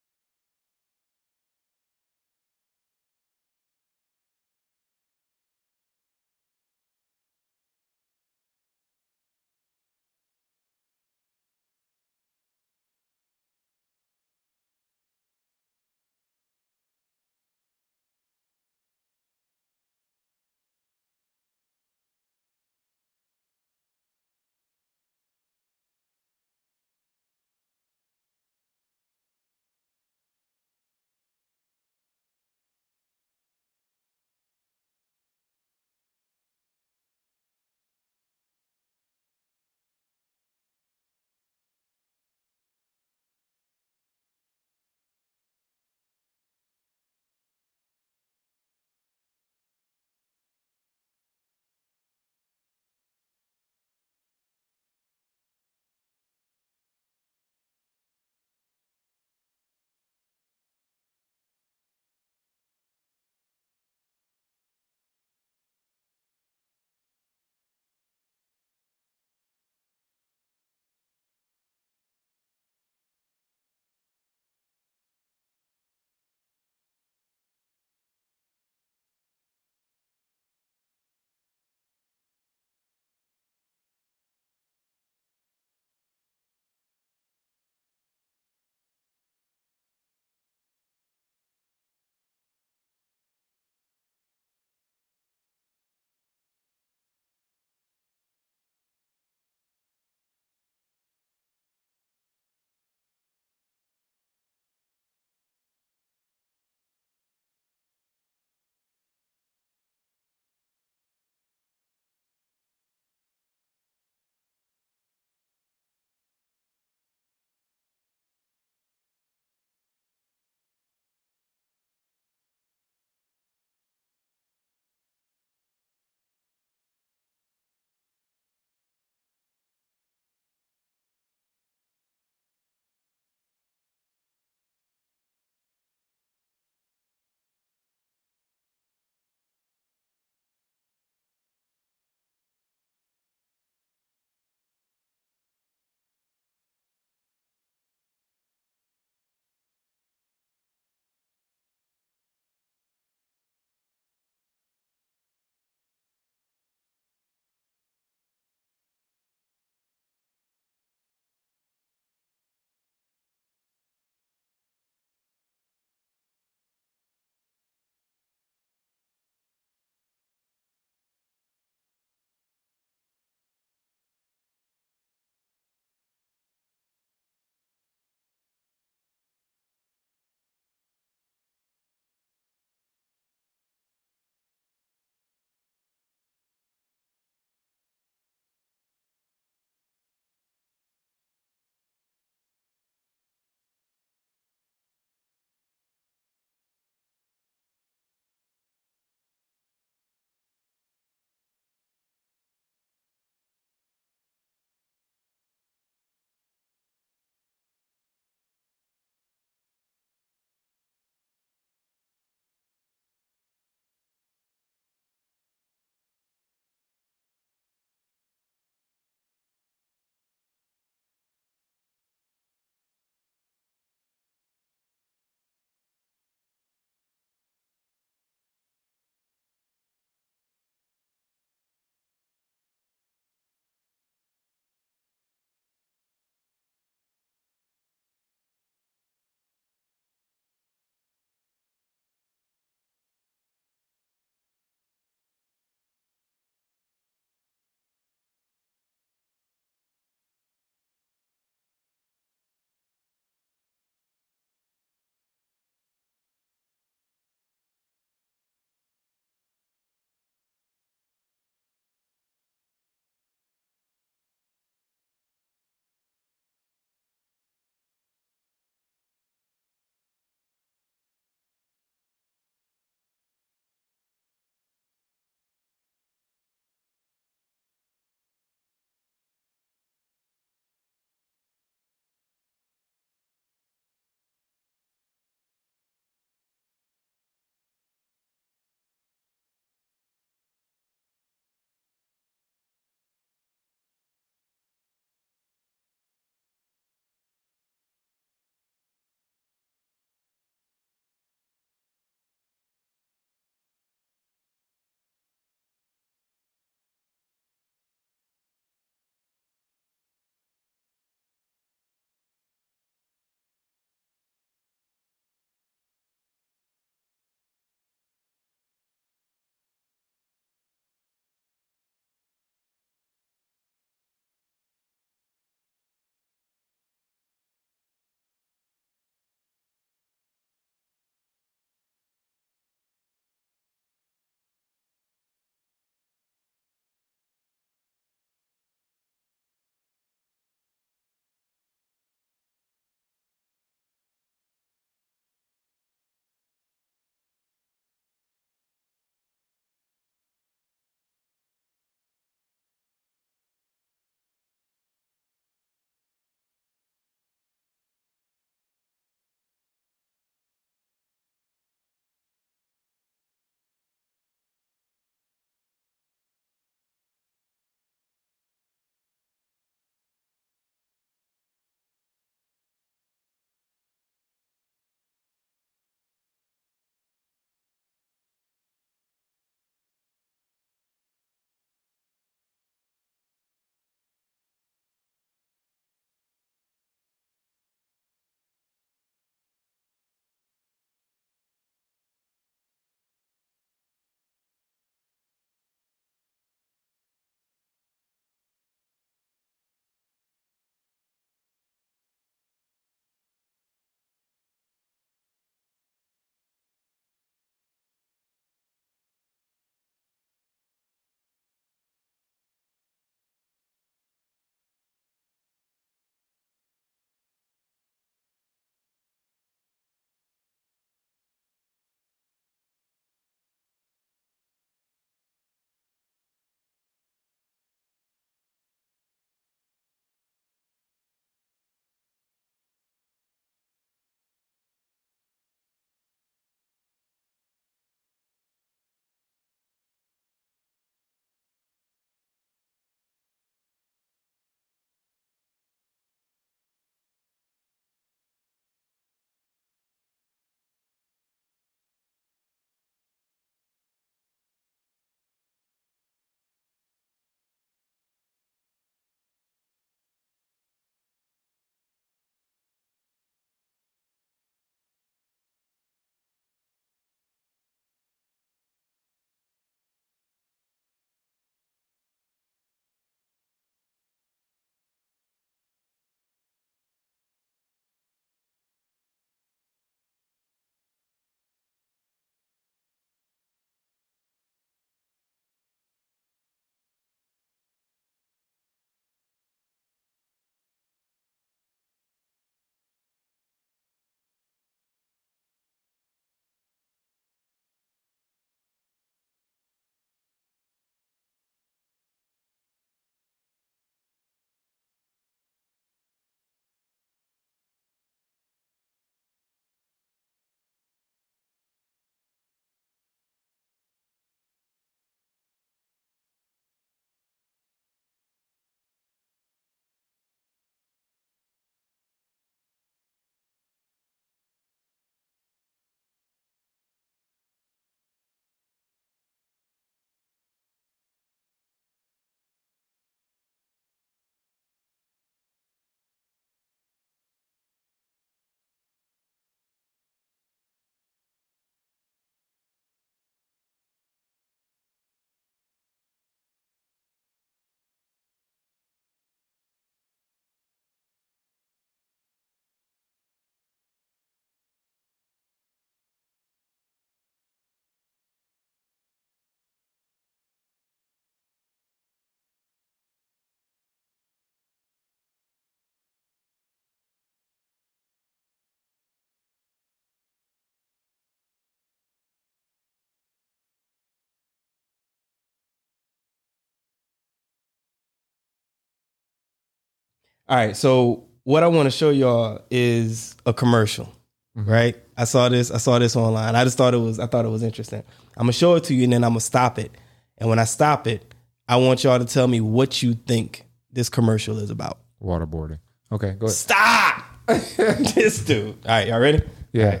Speaker 1: All right, so what I want to show y'all is a commercial, mm-hmm. right? I saw this. I saw this online. I just thought it was. I thought it was interesting. I'm gonna show it to you, and then I'm gonna stop it. And when I stop it, I want y'all to tell me what you think this commercial is about.
Speaker 2: Waterboarding. Okay, go ahead.
Speaker 1: Stop this dude. All right, y'all ready?
Speaker 2: Yeah.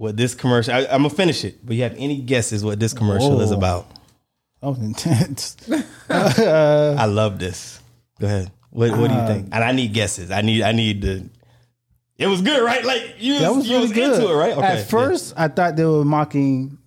Speaker 1: what this commercial? I, I'm gonna finish it, but you have any guesses what this commercial is about?
Speaker 3: That was intense.
Speaker 1: I love this. Go ahead. What What do you
Speaker 3: Uh,
Speaker 1: think? And I need guesses. I need I need to. It was good, right? Like you,
Speaker 3: That was
Speaker 1: you
Speaker 3: really
Speaker 1: was
Speaker 3: good.
Speaker 1: into it, right?
Speaker 3: At first, I thought they were mocking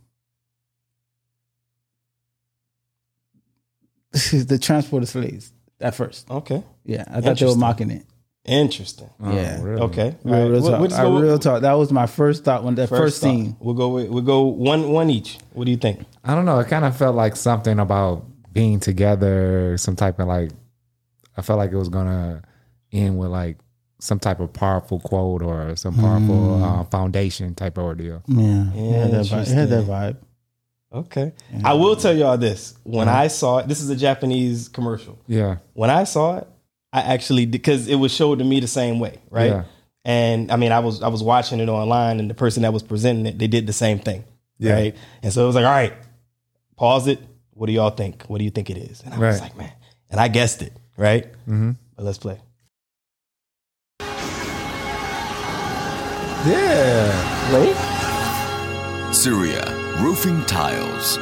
Speaker 3: the transport of slaves. At first,
Speaker 1: okay,
Speaker 3: yeah, I thought they were mocking it.
Speaker 1: Interesting.
Speaker 3: yeah,
Speaker 2: Oh, really?
Speaker 1: Okay,
Speaker 3: real,
Speaker 1: All right.
Speaker 3: real
Speaker 1: What-
Speaker 3: talk.
Speaker 1: what's
Speaker 3: I
Speaker 1: the-
Speaker 3: real talk. That was my first thought when that first,
Speaker 1: thought.
Speaker 3: scene.
Speaker 1: We'll go. With, we'll go one one each. What do you think?
Speaker 2: I don't know. It kind of felt like something about being together, some type of like. I felt like it was gonna end with like some type of powerful quote or some powerful uh, foundation type of ordeal.
Speaker 3: Yeah, Yeah. had that vibe. It had that vibe.
Speaker 1: Okay, I will tell y'all this. When I saw it, this is a Japanese commercial.
Speaker 2: Yeah,
Speaker 1: when I saw it, I actually because it was showed to me the same way, right?
Speaker 2: Yeah.
Speaker 1: And I mean, I was I was watching it online, and the person that was presenting it, they did the same thing, right? And so it was like, all right, pause it. What do y'all think? What do you think it is? And I was like, man, and I guessed it, right? Mm-hmm. But let's play.
Speaker 2: yeah.
Speaker 3: Wait,
Speaker 4: Syria Roofing Tiles.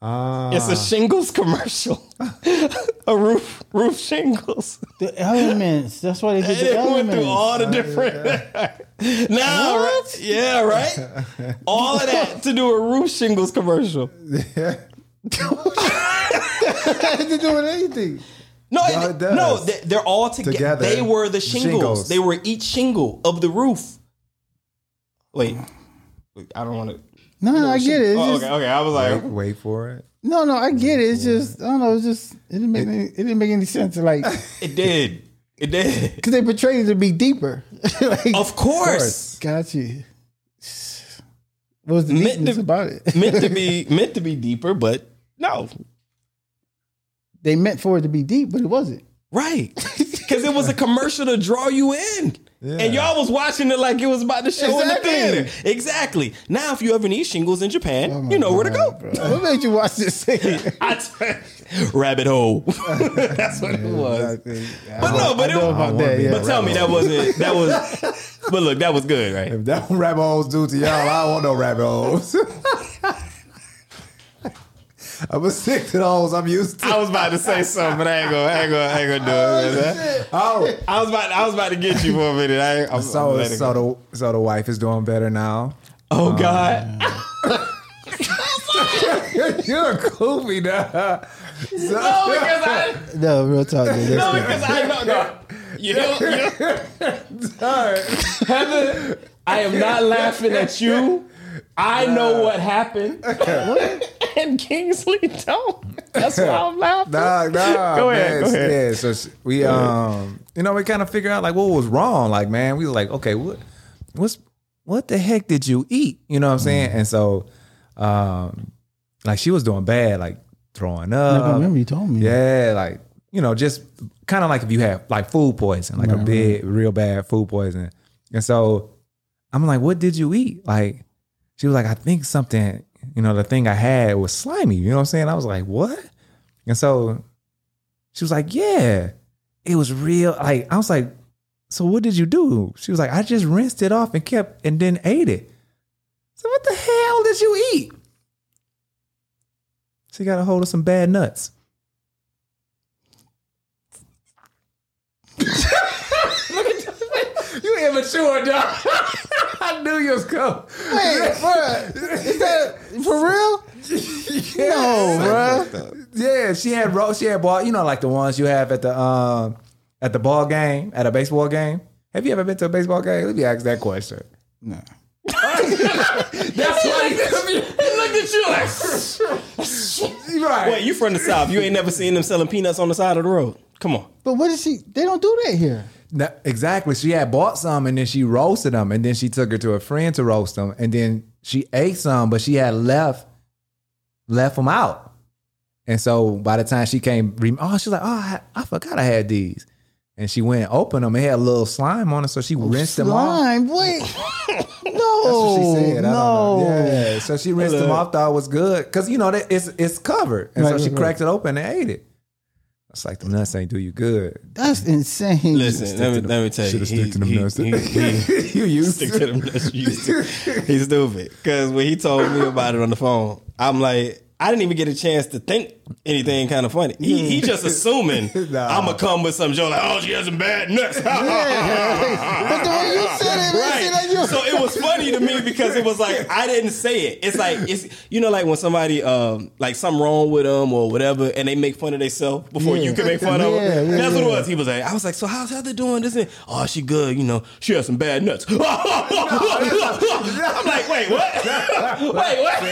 Speaker 2: Uh,
Speaker 1: It's a shingles commercial, a roof roof shingles.
Speaker 3: the elements. That's why they did the
Speaker 1: it went
Speaker 3: elements.
Speaker 1: through all the different. nah, right? Yeah, right. All of that to do a roof shingles commercial.
Speaker 2: had to do with anything.
Speaker 1: No,
Speaker 2: No,
Speaker 1: it no, they, they're all toge-
Speaker 2: Together.
Speaker 1: They were the shingles.
Speaker 2: Shingles.
Speaker 1: They were each shingle of the roof. Wait, Wait, I don't want to.
Speaker 3: No, no, I get it. It's
Speaker 1: Oh,
Speaker 3: just,
Speaker 1: okay, okay. I was like,
Speaker 2: Wait, wait for it.
Speaker 3: No, no, I get it. It's just I don't know. It's just it didn't make any, it didn't make any sense. Like
Speaker 1: it did, it did.
Speaker 3: because they portrayed it to be deeper. like,
Speaker 1: Of course,
Speaker 3: got you. What was the
Speaker 1: Meant
Speaker 3: deepness
Speaker 1: to-
Speaker 3: about it?
Speaker 1: meant to be meant to be deeper, but no,
Speaker 3: they meant for it to be deep, but it wasn't.
Speaker 1: right? Because it was a commercial to draw you in. And y'all was watching it like it was about to show
Speaker 3: Exactly.
Speaker 1: in the theater. Exactly. Now, if you ever need shingles in Japan, oh you know where to go.
Speaker 3: What made you watch this thing?
Speaker 1: I t- rabbit hole. That's what it was. But no, but it
Speaker 3: know about that. Yeah.
Speaker 1: But tell me that wasn't that was. But look, that was good, right?
Speaker 5: If that rabbit holes do to y'all, I don't want no rabbit holes. I'm a sick to those I'm used to.
Speaker 1: I was about to say something, but I ain't gonna, I ain't gonna, I ain't gonna do it. Oh, man.
Speaker 5: Oh.
Speaker 1: oh, I was about, I was about to get you for a minute. I, ain't- I'm,
Speaker 5: so
Speaker 1: I'm
Speaker 5: so the so the wife is doing better now.
Speaker 1: oh um, God,
Speaker 5: You're a goofy now.
Speaker 1: no, because I,
Speaker 3: no, real talk. Dude.
Speaker 1: no, because I know that. You know, you, Heather, I am not laughing at you. I know what happened, and Kingsley don't. That's why I'm laughing.
Speaker 5: Nah, nah,
Speaker 1: Go ahead,
Speaker 5: man.
Speaker 1: go ahead.
Speaker 5: Yeah, so s- we um, you know, we kind of figure out like what was wrong. Like, man, we was like, okay, what, what's what the heck did you eat? You know what I'm saying? And so, um, like she was doing bad, like throwing up.
Speaker 3: I remember you told me.
Speaker 5: Yeah, like you know, just kind of like if you have like food poison, like a
Speaker 3: Right,
Speaker 5: big, real bad food poison. And so I'm like, what did you eat? Like she was like, I think something, you know, the thing I had was slimy. You know what I'm saying? I was like, what? And so she was like, yeah, it was real. Like I was like, so what did you do? She was like, I just rinsed it off and kept and then ate it. So what the hell did you eat? She got a hold of some bad nuts. You immature, dog. I knew you was coming.
Speaker 3: Wait, bruh, is that for real? No, bruh.
Speaker 5: Yeah, she had ro- she had ball. You know, like the ones you have at the um at the ball game at a baseball game. Have you ever been to a baseball game? Let me ask that question.
Speaker 3: No.
Speaker 5: That's funny.
Speaker 1: Look at you like.
Speaker 5: right.
Speaker 1: Wait, you from the south? You ain't never seen them selling peanuts on the side of the road? Come on.
Speaker 3: But what is she? They don't do that here.
Speaker 5: No, exactly. She had bought some and then she roasted them and then she took her to a friend to roast them and then she ate some, but she had left left them out. And so by the time she came, oh, she's like, oh, I, I forgot I had these. And she went and opened them. It had a little slime on it, so she oh, rinsed them off.
Speaker 3: Slime. Wait.
Speaker 5: That's
Speaker 3: no.
Speaker 5: what she said. I don't
Speaker 3: no.
Speaker 5: know. Yeah. So she rinsed them off, thought it was good. Because, you know, that it's it's covered. And
Speaker 3: Right,
Speaker 5: so she
Speaker 3: right,
Speaker 5: cracked it open and ate it. It's like the nuts ain't do you good.
Speaker 3: That's insane.
Speaker 1: Listen, let me, let me tell you.
Speaker 5: Should've stick to them
Speaker 1: he-
Speaker 5: nuts.
Speaker 1: he- he-
Speaker 5: you used to
Speaker 1: stick
Speaker 5: to.
Speaker 1: to them nuts. you used to. He's stupid. Because when he told me about it on the phone, I'm like, I didn't even get a chance to think anything kind of funny. He, he just assuming
Speaker 5: Nah.
Speaker 1: I'm gonna come with some joke like, oh, she has some bad nuts.
Speaker 3: But the way you said it, like you-
Speaker 1: right. So it was funny to me because it was like I didn't say it. It's like it's you know like when somebody um like something wrong with them or whatever, and they make fun of themselves before
Speaker 3: Yeah.
Speaker 1: you can make fun of them.
Speaker 3: yeah,
Speaker 1: That's what it was. He was like, I was like, so how's Heather doing? This and oh, she good. You know, she has some bad nuts. I'm like, wait, what? wait, what?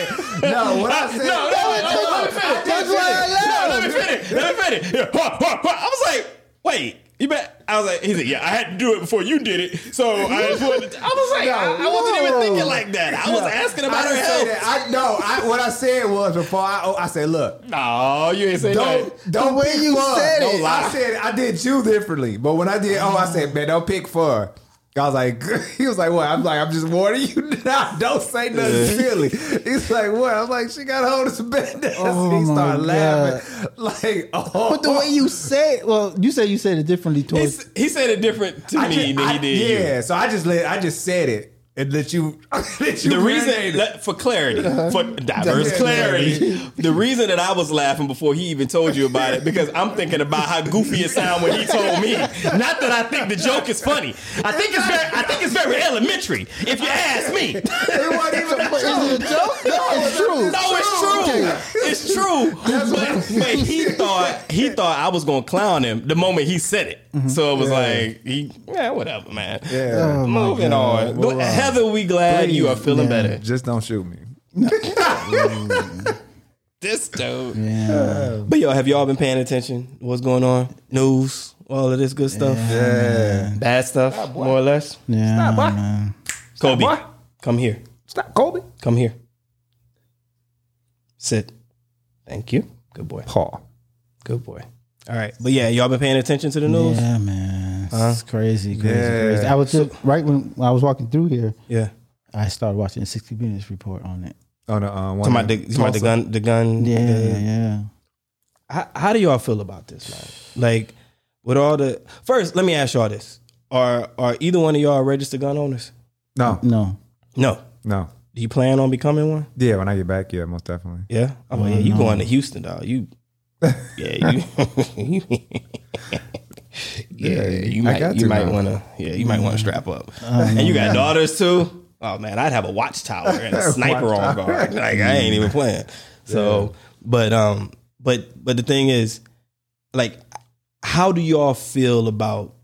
Speaker 5: No, what I said.
Speaker 1: No, no, no, no, let me finish.
Speaker 3: That's why I
Speaker 1: No,
Speaker 3: laughed.
Speaker 1: let me finish. Let me finish. Yeah. I was like, wait. You bet. I was like, he said, yeah, I had to do it before you did it. So I just wanted to, I was like, I, I wasn't even
Speaker 3: No.
Speaker 1: thinking like that. I was asking
Speaker 5: I
Speaker 1: about her
Speaker 5: didn't say
Speaker 1: health.
Speaker 5: that. I no. I, what I said was before I. Oh, I said, look,
Speaker 1: No, you ain't say
Speaker 5: don't
Speaker 1: that.
Speaker 5: don't
Speaker 3: The way
Speaker 5: pick
Speaker 3: you
Speaker 5: fun.
Speaker 3: said
Speaker 5: Don't
Speaker 3: it.
Speaker 5: lie. I said I did you differently, but when I did, oh, I said, man, don't pick fun. I was like, he was like, what? I'm like, I'm just warning you now. Don't say nothing silly. He's like, what? I'm like, she got a hold of some bad.
Speaker 3: Oh,
Speaker 5: he started
Speaker 3: God.
Speaker 5: laughing. Like, oh.
Speaker 3: But the way you say it, well, you said you said it differently
Speaker 1: He,
Speaker 3: towards.
Speaker 1: s- he said it different to
Speaker 5: I
Speaker 1: me
Speaker 5: just-
Speaker 1: than
Speaker 5: I-
Speaker 1: he did you.
Speaker 5: Yeah, so I just let I just said it and let you. let you
Speaker 1: The reason, let- for clarity, uh-huh. for diverse clarity, the reason that I was laughing before he even told you about it, because I'm thinking about how goofy it sounded when he told me. Not that I think the joke is funny. I think it's very, I think it's very elementary. If you ask me,
Speaker 5: It wasn't even a
Speaker 3: But is it a joke? No, it's true.
Speaker 1: no, it's true. It's true. But, but he thought he thought I was gonna clown him the moment he said it. Mm-hmm. So it was like, he, yeah, whatever, man.
Speaker 5: Yeah.
Speaker 3: Oh,
Speaker 1: Moving
Speaker 3: God.
Speaker 1: on. But Heather, we glad you are feeling
Speaker 3: Yeah.
Speaker 1: better.
Speaker 5: Just don't shoot me.
Speaker 1: This dude.
Speaker 3: Yeah.
Speaker 1: But yo, have y'all been paying attention? What's going on? News, all of this good stuff.
Speaker 5: Yeah.
Speaker 1: Bad stuff, more or less.
Speaker 3: Yeah.
Speaker 5: Stop, boy.
Speaker 3: man.
Speaker 1: Kobe,
Speaker 5: boy.
Speaker 1: come here.
Speaker 5: Stop, Kobe.
Speaker 1: Come here. Sit. Thank you. Good boy.
Speaker 5: Paul.
Speaker 1: Good boy. All right. But yeah, y'all been paying attention to the news?
Speaker 3: Yeah, man. It's crazy, crazy,
Speaker 5: Yeah.
Speaker 3: crazy. I was just, right when I was walking through here,
Speaker 1: Yeah.
Speaker 3: I started watching the 60 Minutes report on it.
Speaker 5: Oh no, uh, one
Speaker 1: Talking about the,
Speaker 5: in
Speaker 1: talking about the gun, the gun.
Speaker 3: Yeah,
Speaker 1: the-
Speaker 3: yeah.
Speaker 1: how, how do y'all feel about this, man? Like, with all the first, let me ask y'all this: Are are either one of y'all registered gun owners?
Speaker 5: No,
Speaker 3: No.
Speaker 1: No.
Speaker 5: no.
Speaker 1: Do you plan on becoming one?
Speaker 5: Yeah, when I get back, yeah, most definitely.
Speaker 1: Yeah. Oh yeah, you going to Houston, dog? You. Yeah, you. yeah, you
Speaker 5: I
Speaker 1: might.
Speaker 5: got
Speaker 1: You
Speaker 5: to
Speaker 1: might
Speaker 5: now.
Speaker 1: want to. Yeah, you might want to strap up. and you got daughters too. Oh man, I'd have a watchtower and a sniper on guard. Like I ain't even playing. So, but um, but but the thing is, like, how do y'all feel about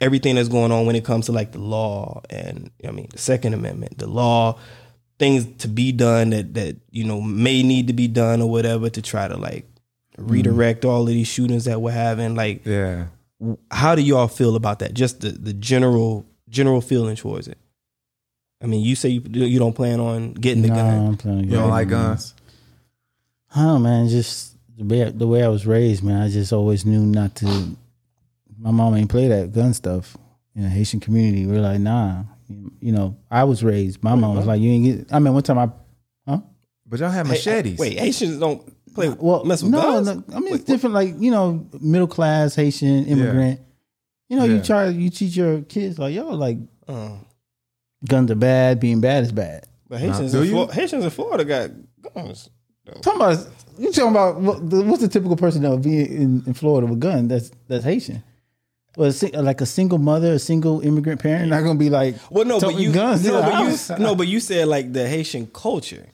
Speaker 1: everything that's going on when it comes to like the law and I mean the Second Amendment, the law, things to be done that that you know may need to be done or whatever to try to like redirect all of these shootings that we're having. Like,
Speaker 5: Yeah.
Speaker 1: how do y'all feel about that? Just the the general general feeling towards it. I mean, you say you you don't plan on getting the
Speaker 3: Nah,
Speaker 1: gun.
Speaker 3: I'm playing.
Speaker 5: You don't like guns?
Speaker 3: I don't man. Just the way the way I was raised, man. I just always knew not to. My mom ain't play that gun stuff in the Haitian community. We're like, nah. You know, I was raised. My mom was like, you ain't get. I mean, one time I, huh?
Speaker 5: But y'all have
Speaker 1: Hey,
Speaker 5: machetes.
Speaker 1: Wait, Haitians don't play
Speaker 3: Well,
Speaker 1: mess with
Speaker 3: no,
Speaker 1: guns.
Speaker 3: no. I mean, it's different. Like you know, middle class Haitian immigrant. You know,
Speaker 5: Yeah.
Speaker 3: you try you teach your kids like, yo, like
Speaker 1: Uh,
Speaker 3: guns are bad. Being bad is bad.
Speaker 1: but Haitians, in
Speaker 5: you?
Speaker 1: Haitians in Florida got guns.
Speaker 3: Talking about you talking about what, the, what's the typical person that would be in, in Florida with a gun? That's that's Haitian. Well, like a single mother, a single immigrant parent, not gonna be like
Speaker 1: Well, no, but
Speaker 3: toting
Speaker 1: you
Speaker 3: guns.
Speaker 1: no, but you no, but you said like the Haitian culture.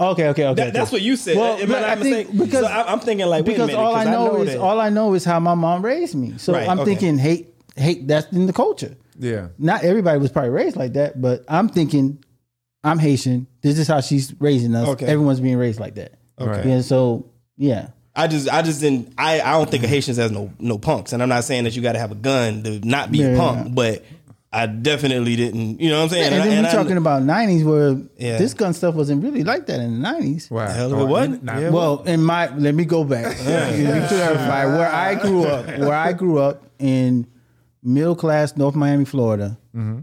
Speaker 3: okay, okay, okay.
Speaker 1: That, that's what you said.
Speaker 3: Well,
Speaker 1: Am I
Speaker 3: I think
Speaker 1: mistaken?
Speaker 3: because-
Speaker 1: so I, am thinking like wait a
Speaker 3: because
Speaker 1: minute,
Speaker 3: all I
Speaker 1: 'cause
Speaker 3: know, is
Speaker 1: that-
Speaker 3: all I know is how my mom raised me. So
Speaker 1: Right,
Speaker 3: I'm
Speaker 1: okay.
Speaker 3: thinking hate, hate. That's in the culture.
Speaker 5: Yeah.
Speaker 3: Not everybody was probably raised like that, but I'm thinking I'm Haitian. This is how she's raising us.
Speaker 1: Okay.
Speaker 3: Everyone's being raised like that.
Speaker 5: Okay.
Speaker 3: Yeah. So yeah.
Speaker 1: I just I just didn't I, I don't think of Haitians as no no punks, and I'm not saying that you got to have a gun to not be a
Speaker 3: Yeah.
Speaker 1: punk, but I definitely didn't. You know what I'm saying?
Speaker 3: And, then
Speaker 1: I,
Speaker 3: we're
Speaker 1: I-
Speaker 3: talking about '90s, where
Speaker 1: Yeah.
Speaker 3: this gun stuff wasn't really like that in the '90s.
Speaker 5: Wow.
Speaker 1: hell of it wasn't.
Speaker 5: Nah,
Speaker 1: Yeah.
Speaker 3: Well, in my let me go back. Let me clarify where I grew up. Where I grew up in middle class North Miami, Florida. Mm-hmm.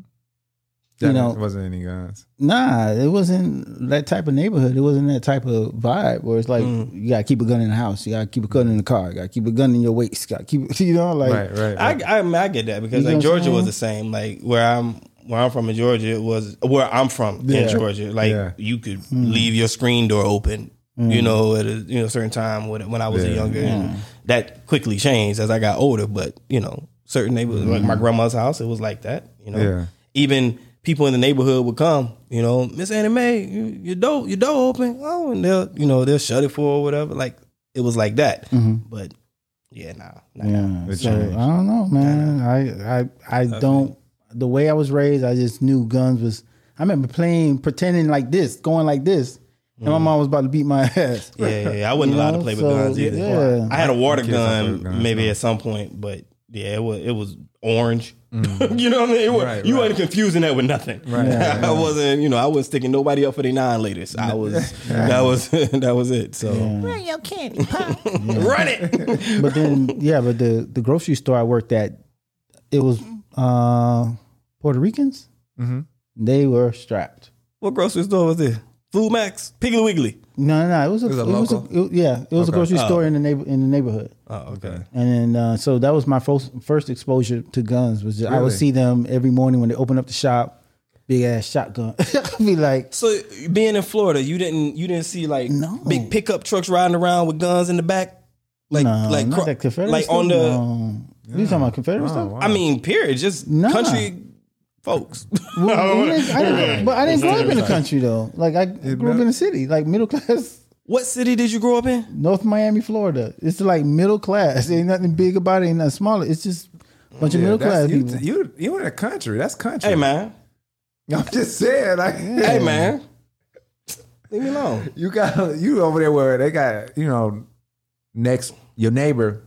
Speaker 5: That
Speaker 3: you know-
Speaker 5: wasn't any guns.
Speaker 3: Nah, it wasn't that type of neighborhood. It wasn't that type of vibe where it's like
Speaker 1: Mm.
Speaker 3: you gotta keep a gun in the house, you gotta keep a gun in the car, you gotta keep a gun in your waist, you gotta keep you know like
Speaker 5: Right, right.
Speaker 1: I,
Speaker 5: right.
Speaker 1: I, I, mean, I get that because
Speaker 3: You
Speaker 1: like Georgia was the same. Like where I'm where I'm from in Georgia, it was where I'm from
Speaker 3: Yeah.
Speaker 1: in Georgia. Like
Speaker 5: Yeah.
Speaker 1: you could
Speaker 3: Mm.
Speaker 1: leave your screen door open, you know, at a you know certain time when when I was
Speaker 5: Yeah.
Speaker 1: younger, and that quickly changed as I got older. But you know, certain neighborhoods, like
Speaker 3: Mm.
Speaker 1: my grandma's house, it was like that. You know,
Speaker 5: Yeah.
Speaker 1: even people in the neighborhood would come. You know, Miss Annie Mae, you, your door your door open. Oh, and they'll you know they'll shut it for or whatever. Like it was like that. Mm-hmm. But yeah, nah, nah.
Speaker 3: Yeah. So. I don't know, man. I I I don't. The way I was raised, I just knew guns was. I remember playing, pretending like this, going like this, and my mm. mom was about to beat my ass.
Speaker 1: Yeah, yeah, yeah. I wasn't
Speaker 3: You
Speaker 1: allowed
Speaker 3: know,
Speaker 1: to play with
Speaker 3: so,
Speaker 1: guns either.
Speaker 3: yeah.
Speaker 1: I had a water
Speaker 5: Kids
Speaker 1: gun maybe at some point, but yeah, it was it was orange. you know what I mean? It wa-
Speaker 5: Right,
Speaker 1: you
Speaker 5: right.
Speaker 1: wasn't confusing that with nothing.
Speaker 5: Right, right,
Speaker 1: I wasn't, you know, I wasn't sticking nobody up for the nine laters. I was that was that was it. So bring your candy. pop, run it.
Speaker 3: But then, yeah, but the the grocery store I worked at, it was uh Puerto Ricans.
Speaker 5: Mhm.
Speaker 3: They were strapped.
Speaker 1: what grocery store was this? Food Max, Piggly Wiggly.
Speaker 3: No, no, no. It was a,
Speaker 5: was a
Speaker 3: it was a
Speaker 5: local?
Speaker 3: it- yeah, it was a grocery
Speaker 1: Oh.
Speaker 3: store in the neighbor in the neighborhood.
Speaker 1: Oh, okay.
Speaker 3: And then, uh, so that was my first first exposure to guns. Was just, I would see them every morning when they open up the shop, big ass shotgun. I'd be like,
Speaker 1: So being in Florida, you didn't you didn't see like
Speaker 3: No.
Speaker 1: big pickup trucks riding around with guns in the back, like
Speaker 3: no,
Speaker 1: like
Speaker 3: not
Speaker 1: cro-
Speaker 3: that Confederate
Speaker 1: like
Speaker 3: stuff.
Speaker 1: on the.
Speaker 3: No. You talking about Confederate
Speaker 5: Oh,
Speaker 3: stuff?
Speaker 5: wow.
Speaker 1: I mean, period. Just
Speaker 3: Nah.
Speaker 1: country folks.
Speaker 3: Well, we didn't- I didn't- but I didn't grow up in the country though. Like I grew up in the city, like middle class.
Speaker 1: What city did you grow up in?
Speaker 3: North Miami, Florida. It's like middle class. Ain't nothing big about it. Ain't nothing smaller. It's just a bunch of middle class
Speaker 5: you,
Speaker 3: people.
Speaker 5: You you in the country? That's country.
Speaker 1: Hey man,
Speaker 5: I'm just saying, like,
Speaker 1: hey man, leave me alone.
Speaker 5: you got you over there where they got you know next your neighbor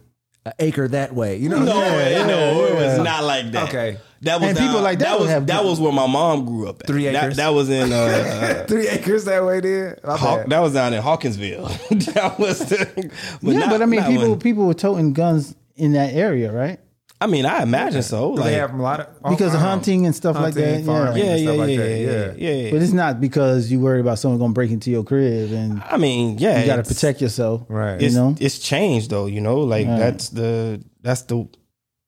Speaker 5: an acre that way. You know,
Speaker 1: No,
Speaker 5: Yeah,
Speaker 1: no, it was
Speaker 5: yeah.
Speaker 1: Not like that.
Speaker 5: Okay.
Speaker 1: that was
Speaker 3: And people like that
Speaker 1: That was
Speaker 3: have-
Speaker 1: that was where my mom grew up. At.
Speaker 5: Three acres.
Speaker 1: that was in uh,
Speaker 5: Three acres that way, there.
Speaker 1: Haw- that was down in Hawkinsville. that was, the, but
Speaker 3: yeah,
Speaker 1: not-
Speaker 3: but I mean, people
Speaker 1: when-
Speaker 3: people were toting guns in that area, right?
Speaker 1: I mean, I imagine so. Like,
Speaker 5: they have a lot of
Speaker 3: Because of hunting and stuff like that, yeah.
Speaker 1: yeah, yeah,
Speaker 5: stuff
Speaker 1: yeah,
Speaker 5: like
Speaker 1: yeah,
Speaker 5: that.
Speaker 1: yeah, yeah, yeah.
Speaker 3: But it's not because you worried about someone gonna break into your crib and
Speaker 1: I mean, yeah,
Speaker 3: you got to protect yourself.
Speaker 5: Right.
Speaker 3: You
Speaker 1: It's,
Speaker 3: know?
Speaker 1: it's changed though. You know, like
Speaker 3: Right.
Speaker 1: that's the that's the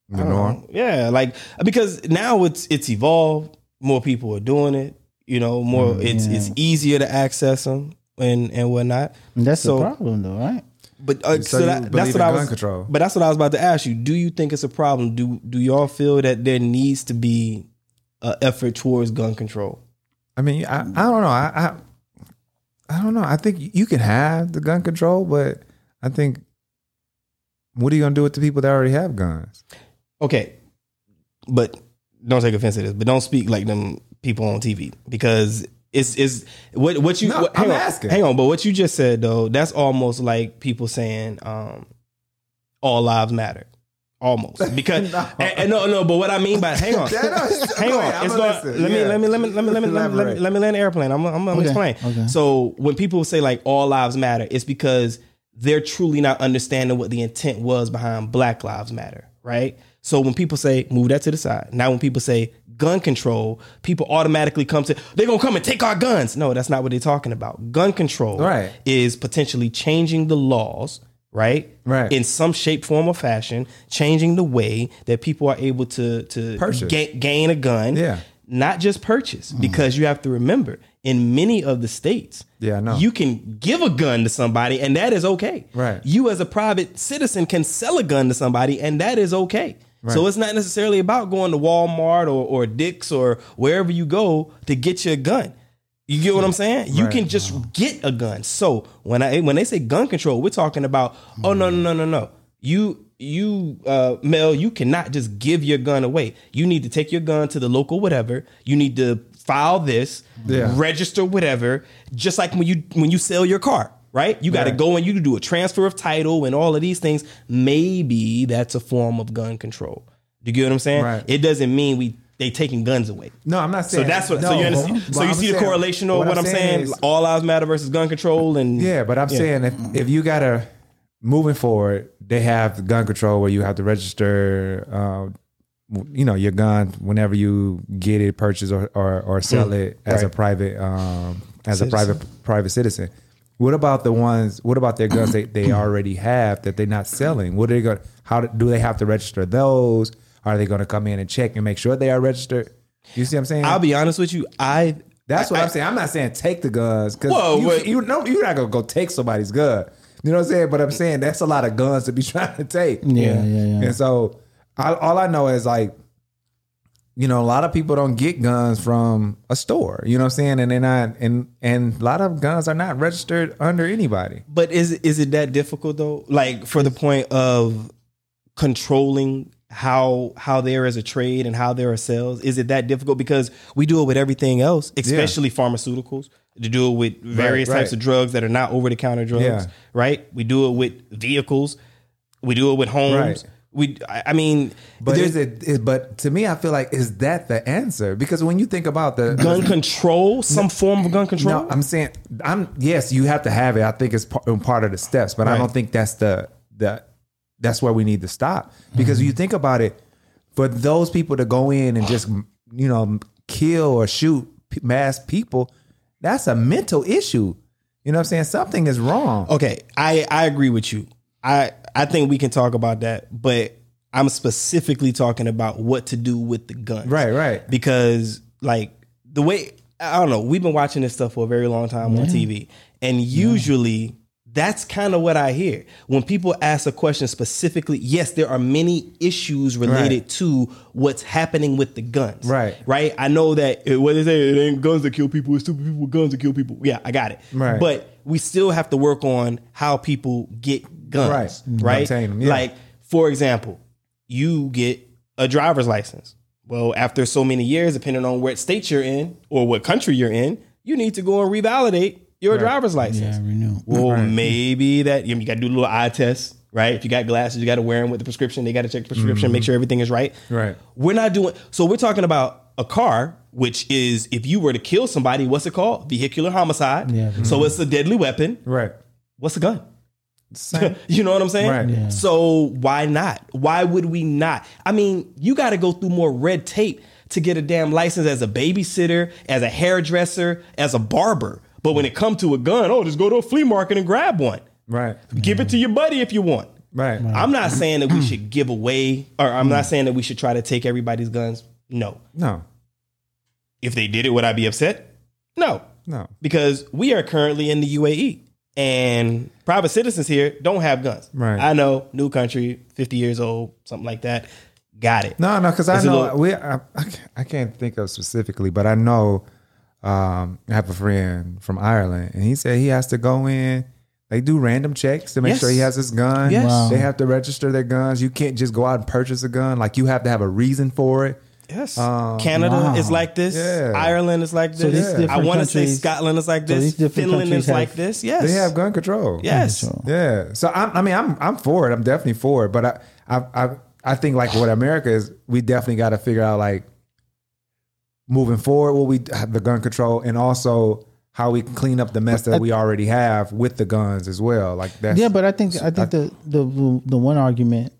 Speaker 5: The norm.
Speaker 1: know. Yeah, like because now it's it's evolved. More people are doing it. You know, more it's
Speaker 3: Mm, yeah.
Speaker 1: it's easier to access them and and whatnot.
Speaker 3: And that's
Speaker 1: So-
Speaker 3: the problem, though, right?
Speaker 1: But uh,
Speaker 5: So
Speaker 1: so, that, that's what I was.
Speaker 5: control?
Speaker 1: But that's what I was about to ask you. Do you think it's a problem? Do do y'all feel that there needs to be an effort towards gun control?
Speaker 5: I mean, I, I don't know. I, I I don't know. I think you can have the gun control, but I think what are you gonna do with the people that already have guns?
Speaker 1: Okay, but don't take offense to this. But don't speak like them people on TV because it's it's what what you.
Speaker 5: No,
Speaker 1: what, hang
Speaker 5: I'm
Speaker 1: on,
Speaker 5: asking.
Speaker 1: Hang on, but what you just said though, that's almost like people saying um, all lives matter. almost because and, and no no but what I mean by hang on hang on it's
Speaker 5: I'ma
Speaker 1: going,
Speaker 5: listen.
Speaker 1: let me
Speaker 5: Yeah.
Speaker 1: let me let me let me let me let me, let me, let me land airplane I'm I'm, I'm
Speaker 3: Okay,
Speaker 1: explain
Speaker 3: okay.
Speaker 1: so when people say like all lives matter it's because they're truly not understanding what the intent was behind Black Lives Matter right so when people say move that to the side now when people say gun control people automatically come to they're gonna come and take our guns no that's not what they're talking about gun control
Speaker 5: Right.
Speaker 1: is potentially changing the laws right
Speaker 5: Right.
Speaker 1: in some shape form or fashion changing the way that people are able to to
Speaker 5: Purchase.
Speaker 1: ga- gain a gun
Speaker 5: Yeah.
Speaker 1: not just purchase because you have to remember in many of the states
Speaker 5: Yeah, know.
Speaker 1: you can give a gun to somebody and that is okay
Speaker 5: Right.
Speaker 1: you as a private citizen can sell a gun to somebody and that is okay so it's not necessarily about going to Walmart or, or Dick's or wherever you go to get your gun. You get what I'm saying? You
Speaker 5: Right.
Speaker 1: can just get a gun. So when I when they say gun control, we're talking about oh no no no no no. You you uh Mel, you cannot just give your gun away. You need to take your gun to the local whatever. You need to file this,
Speaker 5: Yeah.
Speaker 1: register whatever, just like when you when you sell your car, right? You got to
Speaker 5: Right.
Speaker 1: go and you do a transfer of title and all of these things. Maybe that's a form of gun control. Do you get what I'm saying?
Speaker 5: Right.
Speaker 1: It doesn't mean we they taking guns away.
Speaker 5: No, I'm not saying.
Speaker 1: So
Speaker 5: saying.
Speaker 1: that's what.
Speaker 5: no,
Speaker 1: so you So you
Speaker 5: I'm
Speaker 1: see the correlation of what, I'm saying?
Speaker 5: is-
Speaker 1: All lives matter versus gun control, and
Speaker 5: Yeah, but I'm saying if, if you gotta moving forward, they have gun control where you have to register, uh, you know, your gun whenever you get it, purchase or or, or sell it as a private um, as a private private citizen. What about the ones? What about their guns they, they already have that they're not selling? What are they going? How do- do they have to register those? Are they going to come in and check and make sure they are registered? You see what I'm saying?
Speaker 1: I'll be honest with you. I
Speaker 5: That's what
Speaker 1: I-
Speaker 5: I, am saying. I'm not saying take the guns because
Speaker 1: Whoa,
Speaker 5: you,
Speaker 1: wait.
Speaker 5: you know you're not gonna go take somebody's gun. You know what I'm saying? But I'm saying that's a lot of guns to be trying to take.
Speaker 3: Yeah, yeah, yeah.
Speaker 5: And so I, all I know is like, you know, a lot of people don't get guns from a store. You know what I'm saying? And they're not, and and a lot of guns are not registered under anybody.
Speaker 1: But is is it that difficult though? Like for the point of controlling how how there is a trade and how there are sales, is it that difficult? Because we do it with everything else, especially pharmaceuticals. To do it with various
Speaker 5: right.
Speaker 1: types of drugs that are not over the counter drugs,
Speaker 5: Yeah.
Speaker 1: right? We do it with vehicles. We do it with homes.
Speaker 5: Right.
Speaker 1: We, I mean,
Speaker 5: But
Speaker 1: there's
Speaker 5: is it? Is, but to me, I feel like is that the answer? Because when you think about the
Speaker 1: gun control, some form of gun control.
Speaker 5: No, I'm saying I'm yes, you have to have it. I think it's part, part of the steps, but I don't think that's the the that's where we need to stop because mm-hmm. you think about it for those people to go in and just you know kill or shoot mass people, that's a mental issue. You know what I'm saying? Something is wrong.
Speaker 1: Okay, I I agree with you. I I think we can talk about that, but I'm specifically talking about what to do with the guns.
Speaker 5: Right, right.
Speaker 1: Because like the way I don't know, we've been watching this stuff for a very long time on TV, and usually that's kind of what I hear when people ask a question specifically. Yes, there are many issues related
Speaker 5: Right.
Speaker 1: to what's happening with the guns.
Speaker 5: Right.
Speaker 1: right. I know that uh, what they say it ain't guns that kill people, it's stupid people with guns that kill people. Yeah, I got it.
Speaker 5: Right.
Speaker 1: but we still have to work on how people get guns.
Speaker 5: Right.
Speaker 1: Right.
Speaker 5: Them, yeah.
Speaker 1: Like, for example, you get a driver's license. Well, after so many years, depending on what state you're in or what country you're in, you need to go and revalidate your driver's license.
Speaker 3: Yeah, renew.
Speaker 1: Well, maybe that you, got to do a little eye test, right? If you got glasses, you got to wear them with the prescription. They got to check the prescription, make sure everything is right.
Speaker 5: Right.
Speaker 1: We're not doing so. We're talking about a car, which is if you were to kill somebody, what's it called? Vehicular homicide.
Speaker 3: Yeah.
Speaker 1: So it's a deadly weapon.
Speaker 5: Right.
Speaker 1: What's a gun?
Speaker 5: Same.
Speaker 1: you know what I'm saying?
Speaker 5: Right. Yeah.
Speaker 1: So why not? Why would we not? I mean, you got to go through more red tape to get a damn license as a babysitter, as a hairdresser, as a barber. But when it comes to a gun, oh, just go to a flea market and grab one.
Speaker 5: right.
Speaker 1: Give it to your buddy if you want.
Speaker 5: Right.
Speaker 1: I'm not saying that we should give away, or I'm not saying that we should try to take everybody's guns. No.
Speaker 5: No.
Speaker 1: If they did it, would I be upset? No.
Speaker 5: No.
Speaker 1: Because we are currently in the UAE and private citizens here don't have guns.
Speaker 5: Right.
Speaker 1: I know, new country, 50 years old, something like that. Got it.
Speaker 5: No, no, because I know
Speaker 1: little-
Speaker 5: we. I, I can't think of specifically, but I know um, I have a friend from Ireland, and he said he has to go in. They do random checks to make
Speaker 1: Yes.
Speaker 5: sure he has his gun.
Speaker 1: Yes. Wow.
Speaker 5: They have to register their guns. You can't just go out and purchase a gun. Like you have to have a reason for it.
Speaker 1: Yes.
Speaker 5: Um,
Speaker 1: Canada
Speaker 3: wow.
Speaker 1: is like this.
Speaker 5: Yeah.
Speaker 1: Ireland is like
Speaker 3: So
Speaker 1: this.
Speaker 3: these
Speaker 1: I want to say Scotland is like this.
Speaker 3: these different
Speaker 1: Finland
Speaker 3: countries
Speaker 1: is like this. Yes.
Speaker 5: They have gun control.
Speaker 1: Yes.
Speaker 3: So-
Speaker 5: Yeah. So I'm, I mean, I'm I'm for it. I'm definitely for it. But I I I, I think like what America is, we definitely got to figure out like moving forward what we have the gun control and also how we can clean up the mess that we already have with the guns as well. Like that.
Speaker 3: Yeah, but I think I think the the the one argument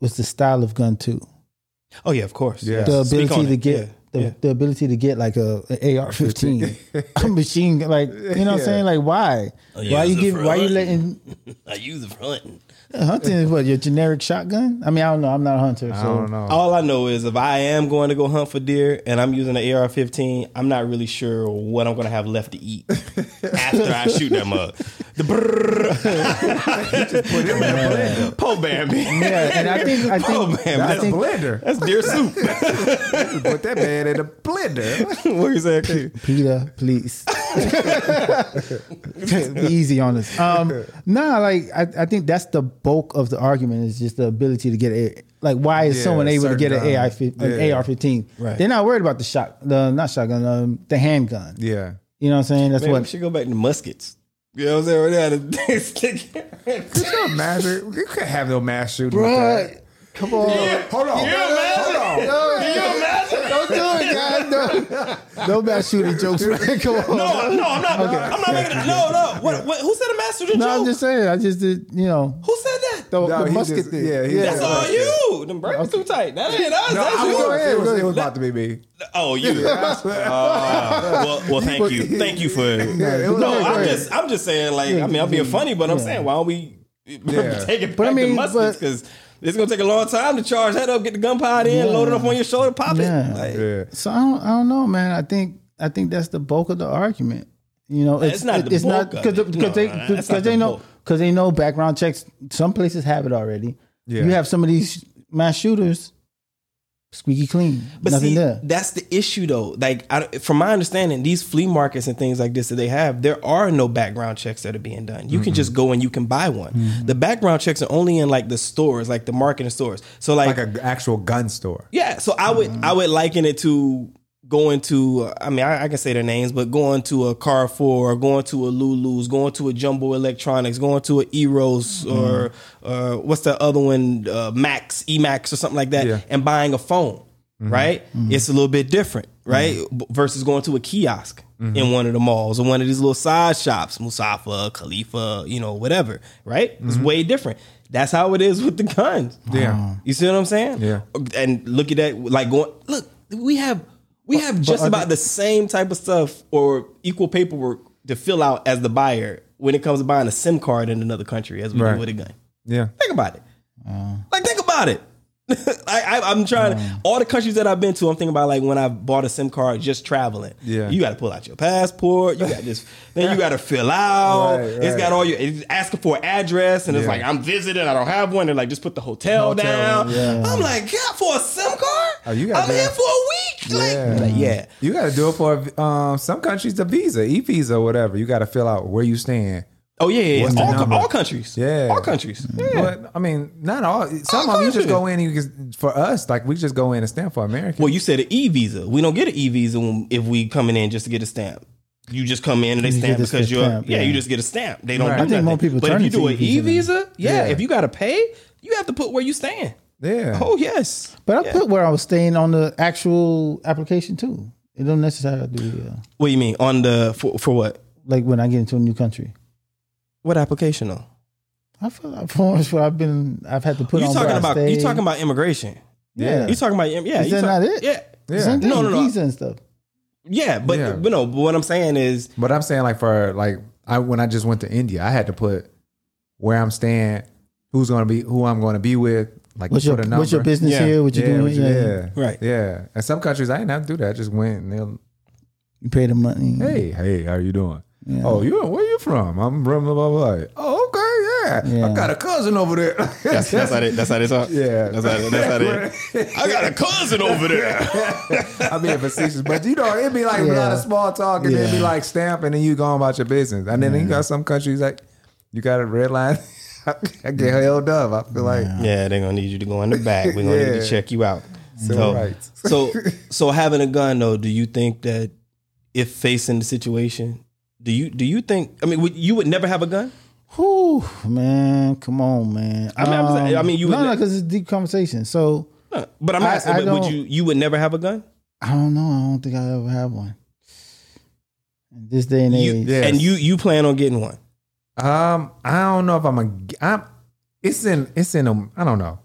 Speaker 3: was the style of gun too.
Speaker 1: Oh yeah, of course.
Speaker 5: Yeah.
Speaker 3: The
Speaker 1: Speak
Speaker 3: ability to
Speaker 1: it.
Speaker 3: get
Speaker 1: Yeah,
Speaker 3: the,
Speaker 1: yeah.
Speaker 3: the ability to get like a, an AR fifteen, a machine like you know what I'm saying? Like why?
Speaker 1: Oh, yeah,
Speaker 3: why you
Speaker 1: it's a
Speaker 3: give? Why you letting
Speaker 1: I use it for hunting.
Speaker 3: hunting is what your generic shotgun? I mean, I don't know. I'm not a hunter, so
Speaker 5: I don't know.
Speaker 1: All I know is if I am going to go hunt for deer and I'm using an AR-15, I'm not really sure what I'm going to have left to eat after I shoot that mug. The brrrr. Po Bambi.
Speaker 3: Yeah, and I think I
Speaker 1: Po
Speaker 3: think
Speaker 1: Bambi.
Speaker 3: I
Speaker 1: That's,
Speaker 3: think
Speaker 5: blender.
Speaker 1: that's deer soup.
Speaker 5: Put that man in a blender.
Speaker 1: what you saying? Keith?
Speaker 3: Peter, please. Be easy on us. Um, nah, like I, I think that's the bulk of the argument is just the ability to get a like why is
Speaker 5: Yeah,
Speaker 3: someone able to get an AI
Speaker 5: guns.
Speaker 3: fi- an
Speaker 5: Yeah.
Speaker 3: AR-15?
Speaker 1: Right.
Speaker 3: They're not worried about the shot, the not shotgun, um, the handgun.
Speaker 5: Yeah.
Speaker 3: You know what I'm saying? That's
Speaker 1: Man, we
Speaker 3: what.
Speaker 1: should go back to muskets. You know what I'm saying? Right now, the stick.
Speaker 5: Could you imagine? You can't have no mass shooting.
Speaker 3: Bruh,
Speaker 5: Like
Speaker 3: come on.
Speaker 5: that. Hold on. Hold on.
Speaker 1: Can you imagine?
Speaker 3: Don't do it. No, no mass shooting jokes, man. Come on.
Speaker 1: No, no, I'm not. I'm not making it. No, no. What, what, who said a master joke?
Speaker 3: No, I'm just saying. I just did, you know,
Speaker 1: who said that?
Speaker 3: the,
Speaker 5: No,
Speaker 3: the
Speaker 5: he
Speaker 3: musket
Speaker 5: just-
Speaker 3: thing.
Speaker 5: yeah, he-
Speaker 1: That's all you. Them brakes too tight. That ain't us.
Speaker 5: No,
Speaker 1: that's
Speaker 5: I
Speaker 1: you.
Speaker 5: was,
Speaker 3: ahead,
Speaker 5: it, was,
Speaker 3: go
Speaker 5: it was
Speaker 3: ahead.
Speaker 5: about to be me.
Speaker 1: Oh, you. Uh, well, well, thank you, thank you for.
Speaker 5: it was-
Speaker 1: no,
Speaker 3: go
Speaker 1: I'm just, I'm just saying, like, I mean, I'm being funny, but I'm saying, why don't we
Speaker 5: Yeah.
Speaker 1: take it back
Speaker 3: But I mean,
Speaker 1: to muskets?
Speaker 3: but-
Speaker 1: Because it's gonna take a long time to charge that up, get the gun pod in, load it up on your shoulder, pop
Speaker 3: Yeah.
Speaker 1: it. Like,
Speaker 5: Yeah.
Speaker 3: So I don't, I don't know, man. I think I think that's the bulk of the argument. You know,
Speaker 1: It's not the
Speaker 3: it's not
Speaker 1: bulk of
Speaker 3: because
Speaker 1: it.
Speaker 3: because they because they
Speaker 1: the
Speaker 3: know because they know background checks. Some places have it already.
Speaker 5: Yeah.
Speaker 3: You have some of these mass shooters, squeaky clean,
Speaker 1: But
Speaker 3: nothing
Speaker 1: see,
Speaker 3: there.
Speaker 1: that's the issue, though. Like, I, from my understanding, these flea markets and things like this that they have, there are no background checks that are being done. You can just go and you can buy one. Mm-hmm. The background checks are only in like the stores, like the marketing stores. So, like,
Speaker 5: Like an actual gun store.
Speaker 1: yeah. So I would I would liken it to going to. uh, I mean, I, I can say their names, but going to a Carrefour, or going to a Lulu's, going to a Jumbo Electronics, going to a Eros, or uh, what's the other one, uh, Max, Emax, or something like that,
Speaker 5: Yeah.
Speaker 1: and buying a phone. Right, it's a little bit different, right? B- Versus going to a kiosk in one of the malls or one of these little side shops, Mussafah, Khalifa, you know, whatever. Right, it's way different. That's how it is with the guns.
Speaker 5: Yeah.
Speaker 1: You see what I'm saying?
Speaker 5: Yeah.
Speaker 1: And look at that, like going, look, we have we have just
Speaker 3: are
Speaker 1: about the same type of stuff or equal paperwork to fill out as the buyer when it comes to buying a SIM card in another country as we
Speaker 5: Right.
Speaker 1: do with a gun.
Speaker 5: Yeah.
Speaker 1: Think about it. Mm. like think about it. I, I, I'm trying. Mm. all the countries that I've been to, I'm thinking about like when I bought a SIM card just traveling.
Speaker 5: Yeah.
Speaker 1: you got to pull out your passport. You got this. then you got to fill out.
Speaker 5: Right,
Speaker 1: It's
Speaker 5: right.
Speaker 1: got all your. It's asking for an address, and it's like I'm visiting. I don't have one. They're like just put the hotel, down.
Speaker 3: yeah.
Speaker 1: I'm like, yeah, for a SIM card?
Speaker 5: Oh, you gotta
Speaker 1: I'm
Speaker 5: do
Speaker 1: here for a week.
Speaker 5: Yeah.
Speaker 1: like, yeah.
Speaker 5: You got to do it for um, some countries, the visa, e visa, whatever. You got to fill out where you stand.
Speaker 1: Oh yeah, yeah.
Speaker 5: What's
Speaker 1: All,
Speaker 5: number?
Speaker 1: all countries.
Speaker 5: Yeah.
Speaker 1: all countries. Yeah.
Speaker 5: But I mean, not all. Some
Speaker 1: All
Speaker 5: of them you just go in and you can, for us, like we just go in and stamp for America.
Speaker 1: Well, you said an e visa. We don't get an e visa if we coming in just to get a stamp. You just come in and they
Speaker 3: You
Speaker 1: stamp
Speaker 3: just
Speaker 1: because you're
Speaker 3: stamp,
Speaker 1: yeah.
Speaker 3: yeah.
Speaker 1: You just get a stamp. They don't
Speaker 5: Right.
Speaker 1: do
Speaker 5: I
Speaker 3: think
Speaker 1: nothing.
Speaker 3: more people
Speaker 1: but if you do an e
Speaker 3: e-visa
Speaker 1: visa, yeah,
Speaker 5: Yeah.
Speaker 1: If you got to pay, you have to put where you stand.
Speaker 5: Yeah.
Speaker 1: Oh yes.
Speaker 3: But I
Speaker 1: Yeah.
Speaker 3: put where I was staying on the actual application too. It don't necessarily do. uh,
Speaker 1: What do you mean on the for, for what?
Speaker 3: like when I get into a new country.
Speaker 1: What application though?
Speaker 3: I feel like forms where I've been, I've had to put
Speaker 1: You
Speaker 3: on
Speaker 1: talking
Speaker 3: where
Speaker 1: about you talking about immigration?
Speaker 3: yeah.
Speaker 1: You talking about yeah?
Speaker 3: Is that
Speaker 1: talk-
Speaker 3: not it?
Speaker 1: Yeah,
Speaker 5: Yeah.
Speaker 3: Same thing,
Speaker 1: No, no, no.
Speaker 3: visa and stuff.
Speaker 1: yeah. But
Speaker 5: Yeah.
Speaker 1: but no. But what I'm saying is
Speaker 5: But I'm saying like for like I when I just went to India, I had to put where I'm staying, who's going to be, who I'm going to be with, like
Speaker 3: What's
Speaker 5: put
Speaker 3: your what's your business
Speaker 1: Yeah.
Speaker 3: here? What you
Speaker 5: yeah,
Speaker 3: doing?
Speaker 5: what you-
Speaker 3: yeah.
Speaker 5: yeah,
Speaker 1: Right.
Speaker 5: Yeah, and some countries I didn't have to do that. I just went and they'll,
Speaker 3: You pay the money.
Speaker 5: hey, hey, how you doing?
Speaker 3: Yeah.
Speaker 5: Oh, you where you from? I'm from blah blah blah. Oh, okay, yeah. I got a cousin over there.
Speaker 1: that's, that's how they that's how they talk.
Speaker 5: Yeah.
Speaker 1: that's how, that's how they. I got a cousin over there.
Speaker 5: I'm being facetious, but you know, it'd be like a lot of small talk, and then it'd be like stamp, and then you going about your business. And then you got some countries like you got a red line. I get held up. I feel like
Speaker 1: Yeah, they're gonna need you to go in the back. We're gonna need to check you out.
Speaker 5: Civil
Speaker 1: So,
Speaker 5: rights.
Speaker 1: so, so having a gun though, do you think that if facing the situation, do you do you think? I mean, would, you would never have a gun?
Speaker 3: Whew, man, come on, man.
Speaker 1: I mean, I'm saying- I mean, you
Speaker 3: no,
Speaker 1: would-
Speaker 3: no, because it's a deep conversation. So
Speaker 1: Huh. But I'm asking,
Speaker 3: I
Speaker 1: but would you you would never have a gun?
Speaker 3: I don't know. I don't think I ever have one. In this day and
Speaker 1: You,
Speaker 3: age,
Speaker 5: Yes.
Speaker 1: And you you plan on getting one?
Speaker 5: Um, I don't know if I'm a. I'm. It's in. It's in a. I don't know.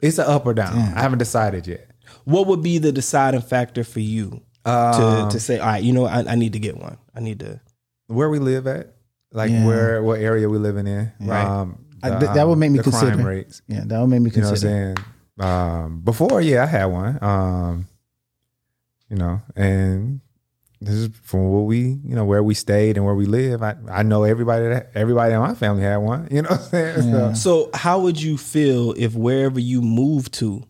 Speaker 5: It's a up or down.
Speaker 3: Damn.
Speaker 5: I haven't decided yet.
Speaker 1: What would be the deciding factor for you to
Speaker 5: Um,
Speaker 1: to say, all right, you know, I, I need to get one. I need to.
Speaker 5: where we live at, like
Speaker 3: Yeah.
Speaker 5: where what area we living in.
Speaker 1: Right.
Speaker 5: Um,
Speaker 3: I- th- that would
Speaker 5: um,
Speaker 3: make me
Speaker 5: the crime
Speaker 3: consider.
Speaker 5: rates.
Speaker 3: yeah, that would make me
Speaker 5: You know what I'm
Speaker 3: consider.
Speaker 5: saying? Um, before, yeah, I had one. Um, you know, and this is from what we, you know, where we stayed and where we live. I, I know everybody that everybody in my family had one. You know what I'm saying?
Speaker 3: Yeah.
Speaker 5: So,
Speaker 1: So how would you feel if wherever you moved to,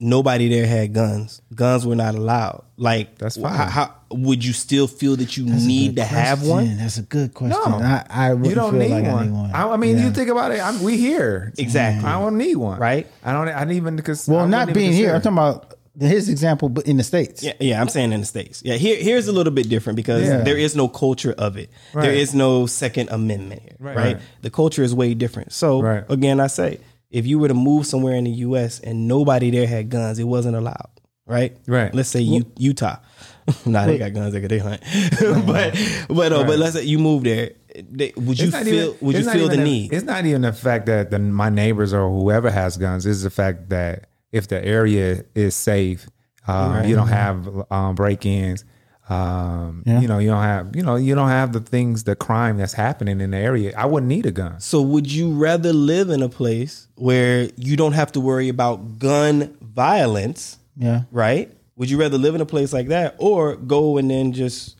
Speaker 1: nobody there had guns? Guns were not allowed. Like
Speaker 5: That's fine.
Speaker 1: How, how would you still feel that you
Speaker 3: That's
Speaker 1: need
Speaker 3: good
Speaker 1: to have one?
Speaker 3: That's a good question.
Speaker 5: No.
Speaker 3: I, I
Speaker 5: you don't
Speaker 3: feel
Speaker 5: need,
Speaker 3: like I
Speaker 5: one.
Speaker 3: need one.
Speaker 5: I, I mean,
Speaker 3: Yeah.
Speaker 5: you think about it. I'm, we here.
Speaker 1: Exactly.
Speaker 5: I don't need one.
Speaker 1: Right.
Speaker 5: I don't. I didn't even because
Speaker 3: well, not being here. I'm talking about his example, but in the states.
Speaker 1: Yeah, yeah, I'm saying in the states. Yeah, here here's a little bit different because
Speaker 5: Yeah.
Speaker 1: there is no culture of it. There
Speaker 5: Right.
Speaker 1: is no Second Amendment here, right.
Speaker 5: Right.
Speaker 1: The culture is way different. So
Speaker 5: Right.
Speaker 1: again, I say if you were to move somewhere in the U.S. and nobody there had guns, it wasn't allowed, right?
Speaker 5: Right.
Speaker 1: Let's say U- Utah. nah, they got guns. They could they hunt, but but uh, but let's say you move there. They, would you feel?
Speaker 5: even-
Speaker 1: would you feel the
Speaker 5: even
Speaker 1: need?
Speaker 5: It's not even the fact that the, my neighbors or whoever has guns. It's the fact that if the area is safe, um, you don't have um, break-ins. Um,
Speaker 3: Yeah.
Speaker 5: You know, you don't have you know you don't have the things, the crime that's happening in the area. I wouldn't need a gun.
Speaker 1: So would you rather live in a place where you don't have to worry about gun violence?
Speaker 3: Yeah.
Speaker 1: right? Would you rather live in a place like that or go and then just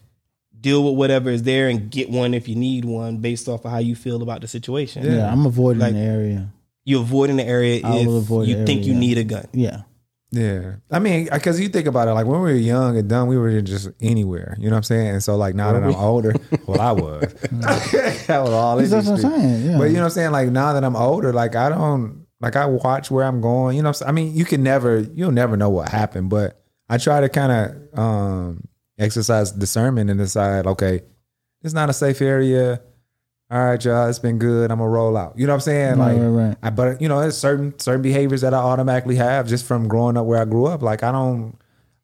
Speaker 1: deal with whatever is there and get one if you need one based off of how you feel about the situation?
Speaker 3: Yeah, I'm avoiding
Speaker 1: Like-
Speaker 3: the area.
Speaker 1: You avoiding the area
Speaker 3: I
Speaker 1: if
Speaker 3: will avoid
Speaker 1: you
Speaker 3: the
Speaker 1: think you
Speaker 3: area.
Speaker 1: need a gun.
Speaker 3: Yeah.
Speaker 5: Yeah. I mean, because you think about it, like when we were young and dumb, we were just anywhere. You know what I'm saying? And so, like, now that I'm older, well, I was. that was all
Speaker 3: That's what I'm
Speaker 5: these streets.
Speaker 3: saying. Yeah.
Speaker 5: But you know what I'm saying? Like now that I'm older, like I don't like I watch where I'm going. You know, what I'm saying? I mean, you can never, you'll never know what happened, but I try to kind of um exercise discernment and decide, okay, it's not a safe area. All right, y'all, it's been good. I'm gonna roll out. You know what I'm saying?
Speaker 3: Right,
Speaker 5: like,
Speaker 3: right, right.
Speaker 5: I, but you know, there's certain certain behaviors that I automatically have just from growing up where I grew up. Like I don't.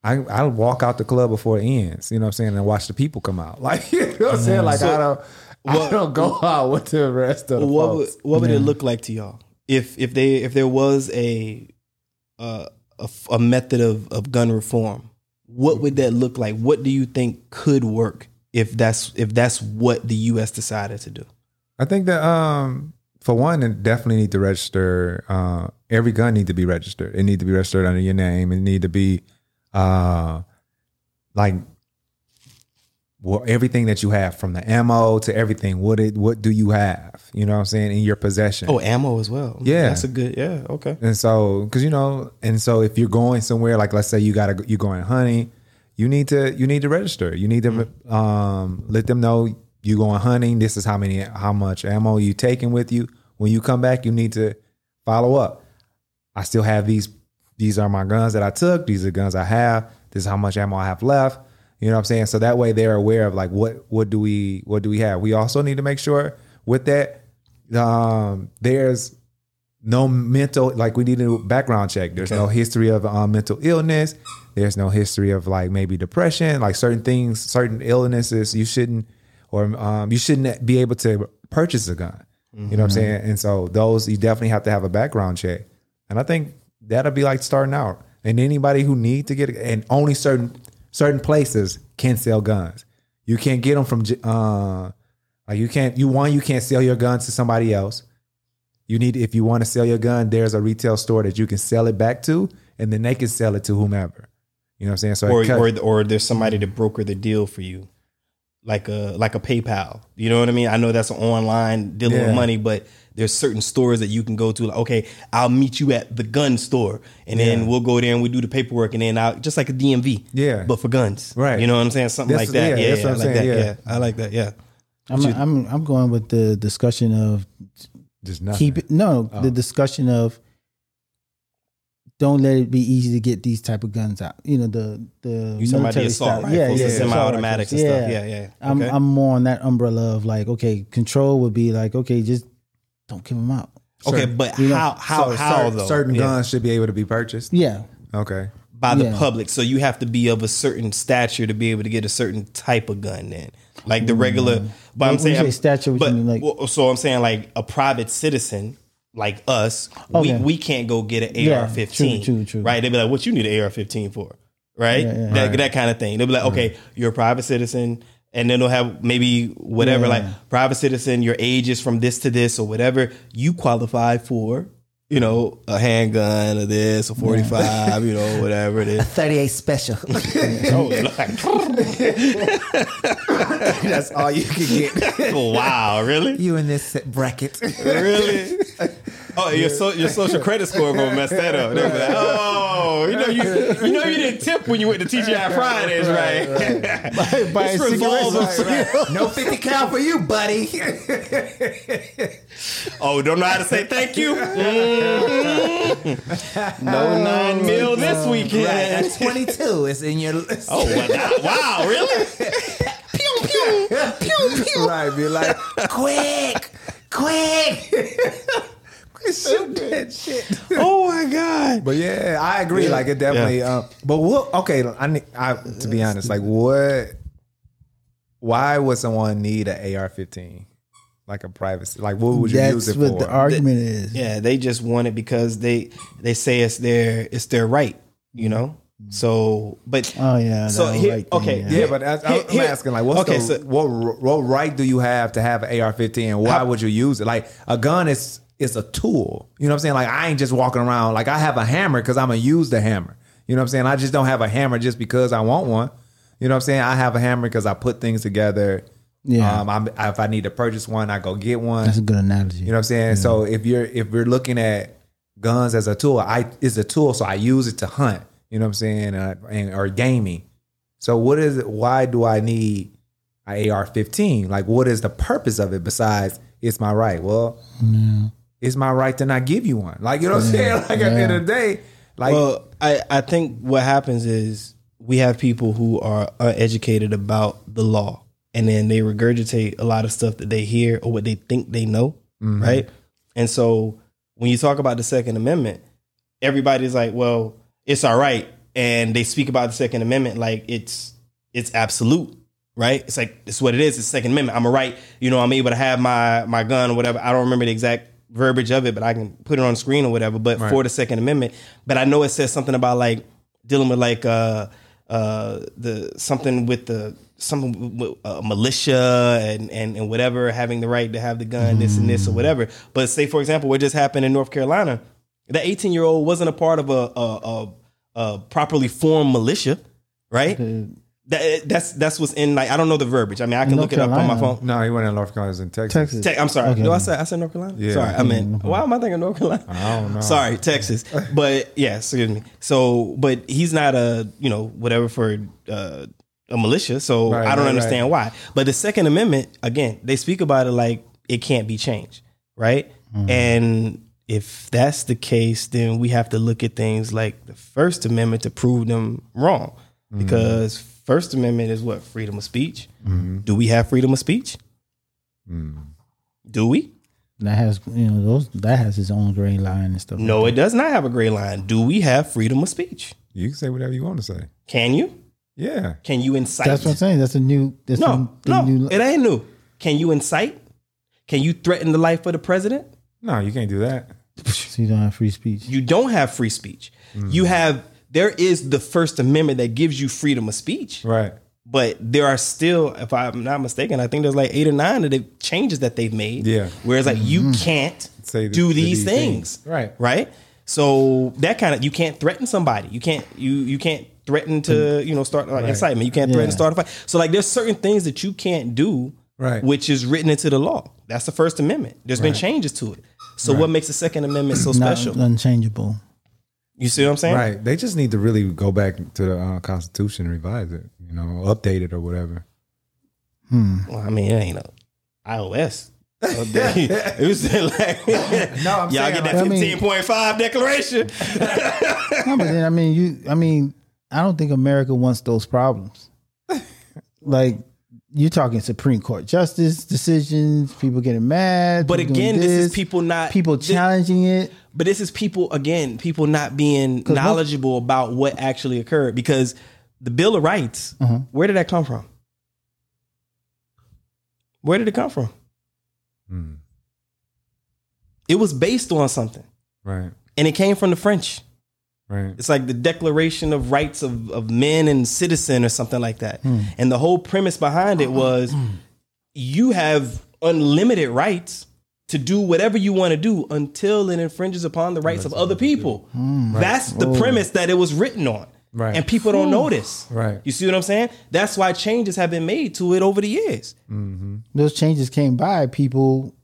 Speaker 5: I I walk out the club before it ends, you know what I'm saying, and watch the people come out. Like you know what I'm saying? Like I don't I don't go out with the rest of the
Speaker 1: What would,
Speaker 5: folks.
Speaker 1: what would it look like to y'all if if they if there was a uh, a, f- a method of, of gun reform? What would that look like? What do you think could work if that's if that's what the U.S. decided to do?
Speaker 5: I think that um for one, it definitely need to register. Uh, every gun need to be registered. It need to be registered under your name. It need to be uh like well, everything that you have from the ammo to everything. What it what do you have? You know what I'm saying in your possession?
Speaker 1: Oh, ammo as well.
Speaker 5: Yeah.
Speaker 1: that's a good. Yeah, okay.
Speaker 5: And so, because you know, and so if you're going somewhere, like let's say you got to you're going hunting, you need to you need to register. You need to um, let them know you're going hunting. This is how many how much ammo you taking with you. When you come back, you need to follow up. I still have these. These are my guns that I took. These are guns I have. This is how much ammo I have left. You know what I'm saying? So that way they're aware of like what what do we what do we have. We also need to make sure with that um, there's no mental like we need a background check. There's no history of um, mental illness. There's no history of like maybe depression, like certain things, certain illnesses you shouldn't or um, you shouldn't be able to purchase a gun. You know what I'm saying? And so those you definitely have to have a background check. And I think that'll be like starting out. And anybody who need to get and only certain certain places can sell guns. You can't get them from uh like you can't you one you can't sell your guns to somebody else. You need if you want to sell your gun, there's a retail store that you can sell it back to, and then they can sell it to whomever. You know what I'm saying? So
Speaker 1: Or
Speaker 5: cut-
Speaker 1: or or there's somebody to broker the deal for you, like a like a PayPal. You know what I mean? I know that's an online dealing
Speaker 5: Yeah.
Speaker 1: with money, but there's certain stores that you can go to. Like, okay, I'll meet you at the gun store, and then
Speaker 5: Yeah.
Speaker 1: we'll go there and we do the paperwork, and then I'll just like a DMV,
Speaker 5: Yeah.
Speaker 1: but for guns,
Speaker 5: Right.
Speaker 1: You know what I'm saying? Something
Speaker 5: That's-
Speaker 1: like that.
Speaker 5: yeah,
Speaker 1: Yeah,
Speaker 5: that's what
Speaker 1: I
Speaker 5: I'm
Speaker 1: like
Speaker 5: saying,
Speaker 1: that.
Speaker 5: yeah.
Speaker 1: Yeah, I like that. Yeah.
Speaker 3: I'm, I'm I'm going with the discussion of
Speaker 5: just nothing.
Speaker 3: keep it no the oh. discussion of don't let it be easy to get these type of guns out. You know the the
Speaker 1: You talking about the assault
Speaker 3: style.
Speaker 1: rifles, the
Speaker 3: assault
Speaker 1: semi-automatics and
Speaker 3: rifles.
Speaker 1: stuff. Yeah, yeah.
Speaker 3: I'm
Speaker 1: Okay.
Speaker 3: I'm more on that umbrella of like, okay, control would be like, okay, just don't give them out.
Speaker 1: Okay, but
Speaker 3: you know,
Speaker 1: how how
Speaker 5: So
Speaker 1: how
Speaker 5: certain,
Speaker 1: though?
Speaker 5: certain
Speaker 1: Yeah.
Speaker 5: guns should be able to be purchased.
Speaker 3: Yeah,
Speaker 5: Okay.
Speaker 1: by the
Speaker 3: Yeah.
Speaker 1: public. So you have to be of a certain stature to be able to get a certain type of gun. Then, like the regular. But I'm saying
Speaker 3: say stature,
Speaker 1: But
Speaker 3: mean, like-
Speaker 1: so I'm saying like a private citizen. Like us,
Speaker 3: Okay.
Speaker 1: we, we can't go get an
Speaker 3: Yeah,
Speaker 1: AR-15,
Speaker 3: true, true, true.
Speaker 1: right? They'd be like, "What you need an AR-15 for?" Right?
Speaker 3: Yeah, yeah.
Speaker 1: That that kind of thing. They'll be like, "Okay, you're a private citizen," and then they'll have maybe whatever, like private citizen, your age is from this to this or whatever. You qualify for, you know, a handgun or this or 45, you know, whatever it is.
Speaker 5: 38 special.
Speaker 1: Oh,
Speaker 5: That's all you can get.
Speaker 1: wow, really?
Speaker 5: you in this bracket.
Speaker 1: Really? Oh, your so, your social credit score gonna mess that up. They'll like, oh, you know you you know you didn't tip when you went to TGI Fridays, right?
Speaker 3: Buy
Speaker 1: This
Speaker 3: cigarettes.
Speaker 1: revolves-
Speaker 5: no 50 cal for you, buddy.
Speaker 1: Oh, don't know how to say thank you. Mhm. No nine mil this weekend.
Speaker 5: Right, at 22, it's in your list.
Speaker 1: Oh, wow, wow really? pew pew pew pew.
Speaker 5: Right, be like, quick, quick. Shoot that shit.
Speaker 1: Oh my god.
Speaker 5: But yeah, I agree. Like it definitely.
Speaker 1: Yeah.
Speaker 5: Uh, but what? Okay, I, need- I to be honest, like what? Why would someone need an AR-15? Like a privacy? Like what would you use it for?
Speaker 3: That's what the argument is.
Speaker 1: Yeah, they just want it because they they say it's their it's their right, you know. So, but
Speaker 3: Oh yeah.
Speaker 1: So
Speaker 3: that
Speaker 1: here-
Speaker 3: right thing,
Speaker 1: okay,
Speaker 5: yeah, but I,
Speaker 1: Here-
Speaker 5: I'm
Speaker 1: here-
Speaker 5: asking like, what's
Speaker 1: okay,
Speaker 5: the
Speaker 1: so-
Speaker 5: what what right do you have to have an AR-15? And why
Speaker 1: How-
Speaker 5: would you use it? Like a gun is is a tool. You know what I'm saying? Like I ain't just walking around. Like I have a hammer because I'm gonna use the hammer. You know what I'm saying? I just don't have a hammer just because I want one. You know what I'm saying? I have a hammer because I put things together.
Speaker 3: Yeah.
Speaker 5: Um, I'm, if I need to purchase one, I go get one.
Speaker 3: That's a good analogy.
Speaker 5: You know what I'm saying? So if you're if we're looking at guns as a tool, I it's a tool, so I use it to hunt. You know what I'm saying? Uh, and, or gaming. So what is it? Why do I need an AR-15? Like, what is the purpose of it besides it's my right? Well, it's my right to not give you one. Like you know what I'm saying? Like at the end of the day, like
Speaker 1: well, I I think what happens is we have people who are uneducated about the law, and then they regurgitate a lot of stuff that they hear or what they think they know, mm-hmm. right? And so when you talk about the Second Amendment, everybody's like, "Well, it's all right," and they speak about the Second Amendment like it's it's absolute, right? It's like it's what it is. It's Second Amendment. I'm a right. You know, I'm able to have my my gun or whatever. I don't remember the exact verbiage of it, but I can put it on screen or whatever. But for the Second Amendment, but I know it says something about like dealing with like uh uh the something with the something with uh, militia and, and and whatever having the right to have the gun this and this or whatever. But say for example what just happened in north carolina that 18 year old wasn't a part of a a, a, a properly formed militia right that, that's that's what's in like i don't know the verbiage i mean i can
Speaker 3: North
Speaker 1: look it up on my phone
Speaker 5: no, he went in North Carolina, he's in Texas.
Speaker 3: Texas.
Speaker 1: Te- I'm sorry.
Speaker 3: Okay.
Speaker 1: No, I said I said North Carolina.
Speaker 5: Yeah.
Speaker 1: Sorry, I meant. Mm-hmm. Why am I thinking North Carolina?
Speaker 5: I don't know.
Speaker 1: Sorry, Texas. But yeah, excuse me. So, but he's not a you know whatever for uh, a militia. So
Speaker 5: Right,
Speaker 1: I don't
Speaker 5: right,
Speaker 1: understand why. But the Second Amendment again, they speak about it like it can't be changed, right? Mm-hmm. And if that's the case, then we have to look at things like the First Amendment to prove them wrong, mm-hmm. because First Amendment is what freedom of speech. Mm-hmm. Do we have freedom of speech? Mm. Do we?
Speaker 3: That has you know those that has its own gray line and stuff.
Speaker 1: No, it does not have a gray line. Do we have freedom of speech?
Speaker 5: You can say whatever you want to say.
Speaker 1: Can you?
Speaker 5: Yeah.
Speaker 1: Can you incite?
Speaker 3: That's what I'm saying. That's a new. That's
Speaker 1: no,
Speaker 3: the,
Speaker 1: no,
Speaker 3: the new,
Speaker 1: it ain't new. Can you incite? Can you threaten the life of the president?
Speaker 5: No, you can't do that.
Speaker 3: so you don't have free speech.
Speaker 1: You don't have free speech. You have. There is the First Amendment that gives you freedom of speech,
Speaker 5: Right.
Speaker 1: but there are still, if I'm not mistaken, I think there's like eight or nine of the changes that they've made.
Speaker 5: Yeah.
Speaker 1: Whereas like you mm-hmm. can't
Speaker 5: Say th-
Speaker 1: do
Speaker 5: th-
Speaker 1: these
Speaker 5: these
Speaker 1: things.
Speaker 5: things. Right.
Speaker 1: Right. So that kind of you can't threaten somebody. You can't you you can't threaten to you know start like incitement. You can't threaten to start a fight. So like there's certain things that you can't do.
Speaker 5: Right.
Speaker 1: Which is written into the law. That's the First Amendment. There's been changes to it. So what makes the Second Amendment so
Speaker 3: Not
Speaker 1: special?
Speaker 3: unchangeable.
Speaker 1: You see what I'm saying?
Speaker 5: Right. They just need to really go back to the uh, Constitution revise it, you know, update it or whatever.
Speaker 1: Well, I mean, it ain't a iOS it was like
Speaker 5: No, I'm
Speaker 1: y'all
Speaker 5: saying,
Speaker 1: get that
Speaker 3: like- I mean-
Speaker 1: fifteen point five declaration.
Speaker 3: No, but then I mean, you. I mean, I don't think America wants those problems. like you're talking Supreme Court justice decisions, people getting mad.
Speaker 1: But again, this is people not
Speaker 3: people challenging it.
Speaker 1: But this is people again, people not being knowledgeable about what actually occurred because the Bill of Rights,
Speaker 3: Uh-huh.
Speaker 1: where did that come from? Where did it come from?
Speaker 5: Hmm.
Speaker 1: It was based on something,
Speaker 5: Right.
Speaker 1: and it came from the French.
Speaker 5: Right.
Speaker 1: It's like the Declaration of Rights of, of Men and Citizen or something like that. And the whole premise behind it was you have unlimited rights to do whatever you want to do until it infringes upon the rights of other people. Mm. That's the premise that it was written on.
Speaker 5: Right.
Speaker 1: And people don't notice.
Speaker 5: Right.
Speaker 1: You see what I'm saying? That's why changes have been made to it over the years. Mm-hmm.
Speaker 3: Those changes came by people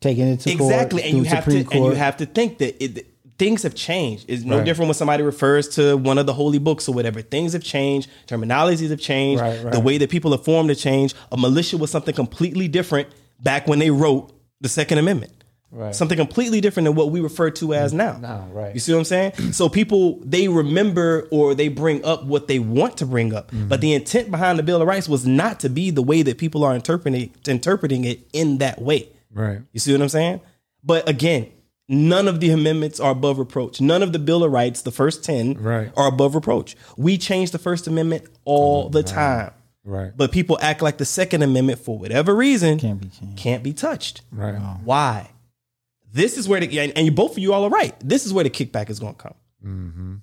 Speaker 3: taking it to
Speaker 1: exactly
Speaker 3: court,
Speaker 1: and you
Speaker 3: through
Speaker 1: have to
Speaker 3: Supreme
Speaker 1: and you have to think that it, things have changed it's no
Speaker 5: Right.
Speaker 1: different when somebody refers to one of the holy books or whatever things have changed terminologies have changed
Speaker 5: Right, right.
Speaker 1: the way that people are formed have changed a militia was something completely different back when they wrote the second amendment
Speaker 5: Right.
Speaker 1: something completely different than what we refer to as now
Speaker 5: Now, right.
Speaker 1: you see what i'm saying so people they remember or they bring up what they want to bring up
Speaker 5: Mm-hmm.
Speaker 1: but the intent behind the bill of rights was not to be the way that people are interpreting interpreting it in that way
Speaker 5: Right.
Speaker 1: you see what I'm saying? But again, none of the amendments are above reproach. None of the Bill of Rights, the first 10,
Speaker 5: Right.
Speaker 1: are above reproach. We change the First Amendment all the time.
Speaker 5: Right.
Speaker 1: But people act like the Second Amendment, for whatever reason,
Speaker 3: Can't be changed.
Speaker 1: can't be touched.
Speaker 5: Right.
Speaker 1: Why? This is where the, and, and you both of you all are right. This is where the kickback is going to come.
Speaker 5: Mm-hmm.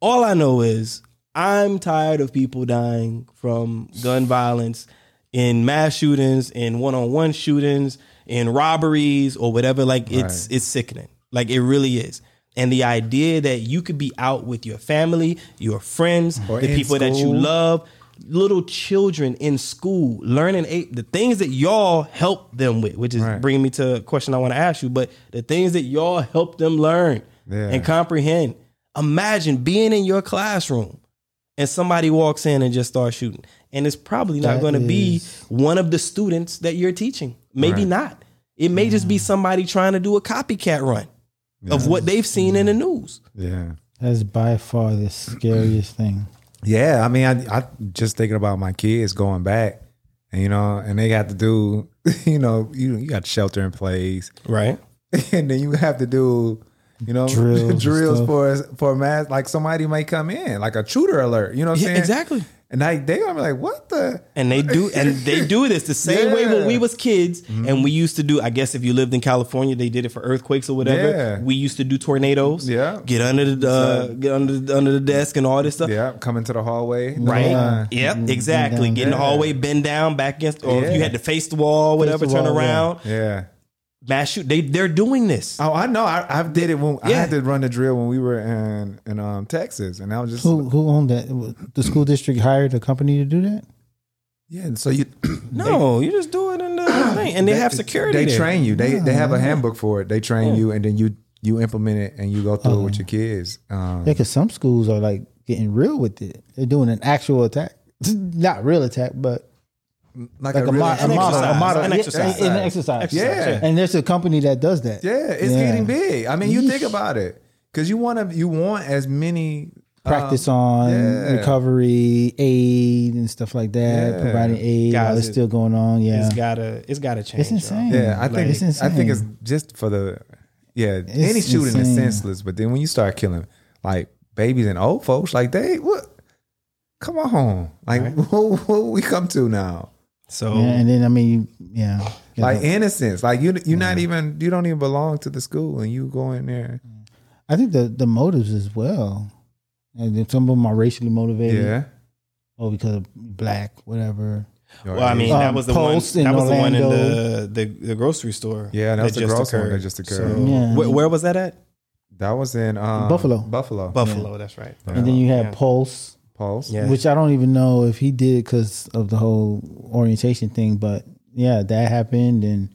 Speaker 1: All I know is I'm tired of people dying from gun violence in mass shootings, in one-on-one shootings, in robberies or whatever. Like it's
Speaker 5: Right.
Speaker 1: it's sickening. Like it really is. And the idea that you could be out with your family, your friends,
Speaker 5: Or
Speaker 1: the people that you love, little children in school learning a- the things that y'all help them with, which is
Speaker 5: Right.
Speaker 1: bringing me to a question I want to ask you. But the things that y'all help them learn
Speaker 5: Yeah.
Speaker 1: and comprehend. Imagine being in your classroom and somebody walks in and just starts shooting. And it's probably not going to be one of the students that you're teaching. Maybe
Speaker 5: Right.
Speaker 1: not. It may just be mm-hmm. somebody trying to do a copycat run of what they've seen in the news.
Speaker 5: Yeah.
Speaker 3: That's by far the scariest thing.
Speaker 5: Yeah, I mean, I, I just thinking about my kids going back, and you know, and they got to do, you know, you you got shelter in place,
Speaker 1: Right.
Speaker 5: and then you have to do, you know,
Speaker 3: Drills
Speaker 5: drills for for mass. Like somebody may come in, like a shooter alert. You know what I'm
Speaker 1: Yeah,
Speaker 5: saying?
Speaker 1: exactly.
Speaker 5: And like they gonna be like, what the?
Speaker 1: And they do, and they do this the same way when we was kids, and we used to do. I guess if you lived in California, they did it for earthquakes or whatever.
Speaker 5: Yeah.
Speaker 1: We used to do tornadoes.
Speaker 5: Yeah.
Speaker 1: get under the uh, get under the, under the desk and all this stuff.
Speaker 5: Yeah, coming to the hallway,
Speaker 1: Right.
Speaker 5: Uh,
Speaker 1: Yep. Exactly. Get in the hallway, bend down, back against, or if you had to face the wall, whatever,
Speaker 3: the
Speaker 1: turn
Speaker 3: wall, yeah.
Speaker 1: around,
Speaker 5: yeah.
Speaker 1: Mass shoot. They they're doing this.
Speaker 5: Oh, I know. I, I did it when yeah. I
Speaker 1: Yeah.
Speaker 5: had to run the drill when we were in in um, Texas, and I was just
Speaker 3: Who who owned that? The school district hired a company to do that.
Speaker 5: yeah. and So you
Speaker 1: No, you just do it in the thing, and they, have security.
Speaker 5: They
Speaker 1: there.
Speaker 5: train you. They they have a handbook for it. They train you, and then you you implement it, and you go through it with your kids. Um,
Speaker 3: Yeah, because some schools are like getting real with it. They're doing an actual attack, not real attack, but
Speaker 5: like,
Speaker 3: like a,
Speaker 5: real-
Speaker 3: mo- a
Speaker 1: an
Speaker 3: model, a
Speaker 1: exercise,
Speaker 3: model,
Speaker 1: an
Speaker 3: yeah,
Speaker 1: exercise.
Speaker 3: an exercise.
Speaker 5: Yeah.
Speaker 3: and there's a company that does that.
Speaker 5: yeah, it's
Speaker 3: Yeah.
Speaker 5: getting big. I mean, you think about it, because you want to you want as many
Speaker 3: Practice
Speaker 5: um,
Speaker 3: on
Speaker 5: yeah.
Speaker 3: recovery, aid, and stuff like that.
Speaker 5: Yeah.
Speaker 3: Providing aid
Speaker 1: Guys,
Speaker 3: while it's
Speaker 1: it-
Speaker 3: still going on. Yeah,
Speaker 1: It's gotta it's gotta change.
Speaker 3: It's insane.
Speaker 1: y'all.
Speaker 5: Yeah, I think
Speaker 3: It's
Speaker 5: I think it's just for the yeah. any
Speaker 3: It's
Speaker 5: shooting is senseless, but then when you start killing like babies and old folks, like they what? Come on, home. like what, what we come to now?
Speaker 1: So
Speaker 3: Yeah, and then I mean, you, yeah, You
Speaker 5: Like
Speaker 3: know,
Speaker 5: innocence, like you you're not even you don't even belong to the school, and you go in there.
Speaker 3: I think the the motives as well. And then some of them are racially motivated,
Speaker 5: Yeah,
Speaker 3: or because of black, whatever.
Speaker 1: well, I mean, that
Speaker 3: Um,
Speaker 1: was the one.
Speaker 3: Post
Speaker 1: That was the one in the, the the grocery store.
Speaker 5: Yeah, that was the
Speaker 1: just
Speaker 5: grocery one that just occurred.
Speaker 1: So,
Speaker 3: Yeah.
Speaker 1: where, where was that at?
Speaker 5: that was in um,
Speaker 3: Buffalo.
Speaker 5: Buffalo,
Speaker 1: Buffalo. That's right.
Speaker 3: And then you had
Speaker 1: Yeah.
Speaker 3: Pulse,
Speaker 5: Pulse.
Speaker 1: Yeah.
Speaker 3: which I don't even know if he did because of the whole orientation thing, but yeah, that happened, and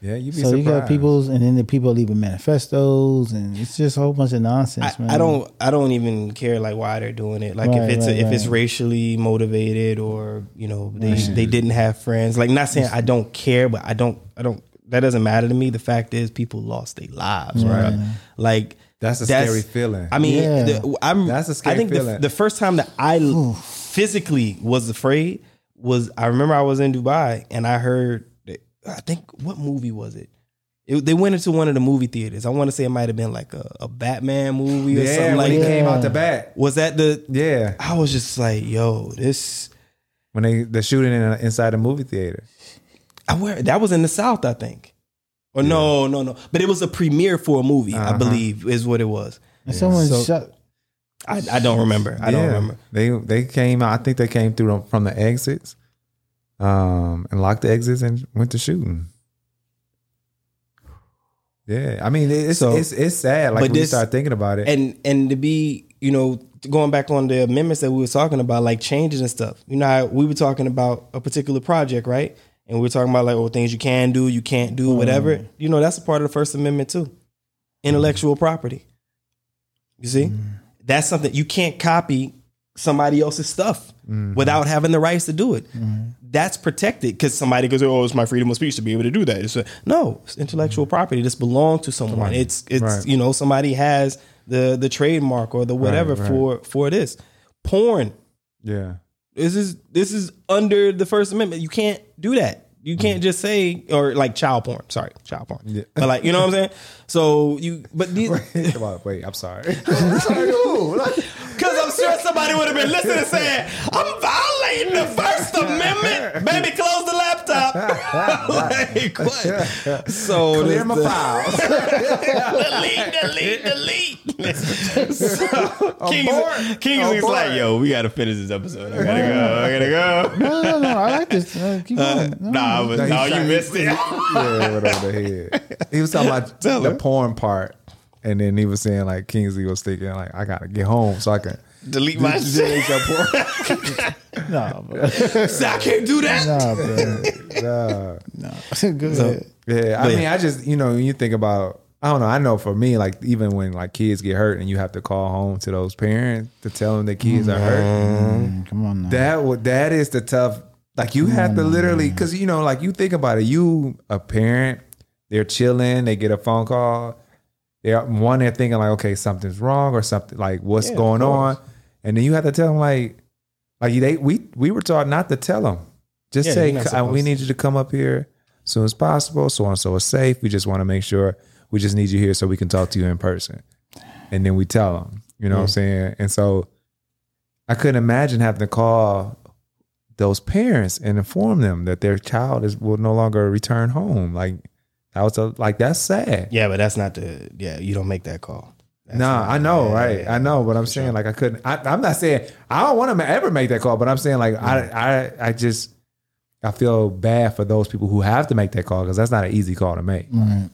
Speaker 5: yeah, you be
Speaker 3: so
Speaker 5: surprised.
Speaker 3: you got people's, and then the people leaving manifestos, and it's just a whole bunch of nonsense,
Speaker 1: I,
Speaker 3: man.
Speaker 1: I don't I don't even care like why they're doing it. Like
Speaker 3: Right,
Speaker 1: if it's
Speaker 3: right,
Speaker 1: if it's racially motivated or you know they they didn't have friends. Like not saying I don't care, but I don't I don't that doesn't matter to me. The fact is, people lost their lives, right? Like
Speaker 5: That's a scary feeling.
Speaker 1: I mean,
Speaker 3: Yeah.
Speaker 1: the, I'm.
Speaker 5: That's a
Speaker 1: I
Speaker 5: scary
Speaker 1: think the,
Speaker 5: feeling.
Speaker 1: the first time that I physically was afraid was I remember I was in Dubai and I heard. that- I think what movie was it? It, they went into one of the movie theaters. I want to say it might have been like a, a Batman movie or
Speaker 5: yeah,
Speaker 1: something
Speaker 5: when
Speaker 1: like
Speaker 5: he
Speaker 1: that.
Speaker 5: came out the bat.
Speaker 1: Was that the?
Speaker 5: Yeah,
Speaker 1: I was just like, yo, this.
Speaker 5: when they the shooting in, inside the movie theater.
Speaker 1: I wear that was in the South, I think. Or no, no, no. But it was a premiere for a movie, I
Speaker 5: Uh-huh.
Speaker 1: believe, is what it was.
Speaker 3: And someone
Speaker 1: So-
Speaker 3: shot.
Speaker 1: I, I don't remember. I don't remember.
Speaker 5: They they came out. I think they came through from the exits, um, and locked the exits and went to shooting. Yeah, I mean it's
Speaker 1: So-
Speaker 5: it's it's sad. Like
Speaker 1: but
Speaker 5: when you start thinking about it.
Speaker 1: and and to be you know going back on the amendments that we were talking about like changes and stuff you know how we were talking about a particular project right and we were talking about like oh things you can do you can't do whatever. Mm. You know that's a part of the first amendment too. Intellectual property. You see? Mm. That's something you can't copy somebody else's stuff mm-hmm. without having the rights to do it. Mm-hmm. That's protected because somebody goes oh it's my freedom of speech to be able to do that. It's a, no it's intellectual mm-hmm. property. This belongs to someone. It's it's
Speaker 5: Right.
Speaker 1: you know somebody has the the trademark or the whatever
Speaker 5: right.
Speaker 1: for for this. Porn.
Speaker 5: Yeah,
Speaker 1: this is this is under the First Amendment. You can't do that. You can't mm. just say or like child porn. Sorry, child porn.
Speaker 5: Yeah.
Speaker 1: But like you know what I'm saying. So you but these
Speaker 5: Come on, wait. I'm sorry.
Speaker 1: because I'm sure somebody would have been listening and saying I'm violating the First Amendment. Baby, close the laptop. like what? So
Speaker 5: Clear my
Speaker 1: the-
Speaker 5: files.
Speaker 1: delete, delete, delete. so, Kings,
Speaker 5: Abort.
Speaker 1: Kingsley's like, yo, we gotta finish this episode. I gotta go. I gotta go.
Speaker 3: No, no, no. I like this. Uh, keep going. No,
Speaker 1: Nah, was,
Speaker 5: No,
Speaker 1: no, you missed it.
Speaker 5: yeah, went over the head. He was talking about
Speaker 1: Tell
Speaker 5: the
Speaker 1: her.
Speaker 5: porn part, and then he was saying like Kingsley was thinking like I gotta get home so I can
Speaker 1: Delete my shit.
Speaker 3: Nah, bro.
Speaker 1: Say, I can't do that.
Speaker 3: Nah, bro.
Speaker 5: Nah.
Speaker 3: Nah. Good.
Speaker 1: So-
Speaker 5: Yeah, I
Speaker 1: But-
Speaker 5: mean, I just you know, when you think about, I don't know. I know for me, like even when like kids get hurt and you have to call home to those parents to tell them the kids are hurt,
Speaker 3: Mm, come on now.
Speaker 5: that that is the tough. Like you have to literally, because you know, like you think about it. You a parent, they're chilling, they get a phone call. They're one, they're thinking like, okay, something's wrong or something like what's
Speaker 1: Yeah,
Speaker 5: going on,
Speaker 1: course.
Speaker 5: And then you have to tell them like, like they we we were taught not to tell them. Just
Speaker 1: Yeah,
Speaker 5: say
Speaker 1: you're not
Speaker 5: "Uh, we need you to come up here as soon as possible. So and so is safe. We just want to make sure we just need you here so we can talk to you in person. And then we tell them, you know what I'm saying? And so I couldn't imagine having to call those parents and inform them that their child is will no longer return home. Like that was a, like that's sad.
Speaker 1: Yeah, but that's not the. Yeah, you don't make that call.
Speaker 5: Nah, I know,
Speaker 1: yeah,
Speaker 5: right?
Speaker 1: yeah,
Speaker 5: I know, but I'm saying like I couldn't. I, I'm not saying I don't want to ever make that call, but I'm saying like I, I, I just I feel bad for those people who have to make that call because that's not an easy call to make.
Speaker 3: Right.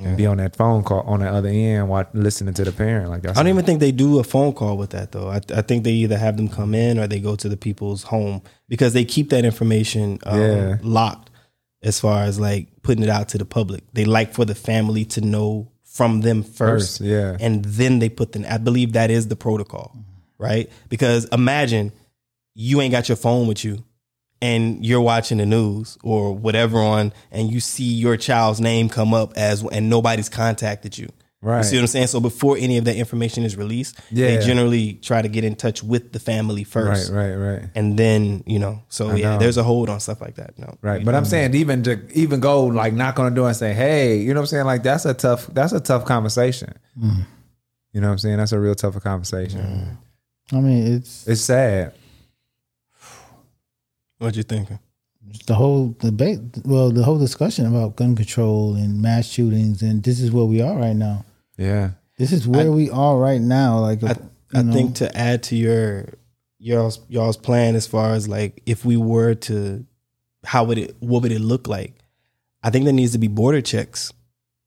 Speaker 5: And be on that phone call on the other end while listening to the parent. Like
Speaker 1: I don't even think they do a phone call with that though. I, I think they either have them come in or they go to the people's home because they keep that information um, locked as far as like putting it out to the public. They like for the family to know from them first,
Speaker 5: First, yeah.
Speaker 1: and then they put the. I believe that is the protocol, right? Because imagine you ain't got your phone with you and you're watching the news or whatever on and you see your child's name come up as and nobody's contacted you.
Speaker 5: Right.
Speaker 1: You see what I'm saying? So before any of that information is released,
Speaker 5: Yeah.
Speaker 1: they generally try to get in touch with the family first.
Speaker 5: right, right, right.
Speaker 1: And then, you know, so
Speaker 5: I
Speaker 1: yeah,
Speaker 5: know.
Speaker 1: there's a hold on stuff like that. No.
Speaker 5: Right. But I'm saying even to even go like knock on the door and say, hey, you know what I'm saying? Like that's a tough that's a tough conversation. Mm. You know what I'm saying? That's a real tough conversation. Mm.
Speaker 3: I mean, it's
Speaker 5: It's sad.
Speaker 1: What you thinking?
Speaker 3: the whole debate. Well, the whole discussion about gun control and mass shootings, and this is where we are right now.
Speaker 5: Yeah.
Speaker 3: This is where we are right now. Like,
Speaker 1: I, I
Speaker 3: know,
Speaker 1: think to add to your y'all's y'all's plan as far as like if we were to how would it what would it look like? I think there needs to be border checks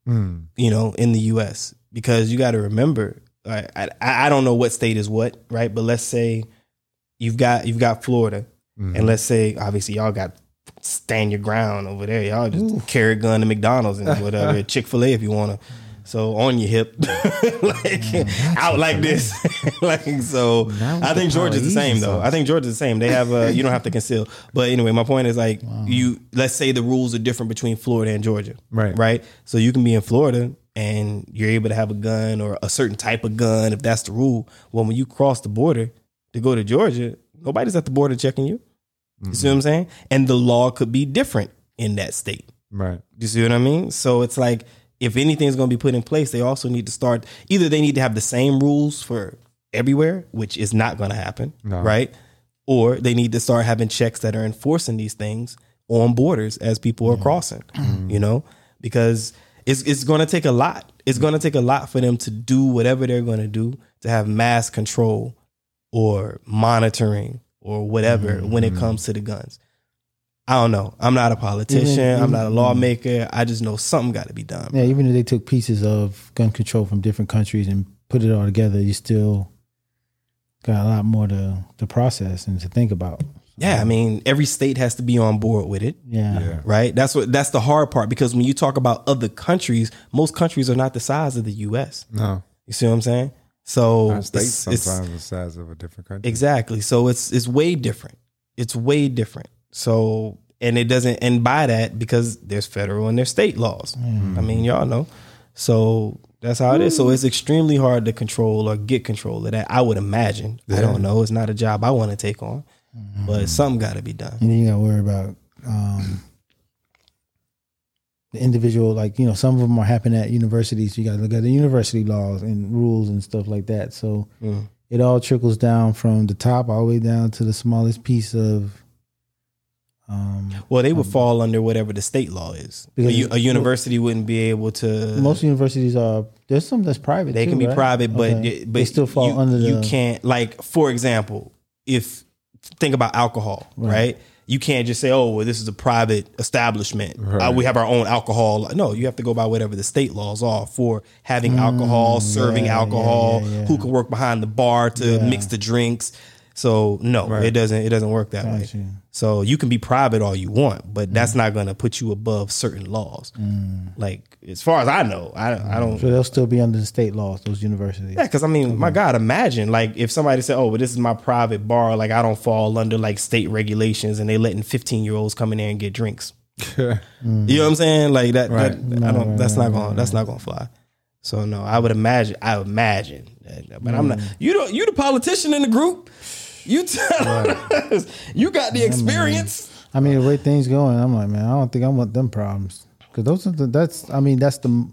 Speaker 5: Mm.
Speaker 1: you know, in the U.S. because you got to remember, I, I I don't know what state is what, right? But let's say you've got you've got Florida, and let's say obviously y'all got stand your ground over there. Y'all just carry a gun to McDonald's and whatever, Chick Fil A if you want to. So on your hip, like out like this, like so. I think Georgia's the same though. I think Georgia's the same. They have a you don't have to conceal. But anyway, my point is like you. Let's say the rules are different between Florida and Georgia.
Speaker 5: Right.
Speaker 1: Right. So you can be in Florida and you're able to have a gun or a certain type of gun if that's the rule. Well, when you cross the border to go to Georgia, nobody's at the border checking you. You see what I'm saying? And the law could be different in that state.
Speaker 5: Right.
Speaker 1: You see what I mean? So it's like if anything's going to be put in place, they also need to start. Either they need to have the same rules for everywhere, which is not going to happen,
Speaker 5: No.
Speaker 1: right? Or they need to start having checks that are enforcing these things on borders as people are mm-hmm. crossing. Mm-hmm. You know, because it's it's going to take a lot. It's going to take a lot for them to do whatever they're going to do to have mass control or monitoring or whatever mm-hmm. when it comes to the guns. I don't know. I'm not a politician.
Speaker 3: Even-
Speaker 1: I'm not a lawmaker. I just know something got to be done.
Speaker 3: Yeah, even if they took pieces of gun control from different countries and put it all together, you still got a lot more to to process and to think about.
Speaker 1: Yeah, I mean, every state has to be on board with it.
Speaker 3: Yeah.
Speaker 5: Yeah.
Speaker 1: Right? That's what that's the hard part because when you talk about other countries, most countries are not the size of the US.
Speaker 5: No.
Speaker 1: You see what I'm saying? So
Speaker 5: Our states
Speaker 1: it's- it's-
Speaker 5: sometimes the size of a different country.
Speaker 1: Exactly. So it's it's way different. It's way different. So and it doesn't and by that because there's federal and there's state laws. I mean, y'all know. So that's how it is. So it's extremely hard to control or get control of that. I would imagine. I don't know. It's not a job I want to take on, but something got to be done.
Speaker 3: And you got to worry about um, the individual. Like you know, some of them are happening at universities. You got to look at the university laws and rules and stuff like that. So
Speaker 1: Mm.
Speaker 3: it all trickles down from the top all the way down to the smallest piece of. Um,
Speaker 1: Well, they would fall under whatever the state law is. A, a university wouldn't be able to.
Speaker 3: most universities are there's some that's private.
Speaker 1: They
Speaker 3: too,
Speaker 1: can be
Speaker 3: right?
Speaker 1: private, but
Speaker 3: Okay.
Speaker 1: but
Speaker 3: they still fall
Speaker 1: you,
Speaker 3: under the.
Speaker 1: You can't like, for example, if think about alcohol, right?
Speaker 3: Right.
Speaker 1: You can't just say, "Oh, well, this is a private establishment. Uh, we have our own alcohol." No, you have to go by whatever the state laws are for having alcohol, serving
Speaker 3: Mm, yeah,
Speaker 1: alcohol,
Speaker 3: yeah, yeah.
Speaker 1: who can work behind the bar to mix the drinks. So no, it doesn't. It doesn't work that way. So you can be private all you want, but that's mm. not going to put you above certain laws.
Speaker 3: Mm.
Speaker 1: Like as far as I know, I I mm. don't.
Speaker 3: So they'll still be under the state laws. Those universities.
Speaker 1: Yeah, because I mean, my God, imagine like if somebody said, "Oh, but this is my private bar. Like I don't fall under like state regulations, and they letting fifteen year olds come in there and get drinks." You know what I'm mm. saying? Like that.
Speaker 5: Right.
Speaker 1: that I don't. that's not going. That's not going to fly. So no, I would imagine. I would imagine, but I'm not. You don't. You the politician in the group. You tell us. You got the experience.
Speaker 3: I mean, the way things going, I'm like, man, I don't think I want them problems because those are the, that's. I mean, that's the.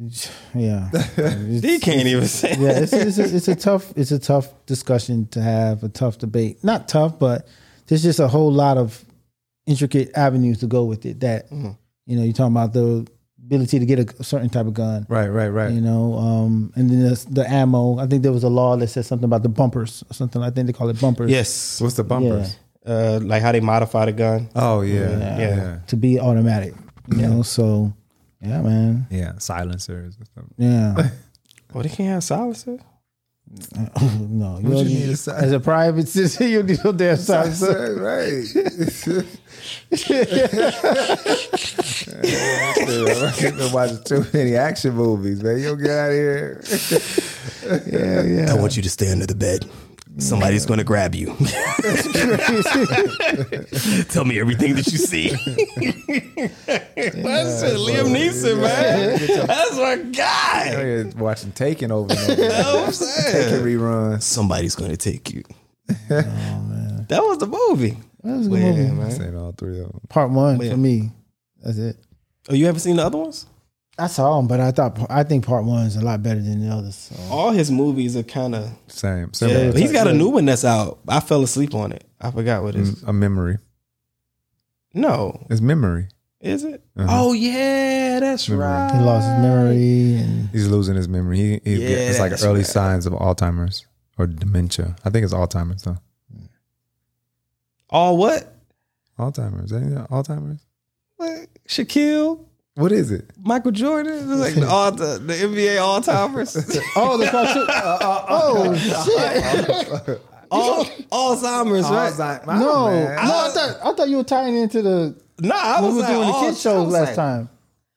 Speaker 3: Yeah,
Speaker 1: He can't even say.
Speaker 3: yeah. It's, it's, a, it's a tough. It's a tough discussion to have. A tough debate. Not tough, but there's just a whole lot of intricate avenues to go with it. That
Speaker 1: Mm-hmm.
Speaker 3: you know, you're talking about the ability to get a, a certain type of gun.
Speaker 5: Right, right, right.
Speaker 3: You know, um, and then the, the ammo. I think there was a law that said something about the bumpers or something. I think they call it bumpers.
Speaker 1: Yes.
Speaker 5: What's the bumpers?
Speaker 1: Uh, like how they modify the gun.
Speaker 5: Oh yeah,
Speaker 3: Yeah.
Speaker 5: yeah, yeah,
Speaker 3: to be automatic. You know, so yeah, man.
Speaker 5: Yeah, silencers and stuff.
Speaker 3: Yeah.
Speaker 1: Oh, they can't have silencers.
Speaker 3: no, you,
Speaker 5: you need
Speaker 3: need,
Speaker 5: a si-
Speaker 3: as a private citizen, you need no damn silencer.
Speaker 5: right. I've been watching too many action movies, man. You don't get out of here.
Speaker 3: Yeah, yeah.
Speaker 1: I want you to stay under the bed. Somebody's going to grab you. Tell me everything that you see. That's it, Liam Neeson, man. That's my guy.
Speaker 5: Oh, You're watching Taken over and over.
Speaker 1: know what I'm saying?
Speaker 5: Taken
Speaker 1: saying?
Speaker 5: reruns.
Speaker 1: Somebody's going to take you. That was the movie.
Speaker 3: That was a good
Speaker 1: Yeah,
Speaker 3: movie.
Speaker 1: man.
Speaker 5: Seen all three of them.
Speaker 3: Part one
Speaker 1: Yeah.
Speaker 3: for me. That's it.
Speaker 1: Oh, you haven't seen the other ones?
Speaker 3: I saw them, but I thought I think part one is a lot better than the others. So.
Speaker 1: All his movies are kind of.
Speaker 5: Same.
Speaker 1: Yeah,
Speaker 5: Similar.
Speaker 1: but he's got a new one that's out. I fell asleep on it. I forgot what it is.
Speaker 5: A memory.
Speaker 1: No,
Speaker 5: It's memory.
Speaker 1: is it?
Speaker 5: Uh-huh.
Speaker 1: Oh yeah, that's
Speaker 5: Memory.
Speaker 1: right.
Speaker 3: He lost his memory, and
Speaker 5: He's losing his memory. He, he's
Speaker 1: Yeah,
Speaker 5: get- it's like
Speaker 1: that's
Speaker 5: early
Speaker 1: right.
Speaker 5: signs of Alzheimer's or dementia. I think it's Alzheimer's though.
Speaker 1: All what?
Speaker 5: Alzheimer's. Ain't it Alzheimer's?
Speaker 1: What? Shaquille,
Speaker 5: What is it?
Speaker 1: Michael Jordan, It's like the, all the, the NBA all timers,
Speaker 3: oh, the cartoon. Uh, uh, uh, oh shit!
Speaker 1: all Alzheimer's, right?
Speaker 5: Alzheimer's.
Speaker 3: No, no, I thought I thought you were tying into the
Speaker 1: Nah, I
Speaker 3: we
Speaker 1: was
Speaker 3: were
Speaker 1: like,
Speaker 3: doing the
Speaker 1: all-
Speaker 3: kids shows last
Speaker 1: like,
Speaker 3: time.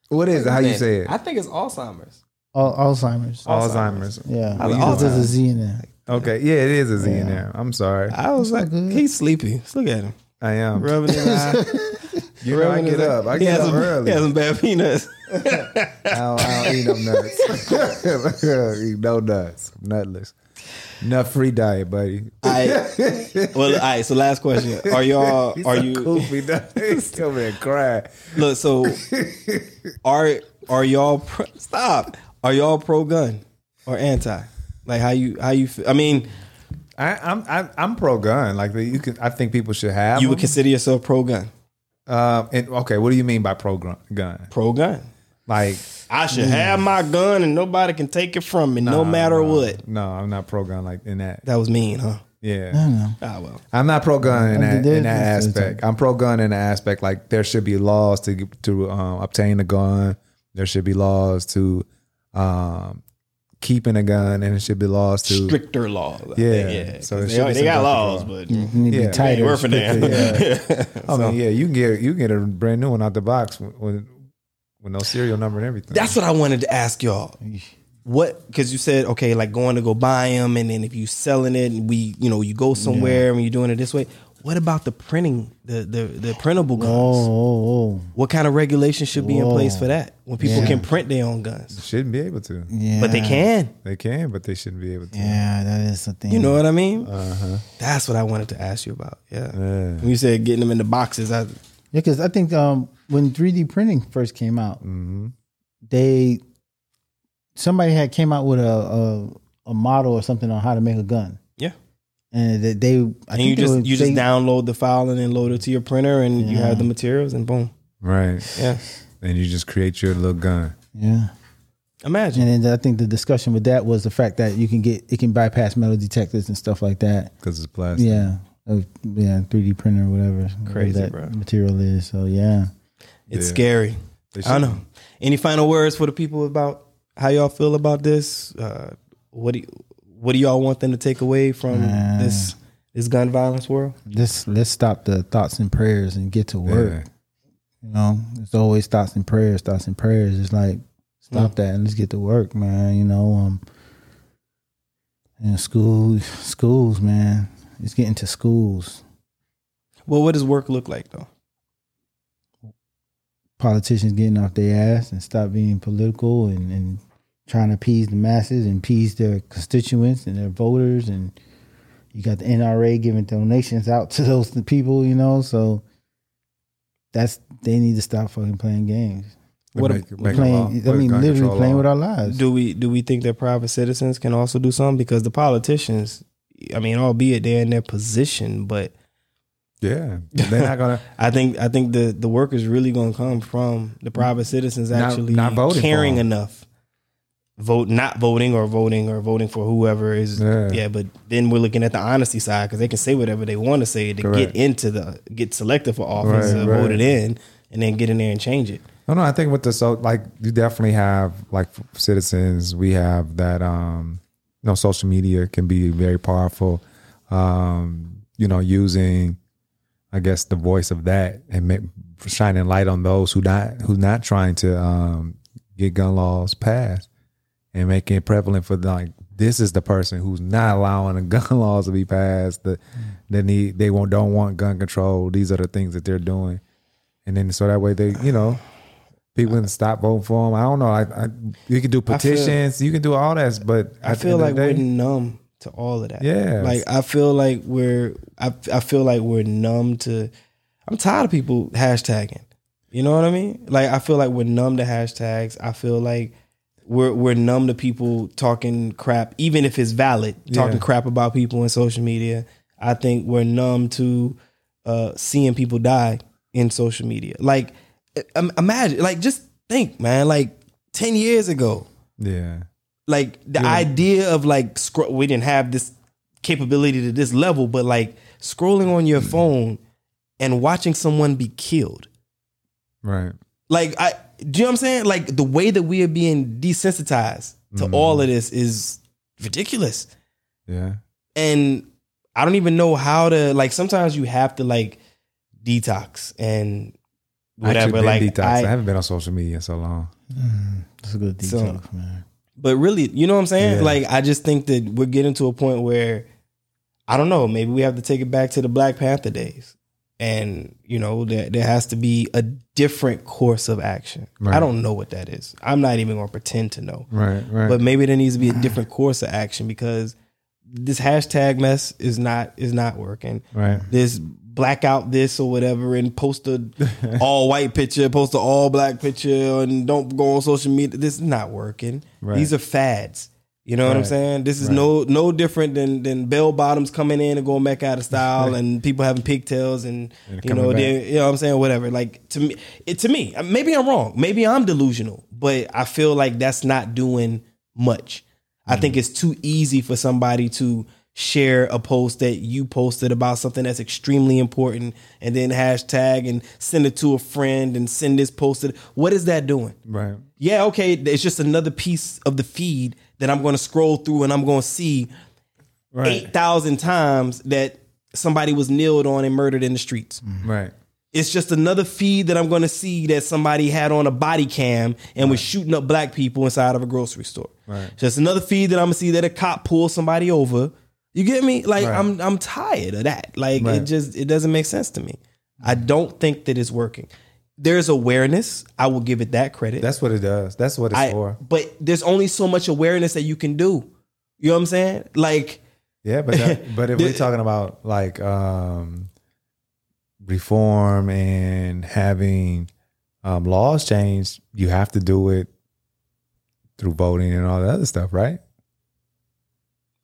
Speaker 5: What is it? How you say it?
Speaker 1: I think it's Alzheimer's.
Speaker 3: Al- Alzheimer's.
Speaker 5: Alzheimer's.
Speaker 3: Yeah,
Speaker 1: I like
Speaker 3: because there's a
Speaker 1: Alzheimer's.
Speaker 3: Z in there.
Speaker 5: Okay, yeah, it is a Z in
Speaker 3: Yeah.
Speaker 5: there. I'm sorry,
Speaker 1: I was like,
Speaker 3: good.
Speaker 1: he's sleepy. Just look at him.
Speaker 5: I am.
Speaker 1: Rubbing his eye.
Speaker 5: You know, I
Speaker 1: rubbing
Speaker 5: get up. I
Speaker 1: He
Speaker 5: get
Speaker 1: has
Speaker 5: up
Speaker 1: some,
Speaker 5: early.
Speaker 1: He has some bad peanuts.
Speaker 5: I don't, I don't eat no nuts. eat no nuts. Nutless. Nut free diet, buddy.
Speaker 1: I, well, all right. So last question: Are y'all?
Speaker 5: He's
Speaker 1: Are
Speaker 5: so
Speaker 1: you?
Speaker 5: goofy? He's coming and crying.
Speaker 1: Look, so are are y'all pro, stop? Are y'all pro gun or anti? Like how you how you? feel? I mean,
Speaker 5: I, I'm I'm I'm pro gun. Like you can, I think people should have.
Speaker 1: you would
Speaker 5: them.
Speaker 1: consider yourself pro gun?
Speaker 5: Um, and okay, what do you mean by pro gun? gun?
Speaker 1: Pro gun.
Speaker 5: Like
Speaker 1: I should have my gun and nobody can take it from me, no matter
Speaker 5: nah.
Speaker 1: what.
Speaker 5: No, I'm not pro gun like in that.
Speaker 1: That was mean, huh?
Speaker 5: Yeah.
Speaker 1: I Ah, well.
Speaker 5: I'm not pro gun in that, in that
Speaker 3: there's- there's-
Speaker 5: aspect. I'm pro gun in the aspect like there should be laws to to um, obtain a gun. There should be laws to um, keeping a gun, and it should be laws to
Speaker 1: stricter laws.
Speaker 5: Yeah.
Speaker 1: think, yeah.
Speaker 5: So
Speaker 1: 'Cause
Speaker 5: it
Speaker 1: they,
Speaker 5: be
Speaker 1: they got
Speaker 5: type
Speaker 1: laws,
Speaker 5: law.
Speaker 1: but
Speaker 3: You need to
Speaker 5: Yeah.
Speaker 3: be tighter.
Speaker 1: worth for them.
Speaker 3: stricter, yeah.
Speaker 5: I mean, yeah, you can get you can get a brand new one out the box with with, with no serial number and everything.
Speaker 1: That's what I wanted to ask y'all. What? Because you said okay, like going to go buy them, and then if you selling it, and we, you know, you go somewhere and you're doing it this way. What about the printing, the the the printable guns?
Speaker 3: Oh, oh, oh.
Speaker 1: What kind of regulation should be in place for that when people
Speaker 3: Yeah.
Speaker 1: can print their own guns?
Speaker 5: shouldn't be able to.
Speaker 3: Yeah.
Speaker 1: But they can.
Speaker 5: They can, but they shouldn't be able to.
Speaker 3: Yeah, that is the thing.
Speaker 1: You know what I mean?
Speaker 5: Uh-huh.
Speaker 1: That's what I wanted to ask you about. Yeah.
Speaker 5: Yeah.
Speaker 1: When you said getting them in the boxes, I
Speaker 3: Yeah, because I think um, when 3D printing first came out,
Speaker 5: hmm
Speaker 3: they somebody had came out with a, a a model or something on how to make a gun,
Speaker 1: yeah.
Speaker 3: And that they I
Speaker 1: And you just
Speaker 3: would
Speaker 1: you just
Speaker 3: say-
Speaker 1: download the file and then load it to your printer, and you have the materials, and boom.
Speaker 5: Right.
Speaker 1: Yeah.
Speaker 5: And you just create your little gun.
Speaker 3: yeah.
Speaker 1: Imagine.
Speaker 3: And then I think the discussion with that was the fact that you can get it can bypass metal detectors and stuff like that.
Speaker 5: because it's plastic.
Speaker 3: Yeah, of yeah, 3D printer or whatever, whatever
Speaker 1: Crazy,
Speaker 3: that
Speaker 1: bro.
Speaker 3: material is. So yeah,
Speaker 1: It's
Speaker 5: Yeah.
Speaker 1: scary. I know.
Speaker 5: shouldn't.
Speaker 1: Any final words for the people about how y'all feel about this? Uh, what do you, what do y'all want them to take away from
Speaker 3: Man.
Speaker 1: this this gun violence world?
Speaker 3: let's let's stop the thoughts and prayers and get to work.
Speaker 5: Yeah.
Speaker 3: You know, it's always thoughts and prayers, thoughts and prayers. It's like stop that and let's get to work, man. You know, um, and schools, schools, man. It's getting to schools.
Speaker 1: Well, what does work look like though?
Speaker 3: Politicians getting off their ass and stop being political and, and trying to appease the masses and appease their constituents and their voters. And you got the NRA giving donations out to those people, you know. So that's they need to stop fucking playing games.
Speaker 1: What
Speaker 5: Make-
Speaker 1: a-
Speaker 5: make
Speaker 3: playing, I mean, literally
Speaker 5: control
Speaker 3: playing
Speaker 5: law.
Speaker 3: with our lives.
Speaker 1: Do we do we think that private citizens can also do something? Because the politicians, I mean, albeit they're in their position, but
Speaker 5: Yeah. They're not gonna
Speaker 1: I think I think the the work is really going to come from the private citizens actually
Speaker 5: not voting
Speaker 1: caring enough, vote not voting or voting or voting for whoever is
Speaker 5: Yeah.
Speaker 1: yeah. But then we're looking at the honesty side because they can say whatever they want to say to
Speaker 5: Correct.
Speaker 1: get into the get selected for office,
Speaker 5: Right,
Speaker 1: uh,
Speaker 5: right.
Speaker 1: voted in, and then get in there and change it.
Speaker 5: No, no. I think with the so like you definitely have like citizens. We have that. Um, you know, social media can be very powerful. Um, you know, using, I guess, the voice of that and make, shining light on those who not who not trying to um, get gun laws passed and making it prevalent for like this is the person who's not allowing the gun laws to be passed. The they they won't don't want gun control. These are the things that they're doing, and then so that way they you know people can stop voting for them. I don't know. I, I you can do
Speaker 1: I feel-
Speaker 5: petitions, you can do all that, but
Speaker 1: I feel like
Speaker 5: the
Speaker 1: we're numb to all of that.
Speaker 5: Yeah.
Speaker 1: Like I feel like we're I I feel like we're numb to I'm tired of people hashtagging. You know what I mean? Like I feel like we're numb to hashtags. I feel like we're we're numb to people talking crap, even if it's valid, talking
Speaker 5: Yeah.
Speaker 1: crap about people in social media. I think we're numb to uh, seeing people die in social media. Like imagine, like just think, man. Like ten years ago,
Speaker 5: yeah,
Speaker 1: like the idea of like scro- we didn't have this capability to this level, but like scrolling on your phone and watching someone be killed.
Speaker 5: right,
Speaker 1: Like I do you know what I'm saying? Like the way that we are being desensitized to mm. all of this is ridiculous.
Speaker 5: yeah,
Speaker 1: And I don't even know how to like sometimes you have to like detox and whatever.
Speaker 5: been
Speaker 1: Like
Speaker 5: detox. I,
Speaker 1: I,
Speaker 5: haven't been on social media in so long.
Speaker 3: Mm, it's a good
Speaker 1: So-
Speaker 3: detox, man.
Speaker 1: but really, you know what I'm saying?
Speaker 5: Yeah.
Speaker 1: Like I just think that we're getting to a point where I don't know. Maybe we have to take it back to the Black Panther days, and you know there there has to be a different course of action.
Speaker 5: Right.
Speaker 1: I don't know what that is. I'm not even going to pretend to know.
Speaker 5: Right, right.
Speaker 1: But maybe there needs to be a ah. different course of action because this hashtag mess is not is not working.
Speaker 5: right.
Speaker 1: This blackout this or whatever and post a all white picture, post a all black picture, and don't go on social media. This is not working.
Speaker 5: Right.
Speaker 1: These are fads. You know what I'm saying? This is
Speaker 5: Right.
Speaker 1: no no different than than bell bottoms coming in and going back out of style and people having pigtails and,
Speaker 5: And
Speaker 1: you know they, you know what I'm saying whatever. Like to me, it to me maybe I'm wrong. Maybe I'm delusional, but I feel like that's not doing much. I think it's too easy for somebody to share a post that you posted about something that's extremely important and then hashtag and send it to a friend and send this posted. What is that doing?
Speaker 5: Right.
Speaker 1: Yeah, okay, it's just another piece of the feed that I'm going to scroll through and I'm going to see
Speaker 5: Right.
Speaker 1: 8,000 times that somebody was kneeled on and murdered in the streets. Mm-hmm.
Speaker 5: Right.
Speaker 1: It's just another feed that I'm going to see that somebody had on a body cam and was shooting up black people inside of a grocery store.
Speaker 5: Right.
Speaker 1: Just another feed that I'm going to see that a cop pulled somebody over. You get me? Like
Speaker 5: Right.
Speaker 1: I'm I'm tired of that. Like it just it doesn't make sense to me. I don't think that it's working. There's awareness. I will give it that credit.
Speaker 5: That's what it does. That's what it's
Speaker 1: I,
Speaker 5: for.
Speaker 1: but there's only so much awareness that you can do. You know what I'm saying? Like
Speaker 5: Yeah, but that, but if we're talking about like um reform and having um laws changed, you have to do it through voting and all that other stuff, right?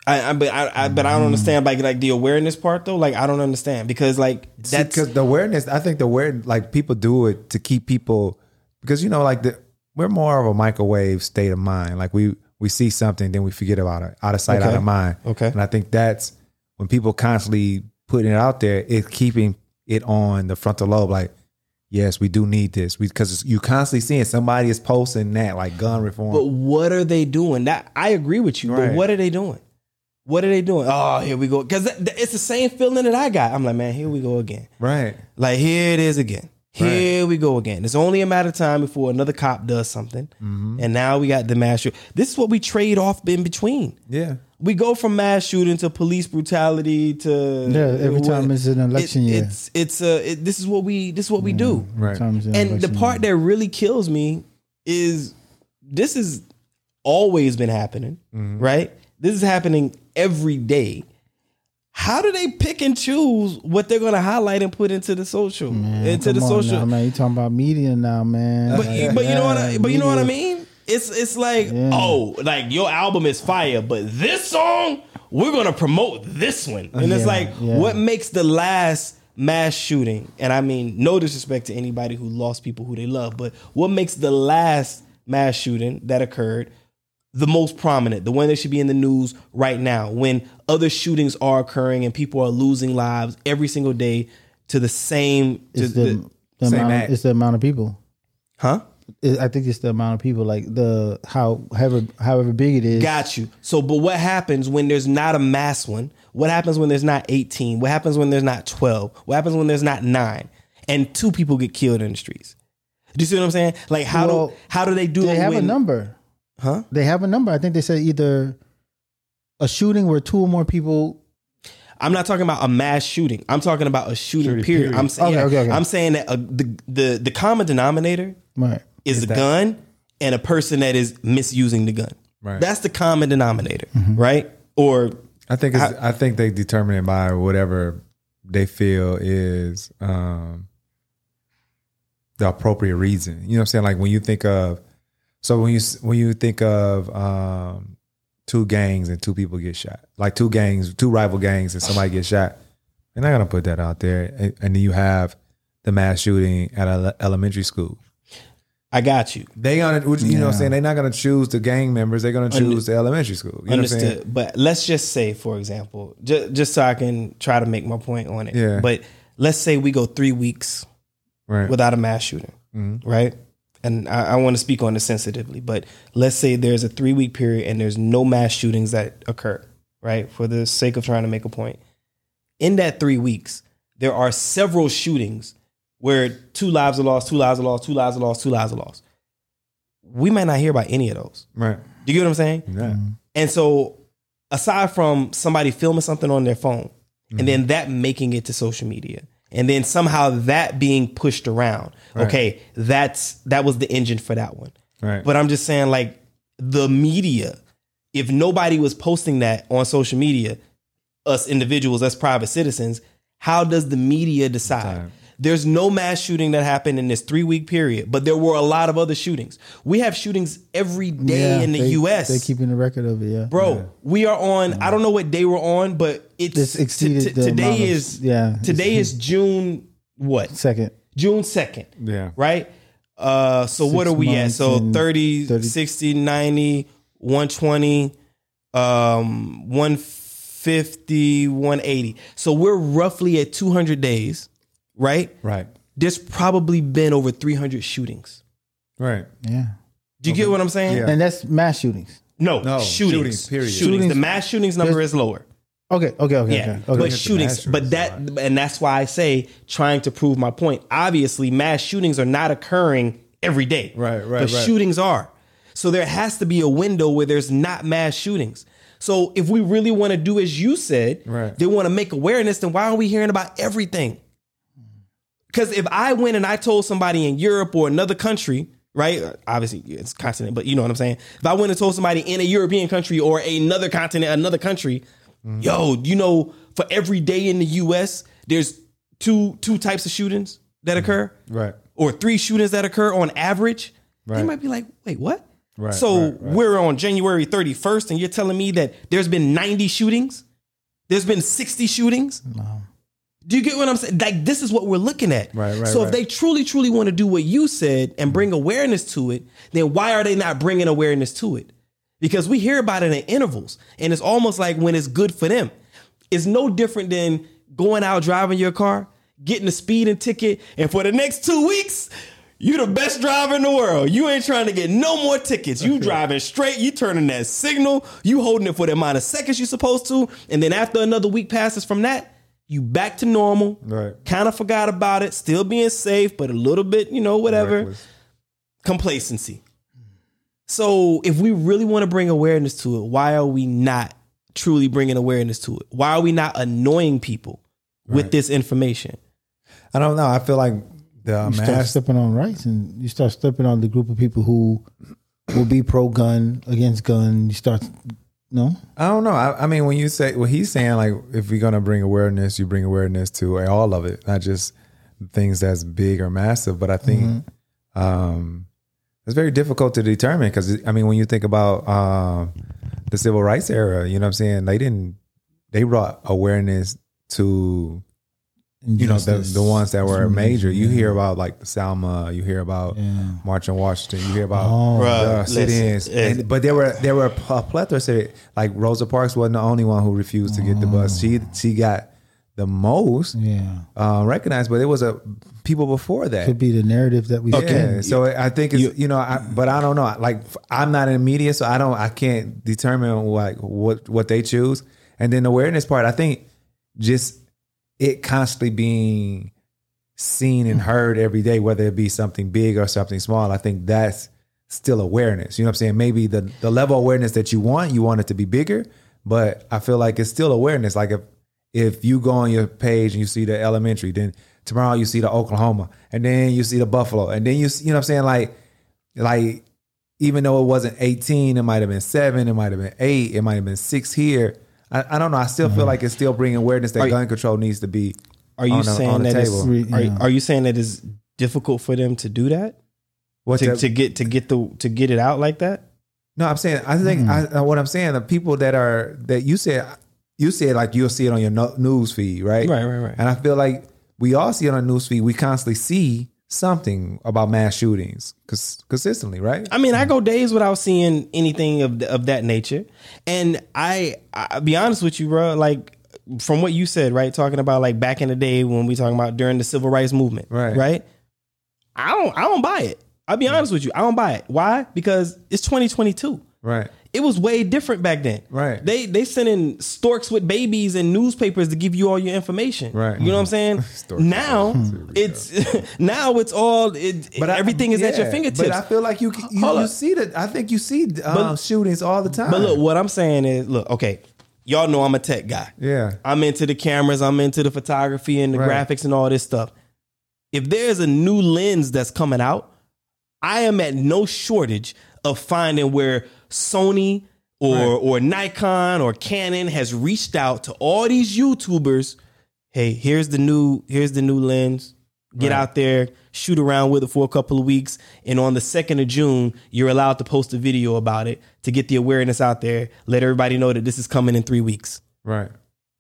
Speaker 1: I, I but I, I but I don't understand like like the awareness part though. Like I don't understand because like that's
Speaker 5: because the awareness. I think the aware like people do it to keep people because you know like the we're more of a microwave state of mind. Like we we see something, then we forget about it, out of sight, out of mind.
Speaker 1: Okay.
Speaker 5: and I think that's when people constantly putting it out there. It's keeping it on the frontal lobe. Like yes, we do need this because you constantly seeing somebody is posting that like gun reform.
Speaker 1: But what are they doing? That I agree with you. But what are they doing? What are they doing? Oh, here we go. Because it's the same feeling that I got. I'm like, man, here we go again.
Speaker 5: right.
Speaker 1: Like here it is again. Here we go again. It's only a matter of time before another cop does something,
Speaker 5: Mm-hmm.
Speaker 1: and now we got the mass shoot. This is what we trade off in between.
Speaker 5: Yeah.
Speaker 1: We go from mass shooting to police brutality to
Speaker 3: Yeah, every time it's an election
Speaker 1: it-
Speaker 3: year.
Speaker 1: It's it's uh it, this is what we this is what we do.
Speaker 5: Right.
Speaker 3: Times
Speaker 1: And the part
Speaker 3: year.
Speaker 1: that really kills me is this has always been happening,
Speaker 3: Mm-hmm.
Speaker 1: right? This is happening every day. How do they pick and choose what they're going to highlight and put into the social,
Speaker 3: Man,
Speaker 1: into the social?
Speaker 3: now, man. You talking about media now, man?
Speaker 1: But,
Speaker 3: Like,
Speaker 1: but you know what? I,
Speaker 3: yeah,
Speaker 1: but you know what I mean. It's it's like
Speaker 3: Yeah.
Speaker 1: oh, like your album is fire, but this song we're gonna promote this one, and it's like
Speaker 3: yeah.
Speaker 1: what makes the last mass shooting, and I mean no disrespect to anybody who lost people who they love, but what makes the last mass shooting that occurred the most prominent, the one that should be in the news right now, when other shootings are occurring and people are losing lives every single day to the same, to
Speaker 3: It's the,
Speaker 1: the,
Speaker 3: the
Speaker 5: Same
Speaker 3: amount.
Speaker 5: act.
Speaker 3: It's the amount of people.
Speaker 1: huh?
Speaker 3: I think it's the amount of people. Like the how however however big it is.
Speaker 1: Got you. So, but what happens when there's not a mass one? What happens when there's not 18? What happens when there's not 12? What happens when there's not nine? And two people get killed in the streets. Do you see what I'm saying? Like how
Speaker 3: Well,
Speaker 1: do how do they do
Speaker 3: They
Speaker 1: it?
Speaker 3: have a number.
Speaker 1: Huh?
Speaker 3: They have a number. I think they said either a shooting where two or more people.
Speaker 1: I'm not talking about a mass shooting. I'm talking about a shooting, period. I'm saying
Speaker 3: Okay, okay, okay.
Speaker 1: I'm saying that uh the, the the common denominator
Speaker 3: Right.
Speaker 1: is a gun and a person that is misusing the gun.
Speaker 5: Right.
Speaker 1: That's the common denominator, right? Or
Speaker 5: I think it's, I think they determine it by whatever they feel is um, the appropriate reason. You know what I'm saying? Like when you think of so when you when you think of um, two gangs and two people get shot, like two gangs, two rival gangs, and somebody gets shot, they're not gonna put that out there. And, and then you have the mass shooting at an elementary school.
Speaker 1: I got you.
Speaker 5: They gonna, you know, what I'm saying they're not gonna choose the gang members. They're gonna choose the elementary school. You know what I'm?
Speaker 1: Understood. But let's just say, for example, just, just so I can try to make my point on it.
Speaker 5: Yeah.
Speaker 1: But let's say we go three weeks
Speaker 5: Right.
Speaker 1: without a mass shooting,
Speaker 5: Mm-hmm.
Speaker 1: right? And I, I want to speak on this sensitively, but let's say there's a three week period and there's no mass shootings that occur, right? For the sake of trying to make a point. In that three weeks, there are several shootings where two lives are lost, two lives are lost, two lives are lost, two lives are lost. We might not hear about any of those.
Speaker 5: Right.
Speaker 1: Do you get what I'm saying?
Speaker 5: Yeah. Mm-hmm.
Speaker 1: And so, aside from somebody filming something on their phone and mm-hmm. then that making it to social media, and then somehow that being pushed around, okay, that's that was the engine for that one.
Speaker 5: Right.
Speaker 1: But I'm just saying, like the media, if nobody was posting that on social media, us individuals, us private citizens, how does the media decide? There's no mass shooting that happened in this three week period, but there were a lot of other shootings. We have shootings every day
Speaker 3: Yeah,
Speaker 1: in the
Speaker 3: they-
Speaker 1: U.S.
Speaker 3: They're keeping the record of it. Yeah,
Speaker 1: Bro, we are on. I don't know what day we're on, but it's
Speaker 3: This exceeded
Speaker 1: t- t-
Speaker 3: the
Speaker 1: today
Speaker 3: amount of-
Speaker 1: is
Speaker 3: yeah,
Speaker 1: Today is June what?
Speaker 3: second.
Speaker 1: June second.
Speaker 5: Yeah.
Speaker 1: Right. Uh. So what are we at? So
Speaker 3: and
Speaker 1: 30,
Speaker 3: 30
Speaker 1: 60, 90, 120, um, 150, 180. So we're roughly at 200 days, right?
Speaker 5: Right.
Speaker 1: There's probably been over 300 shootings.
Speaker 5: Right.
Speaker 3: Yeah,
Speaker 1: Do you get what I'm saying?
Speaker 5: Yeah.
Speaker 3: and that's mass shootings.
Speaker 1: No,
Speaker 5: No,
Speaker 1: shootings.
Speaker 5: shootings, period.
Speaker 1: Shootings. The mass shootings number is lower.
Speaker 3: Okay, okay, okay,
Speaker 1: Yeah,
Speaker 3: okay. okay.
Speaker 1: but
Speaker 5: Look at the
Speaker 1: shootings, but that, and that's why I say trying to prove my point. Obviously, mass shootings are not occurring every day,
Speaker 5: Right, right,
Speaker 1: But
Speaker 5: right.
Speaker 1: shootings are. So there has to be a window where there's not mass shootings. So if we really want to do as you said,
Speaker 5: Right.
Speaker 1: they want to make awareness, then why are we hearing about everything? Because if I went and I told somebody in Europe or another country, right? Obviously, it's continent, but you know what I'm saying. If I went and told somebody in a European country or another continent, another country, Mm-hmm. yo, you know, for every day in the U.S., there's two two types of shootings that mm-hmm. occur,
Speaker 5: Right.
Speaker 1: or three shootings that occur on average. They might be like, wait, what?
Speaker 5: Right,
Speaker 1: so
Speaker 5: right, right.
Speaker 1: we're on January 31st, and you're telling me that there's been 90 shootings, there's been 60 shootings. Do you get what I'm saying? Like this is what we're looking at.
Speaker 5: Right, right,
Speaker 1: So if they truly, truly want to do what you said and bring awareness to it, then why are they not bringing awareness to it? Because we hear about it in intervals, and it's almost like when it's good for them. It's no different than going out driving your car, getting a speeding ticket, and for the next two weeks, you're the best driver in the world. You ain't trying to get no more tickets. You driving straight. You turning that signal. You holding it for the amount of seconds you're supposed to, and then after another week passes from that, you back to normal.
Speaker 5: Right.
Speaker 1: Kind of forgot about it. Still being safe, but a little bit, you know, whatever
Speaker 5: Reckless.
Speaker 1: complacency. So if we really want to bring awareness to it, why are we not truly bringing awareness to it? Why are we not annoying people with this information?
Speaker 5: I don't know. I feel like the
Speaker 3: you start stepping on rights, and you start stepping on the group of people who will be pro gun against gun. You start, no,
Speaker 5: I don't know. I, I mean, when you say what he's saying, like if you're gonna bring awareness, you bring awareness to all of it, not just things that's big or massive. But I think um, it's very difficult to determine because I mean, when you think about um, the civil rights era, you know what I'm saying? They didn't. They brought awareness to you know the the ones that were mm-hmm. major. You
Speaker 3: Yeah.
Speaker 5: hear about like the Selma. You hear about
Speaker 3: Yeah.
Speaker 5: March on Washington. You hear about
Speaker 3: Oh.
Speaker 1: Bruh,
Speaker 5: uh,
Speaker 1: the
Speaker 5: sit-ins.
Speaker 1: Eh,
Speaker 5: it- but there were there were a plethora. Say like Rosa Parks wasn't the only one who refused to get the bus. She she got the most
Speaker 3: yeah,
Speaker 5: uh, recognized, but it was a people before that.
Speaker 3: could be the narrative that we.
Speaker 5: Yeah, so I think it's you, know, I, but I don't know. Like I'm not in media, so I don't, I can't determine like what what they choose. And then the awareness part, I think, just it constantly being seen and heard every day, whether it be something big or something small. I think that's still awareness. You know what I'm saying? Maybe the the level of awareness that you want, you want it to be bigger, but I feel like it's still awareness. Like if if you go on your page and you see the elementary, then tomorrow you see the Oklahoma, and then you see the Buffalo, and then you see, you know what I'm saying? Like like even though it wasn't 18, it might have been seven, it might have been eight, it might have been six here. I, I don't know. I still feel mm-hmm. like it's still bringing awareness that
Speaker 1: Are-
Speaker 5: gun control needs to be.
Speaker 1: Are you
Speaker 5: on the-
Speaker 1: saying
Speaker 5: the
Speaker 1: that it's, are,
Speaker 3: yeah.
Speaker 1: are you saying that it's difficult for them to do that?
Speaker 5: What
Speaker 1: To,
Speaker 5: the-
Speaker 1: to get to get the to get it out like that?
Speaker 5: No, I'm saying I think mm. I, uh, what I'm saying the people that are that you said you said like you'll see it on your no, news feed, right?
Speaker 1: Right, right, right.
Speaker 5: And I feel like we all see it on news feed. We constantly see something about mass shootings cons- consistently, right?
Speaker 1: I mean, I go days without seeing anything of of that nature, and I I be honest with you, bro. Like from what you said, right, talking about like back in the day when we talking about during the civil rights movement,
Speaker 5: Right.
Speaker 1: right. I don't I don't buy it. I'll be honest with you, I don't buy it. Why? Because it's 2022.
Speaker 5: Right.
Speaker 1: It was way different back then.
Speaker 5: Right.
Speaker 1: They they sending storks with babies and newspapers to give you all your information.
Speaker 5: Right.
Speaker 1: You know what I'm saying?
Speaker 5: Storks.
Speaker 1: now it's now it's all it,
Speaker 5: I-
Speaker 1: everything is at your fingertips.
Speaker 5: But I feel like you you, you see that. I think you see uh,
Speaker 1: But-
Speaker 5: shootings all the time.
Speaker 1: But look, what I'm saying is, look, okay, y'all know I'm a tech guy.
Speaker 5: Yeah.
Speaker 1: I'm into the cameras, I'm into the photography and the
Speaker 5: Right.
Speaker 1: graphics and all this stuff. If there's a new lens that's coming out, I am at no shortage of finding where Sony or
Speaker 5: Right.
Speaker 1: or Nikon or Canon has reached out to all these YouTubers. Hey, here's the new here's the new lens. Get
Speaker 5: Right.
Speaker 1: out there, shoot around with it for a couple of weeks, and on the second of June, you're allowed to post a video about it to get the awareness out there. Let everybody know that this is coming in three weeks.
Speaker 5: right.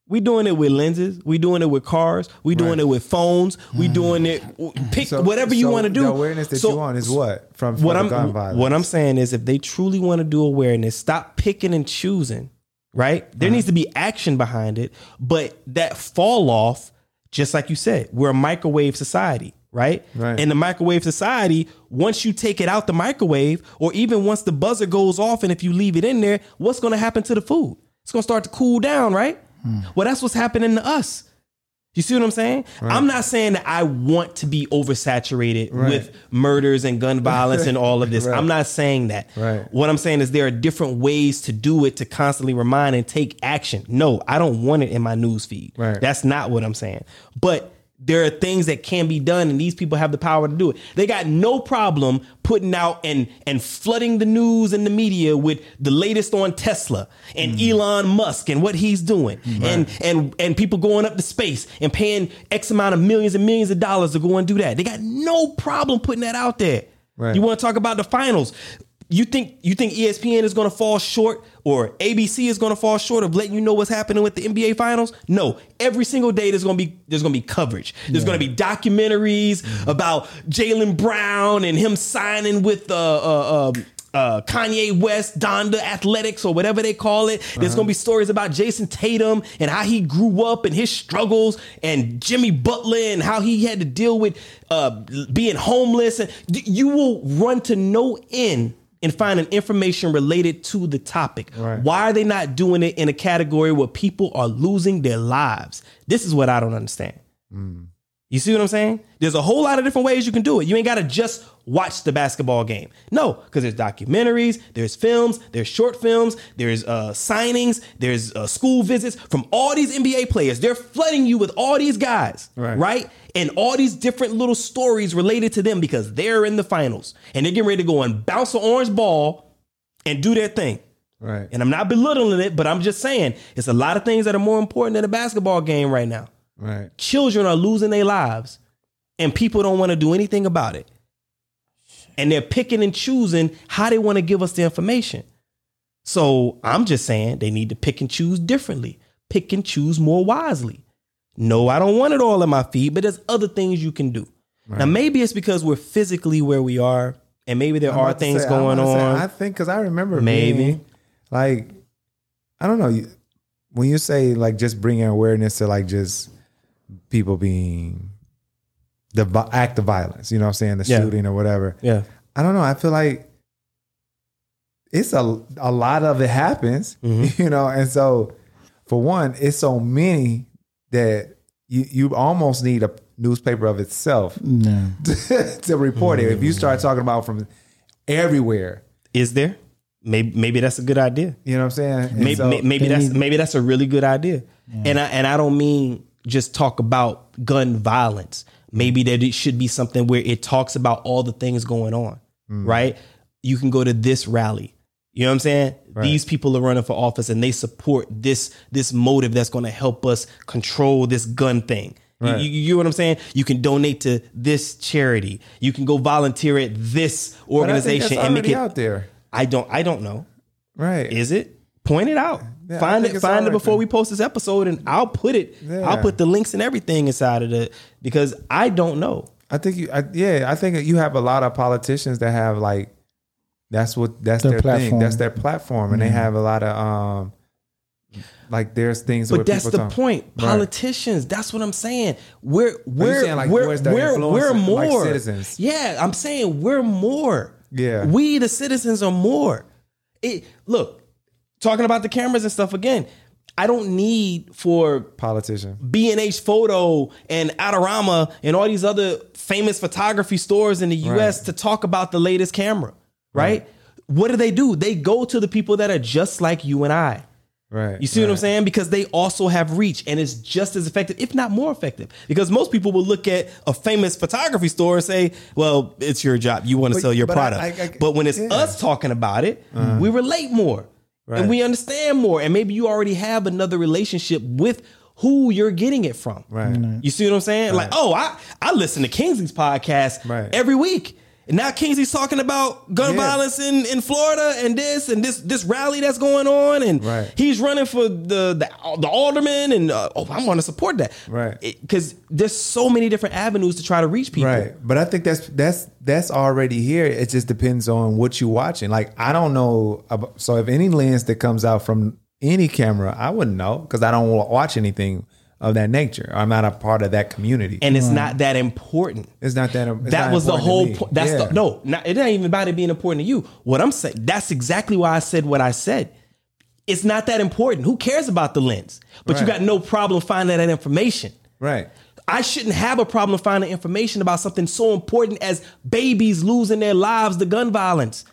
Speaker 1: We doing it with lenses. We doing it with cars. We doing
Speaker 5: Right.
Speaker 1: it with phones. We doing it. Pick
Speaker 5: So-
Speaker 1: whatever you
Speaker 5: so
Speaker 1: want to do.
Speaker 5: The awareness that
Speaker 1: So-
Speaker 5: you want is what from, from
Speaker 1: what I'm
Speaker 5: gun violence.
Speaker 1: what I'm saying is if they truly want to do awareness, stop picking and choosing. Right?
Speaker 5: Uh-huh.
Speaker 1: There needs to be action behind it. But that fall off, just like you said, we're a microwave society. Right?
Speaker 5: Right.
Speaker 1: In the microwave society, once you take it out the microwave, or even once the buzzer goes off, and if you leave it in there, what's going to happen to the food? It's going to start to cool down, right? Mm. Well, that's what's happening to us. You see what I'm saying? I'm not saying that I want to be oversaturated
Speaker 5: Right.
Speaker 1: with murders and gun violence and all of this.
Speaker 5: Right.
Speaker 1: I'm not saying that.
Speaker 5: Right.
Speaker 1: What I'm saying is there are different ways to do it to constantly remind and take action. No, I don't want it in my news feed.
Speaker 5: Right.
Speaker 1: That's not what I'm saying. But there are things that can be done and these people have the power to do it. They got no problem putting out and and flooding the news and the media with the latest on Tesla and
Speaker 5: Mm.
Speaker 1: Elon Musk and what he's doing. And and and people going up to space and paying X amount of millions and millions of dollars to go and do that. They got no problem putting that out there.
Speaker 5: Right.
Speaker 1: You want to talk about the finals? You think you think ESPN is going to fall short or ABC is going to fall short of letting you know what's happening with the NBA finals? No. Every single day there's going to be there's going to be coverage. There's going to be documentaries about Jaylen Brown and him signing with uh, uh, um, uh, Kanye West, Donda Athletics, or whatever they call it. There's going to be stories about Jayson Tatum and how he grew up and his struggles, and Jimmy Butler and how he had to deal with uh, being homeless. And you will run to no end and find an information related to the topic.
Speaker 5: Right.
Speaker 1: Why are they not doing it in a category where people are losing their lives? This is what I don't understand. You see what I'm saying? There's a whole lot of different ways you can do it. You ain't got to just watch the basketball game. No, because there's documentaries, there's films, there's short films, there's uh, signings, there's uh, school visits from all these NBA players. They're flooding you with all these guys,
Speaker 5: Right.
Speaker 1: right? And all these different little stories related to them because they're in the finals and they're getting ready to go and bounce an orange ball and do their thing.
Speaker 5: Right.
Speaker 1: And I'm not belittling it, but I'm just saying it's a lot of things that are more important than a basketball game right now
Speaker 5: Right.
Speaker 1: children are losing their lives and people don't want to do anything about it. And they're picking and choosing how they want to give us the information. So I'm just saying they need to pick and choose differently, pick and choose more wisely. No, I don't want it all in my feed, but there's other things you can do. Now, maybe it's because we're physically where we are, and maybe there
Speaker 5: I'm
Speaker 1: are things
Speaker 5: say-
Speaker 1: going
Speaker 5: to say,
Speaker 1: on.
Speaker 5: I think because I remember
Speaker 1: Maybe.
Speaker 5: being, like I don't know when you say like just bringing awareness to like just people being the act of violence. You know what I'm saying? The
Speaker 1: Yeah.
Speaker 5: shooting or whatever.
Speaker 1: yeah.
Speaker 5: I don't know. I feel like it's a a lot of it happens,
Speaker 1: Mm-hmm.
Speaker 5: you know, and so for one, it's so many that you you almost need a newspaper of itself
Speaker 3: No.
Speaker 5: to report it. If you start talking about from everywhere,
Speaker 1: Is there? Maybe maybe that's a good idea.
Speaker 5: you know what I'm saying?
Speaker 1: Maybe
Speaker 5: so-
Speaker 1: maybe that's
Speaker 3: need-
Speaker 1: maybe that's a really good idea. And I and I don't mean just talk about gun violence. Maybe that it should be something where it talks about all the things going on,
Speaker 5: Mm.
Speaker 1: right? You can go to this rally. You know what I'm saying? These people are running for office and they support this this motive that's going to help us control this gun thing. You-
Speaker 5: Right.
Speaker 1: You, you, get what I'm saying? You can donate to this charity. You can go volunteer at this
Speaker 5: But I think
Speaker 1: organization and make it.
Speaker 5: out there,
Speaker 1: I don't. I don't know.
Speaker 5: right?
Speaker 1: Is it? Point it out.
Speaker 5: Yeah,
Speaker 1: find it. Find it before we post this episode, and I'll put it.
Speaker 5: Yeah.
Speaker 1: I'll put the links and everything inside of it because I don't know.
Speaker 5: I think you, I, yeah, I think you have a lot of politicians that have like that's what that's
Speaker 3: Their
Speaker 5: their, thing. That's their platform, and they have a lot of um, like there's things.
Speaker 1: But that's the
Speaker 5: talk-
Speaker 1: point.
Speaker 5: Right.
Speaker 1: Politicians. That's what I'm saying. We're we're
Speaker 5: saying, like,
Speaker 1: we're we're, we're
Speaker 5: of, like,
Speaker 1: more
Speaker 5: citizens?
Speaker 1: Yeah, I'm saying we're more.
Speaker 5: Yeah.
Speaker 1: we the citizens are more. It look. talking about the cameras and stuff again. I don't need for
Speaker 5: Politician.
Speaker 1: B&H Photo and Adorama and all these other famous photography stores in the US
Speaker 5: Right.
Speaker 1: to talk about the latest camera, right? What do they do? They go to the people that are just like you and I.
Speaker 5: Right.
Speaker 1: You see what I'm saying? Because they also have reach and it's just as effective, if not more effective. Because most people will look at a famous photography store and say, well, it's your job. You want to
Speaker 5: But-
Speaker 1: sell your
Speaker 5: but I-
Speaker 1: product.
Speaker 5: I- I-
Speaker 1: but when it's
Speaker 5: yeah. Uh-huh.
Speaker 1: us talking about it, we relate more
Speaker 5: Right.
Speaker 1: and we understand more. And maybe you already have another relationship with who you're getting it from.
Speaker 5: Right.
Speaker 1: You see what I'm saying? Like, oh, I, I listen to Kingsley's podcast
Speaker 5: Right.
Speaker 1: every week. And now Kingsley's talking about gun
Speaker 5: Yeah.
Speaker 1: violence in, in Florida and this and this this rally that's going on and
Speaker 5: Right.
Speaker 1: he's running for the the, the alderman and uh, oh I want to support that
Speaker 5: Right.
Speaker 1: because there's so many different avenues to try to reach people
Speaker 5: Right. But I think that's that's that's already here. It just depends on what you're watching. Like I don't know about, so if any lens that comes out from any camera, I wouldn't know because I don't wa- watch anything of that nature. I'm not a part of that community.
Speaker 1: and it's not that important
Speaker 5: it's not that it's
Speaker 1: that
Speaker 5: not
Speaker 1: was the whole point. That's
Speaker 5: Yeah.
Speaker 1: the no, not, it ain't even about it being important to you. What I'm saying, that's exactly why I said what I said. It's not that important. Who cares about the lens? But you got no problem finding that information.
Speaker 5: Right.
Speaker 1: I shouldn't have a problem finding information about something so important as babies losing their lives to gun violence.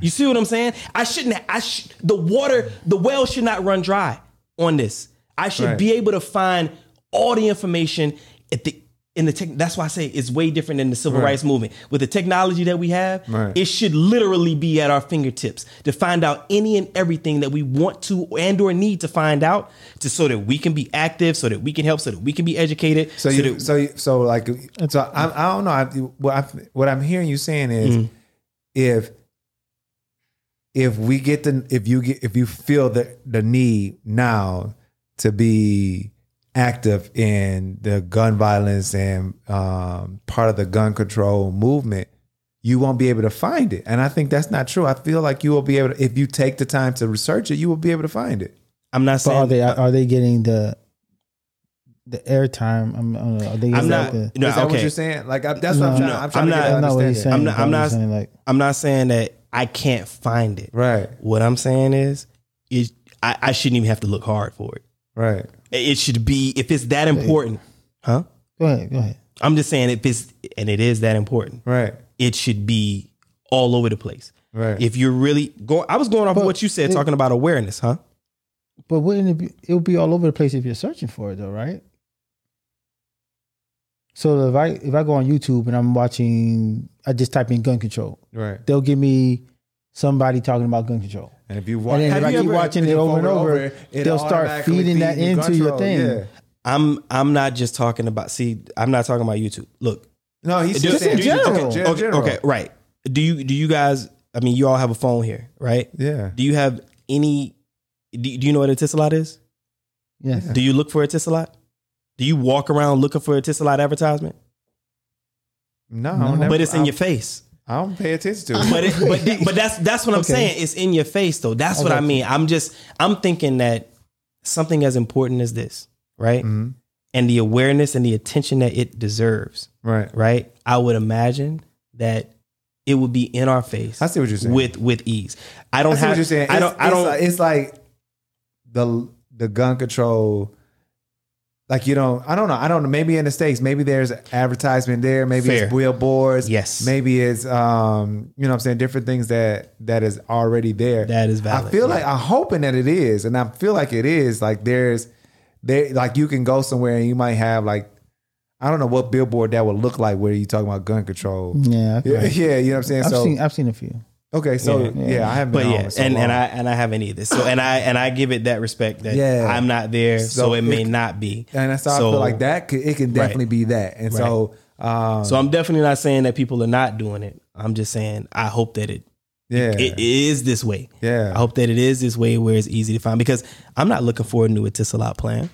Speaker 1: You see what I'm saying? I shouldn't. I sh- the water, the well should not run dry on this. I should
Speaker 5: Right.
Speaker 1: be able to find all the information at the in the tech. That's why I say it's way different than the civil
Speaker 5: Right.
Speaker 1: rights movement. With the technology that we have,
Speaker 5: Right.
Speaker 1: it should literally be at our fingertips to find out any and everything that we want to and or need to find out, to so that we can be active, so that we can help, so that we can be educated.
Speaker 5: So you,
Speaker 1: that-
Speaker 5: so you, so like, so I, I don't know. I, what I, what I'm hearing you saying is,
Speaker 1: Mm-hmm.
Speaker 5: if if we get the, if you get, if you feel the the need now to be active in the gun violence and um, part of the gun control movement, you won't be able to find it. And I think that's not true. I feel like you will be able to, if you take the time to research it, you will be able to find it.
Speaker 1: I'm not
Speaker 3: But
Speaker 1: saying
Speaker 3: are they are they getting the the airtime? I'm, I'm, are they
Speaker 1: I'm not.
Speaker 3: like the,
Speaker 1: no,
Speaker 5: Is that
Speaker 1: okay.
Speaker 5: what you're saying? Like I, that's what I'm
Speaker 3: No.
Speaker 5: I'm
Speaker 1: I'm
Speaker 5: trying
Speaker 1: not-
Speaker 5: to get
Speaker 1: I
Speaker 5: an
Speaker 3: know what
Speaker 5: understanding.
Speaker 3: he's saying.
Speaker 1: I'm not- I'm not-
Speaker 3: saying, like
Speaker 1: I'm not saying that I can't find it.
Speaker 5: Right.
Speaker 1: What I'm saying is, is I, I shouldn't even have to look hard for it.
Speaker 5: Right.
Speaker 1: It should be if it's that important, huh?
Speaker 3: go ahead, go ahead.
Speaker 1: I'm just saying if it's and it is that important,
Speaker 5: Right.
Speaker 1: it should be all over the place.
Speaker 5: Right.
Speaker 1: If you're really going, I was going off of what you said,
Speaker 3: it-
Speaker 1: talking about awareness, huh?
Speaker 3: But wouldn't it be? It would be all over the place if you're searching for it, though, right? So if I if I go on YouTube and I'm watching, I just type in gun control.
Speaker 5: right.
Speaker 3: They'll give me somebody talking about gun control.
Speaker 5: And if you
Speaker 3: And
Speaker 5: watch,
Speaker 3: then
Speaker 1: Have
Speaker 3: if I keep watching it over and
Speaker 5: forward
Speaker 3: over,
Speaker 5: it
Speaker 3: they'll start feeding that
Speaker 5: feeds you
Speaker 3: into your thing.
Speaker 5: Yeah.
Speaker 1: I'm I'm not just talking about. See, I'm not talking about YouTube. Look,
Speaker 5: No, he's
Speaker 1: Do-
Speaker 5: just
Speaker 3: in
Speaker 5: saying
Speaker 3: general.
Speaker 5: Okay,
Speaker 1: okay, okay, right. Do you do you guys? I mean, you all have a phone here, right?
Speaker 5: Yeah.
Speaker 1: Do you have any? Do, do you know what a Etisalat is?
Speaker 3: Yes.
Speaker 1: Do you look for a Etisalat? Do you walk around looking for a Etisalat advertisement?
Speaker 5: No,
Speaker 3: No.
Speaker 5: never,
Speaker 1: but it's in
Speaker 5: I,
Speaker 1: your face.
Speaker 5: I don't pay attention to it.
Speaker 1: But it, but but that's that's what I'm
Speaker 3: Okay.
Speaker 1: saying. It's in your face though. That's what I mean. I'm just I'm thinking that something as important as this, right?
Speaker 5: Mhm.
Speaker 1: And the awareness and the attention that it deserves,
Speaker 5: Right.
Speaker 1: right? I would imagine that it would be in our face.
Speaker 5: I see what you're saying.
Speaker 1: with with ease. I don't
Speaker 5: I see
Speaker 1: have.
Speaker 5: what you're saying.
Speaker 1: I don't. I don't.
Speaker 5: Like, it's like the the gun control. Like you don't, I don't know. I don't know. Maybe in the states, maybe there's advertisement there. Maybe
Speaker 1: Fair.
Speaker 5: it's billboards.
Speaker 1: Yes.
Speaker 5: Maybe it's um, you know, what I'm saying different things that that is already there.
Speaker 1: That is valid.
Speaker 5: I feel
Speaker 1: yeah.
Speaker 5: like I'm hoping that it is, and I feel like it is. Like there's there, like you can go somewhere and you might have like I don't know what billboard that would look like where you talking about gun control.
Speaker 3: Yeah.
Speaker 5: Yeah, yeah, you know what I'm saying.
Speaker 3: I've
Speaker 5: so
Speaker 3: seen I've seen a few.
Speaker 5: Okay, so
Speaker 1: Yeah.
Speaker 5: yeah, I haven't been
Speaker 1: but yeah,
Speaker 5: so
Speaker 1: and,
Speaker 5: long.
Speaker 1: and I and I haven't either. So and I and I give it that respect that
Speaker 5: Yeah.
Speaker 1: I'm not there, so,
Speaker 5: So
Speaker 1: it may
Speaker 5: it-
Speaker 1: not be.
Speaker 5: And that's how I feel like that. Could, it can definitely be that. And so, um,
Speaker 1: So I'm definitely not saying that people are not doing it. I'm just saying I hope that it
Speaker 5: yeah,
Speaker 1: it is this way.
Speaker 5: yeah,
Speaker 1: I hope that it is this way where it's easy to find because I'm not looking for a new Etisalat plan.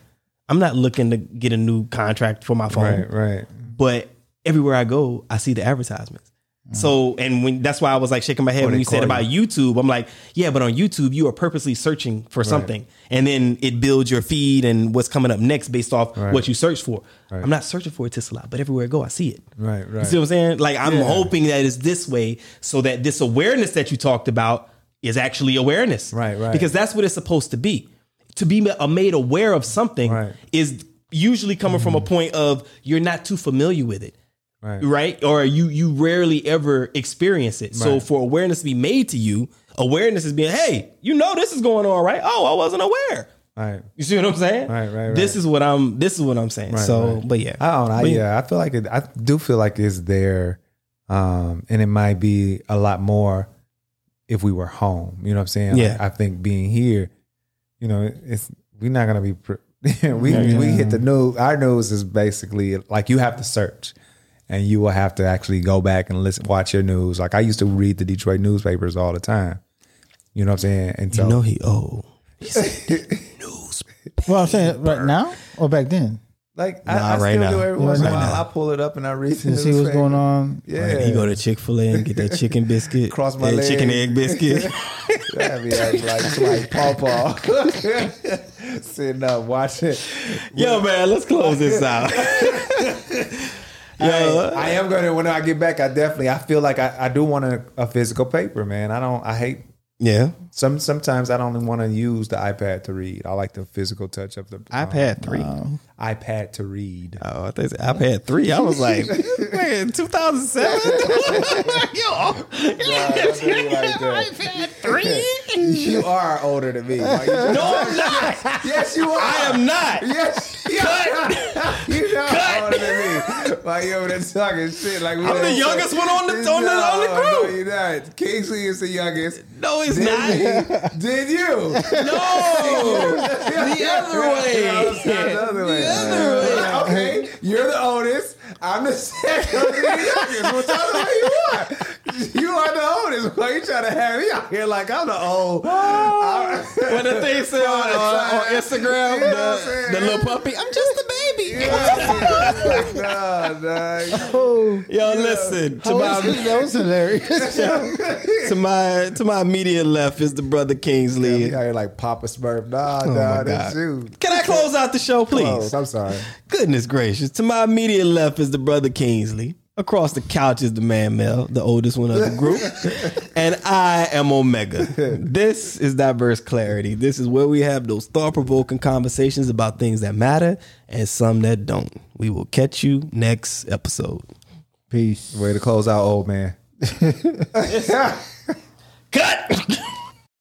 Speaker 1: I'm not looking to get a new contract for my phone.
Speaker 5: right, right,
Speaker 1: But everywhere I go, I see the advertisements. So and when that's why I was like shaking my head when you said about YouTube. I'm like, yeah, but on YouTube you are purposely searching for something, and then it builds your feed and what's coming up next based off
Speaker 5: Right.
Speaker 1: what you search for.
Speaker 5: Right.
Speaker 1: I'm not searching for a Tisla, but everywhere I go, I see it.
Speaker 5: right, right.
Speaker 1: You
Speaker 5: right.
Speaker 1: see what I'm saying? Like I'm
Speaker 5: Yeah.
Speaker 1: hoping that it's this way, so that this awareness that you talked about is actually awareness.
Speaker 5: Right, right.
Speaker 1: Because that's what it's supposed to be. To be made aware of something
Speaker 5: Right.
Speaker 1: is usually coming from a point of you're not too familiar with it.
Speaker 5: Right.
Speaker 1: Right? Or you you rarely ever experience it. So for awareness to be made to you, awareness is being, hey, you know this is going on, right? Oh, I wasn't aware.
Speaker 5: Right.
Speaker 1: You see what I'm saying?
Speaker 5: Right, right, right.
Speaker 1: This is what I'm this is what I'm saying.
Speaker 5: Right,
Speaker 1: so
Speaker 5: right.
Speaker 1: but yeah.
Speaker 5: I don't know.
Speaker 1: But
Speaker 5: yeah, I feel like it. I do feel like it's there, um, and it might be a lot more if we were home. You know what I'm saying?
Speaker 1: Yeah.
Speaker 5: Like, I think being here, you know, it's we're not gonna be. Pre- we
Speaker 3: Yeah.
Speaker 5: we hit the news. Our news is basically like you have to search, and you will have to actually go back and listen, watch your news. Like I used to read the Detroit newspapers all the time. You know what I'm saying? And so
Speaker 1: You know he old. News.
Speaker 3: Well, I'm saying right now or back then
Speaker 5: like
Speaker 1: Nah,
Speaker 5: I, I
Speaker 1: right
Speaker 5: still
Speaker 1: now.
Speaker 5: do every once in a while.
Speaker 3: now.
Speaker 5: I pull it up and I read the
Speaker 3: to see what's going on.
Speaker 5: Yeah,
Speaker 1: You go to Chick Fil A and get that chicken biscuit,
Speaker 5: Cross my
Speaker 1: that
Speaker 5: leg.
Speaker 1: chicken egg biscuit.
Speaker 5: That'd be like like, like Paw Paw. Sitting up watching.
Speaker 1: Yo, man, let's close this out. Yo,
Speaker 5: I am gonna when I get back. I definitely I feel like I, I do want a, a physical paper, man. I don't. I hate
Speaker 1: yeah.
Speaker 5: Some. Sometimes I don't even want to use the iPad to read. I like the physical touch of the um,
Speaker 1: iPad three.
Speaker 5: iPad to read.
Speaker 1: Oh, I think iPad three. I was like, man, 2007. Yo,
Speaker 5: iPad three. You are older than me. Why
Speaker 1: no, I'm not.
Speaker 5: yes, you are.
Speaker 1: I am not.
Speaker 5: Yes, you are. you know older than me. Why you over there talking shit like
Speaker 1: I'm the youngest one on the- on the- on the group.
Speaker 5: No, you're not. Kingsley is the youngest.
Speaker 1: No, it's
Speaker 5: Did,
Speaker 1: not.
Speaker 5: Did you?
Speaker 1: No, the other way.
Speaker 5: the other way. Okay, you're the oldest. I'm the second. I'm the youngest. Which you are? You are the oldest. Why you trying to have me out here like I'm the old? Oh. I'm-
Speaker 1: When the thing said on, uh, on, on Instagram,
Speaker 5: You know
Speaker 1: the, the little puppy, I'm just a baby.
Speaker 5: nah, nah. Oh.
Speaker 1: Yo, listen to my
Speaker 3: that was hilarious.
Speaker 1: to my to my immediate left is the brother
Speaker 5: You
Speaker 1: Kingsley.
Speaker 5: out here like Papa Smurf. Nah,
Speaker 1: Oh
Speaker 5: nah, that's you.
Speaker 1: Can I close out the show, please?
Speaker 5: Close. I'm sorry.
Speaker 1: Goodness gracious. To my immediate left is the brother Kingsley. Across the couch is the man Melle, the oldest one of the group. and I am OMEHGA. This is Diverse Clarity. This is where we have those thought provoking conversations about things that matter and some that don't. We will catch you next episode.
Speaker 3: Peace.
Speaker 5: Way to close out, old man.
Speaker 1: Cut!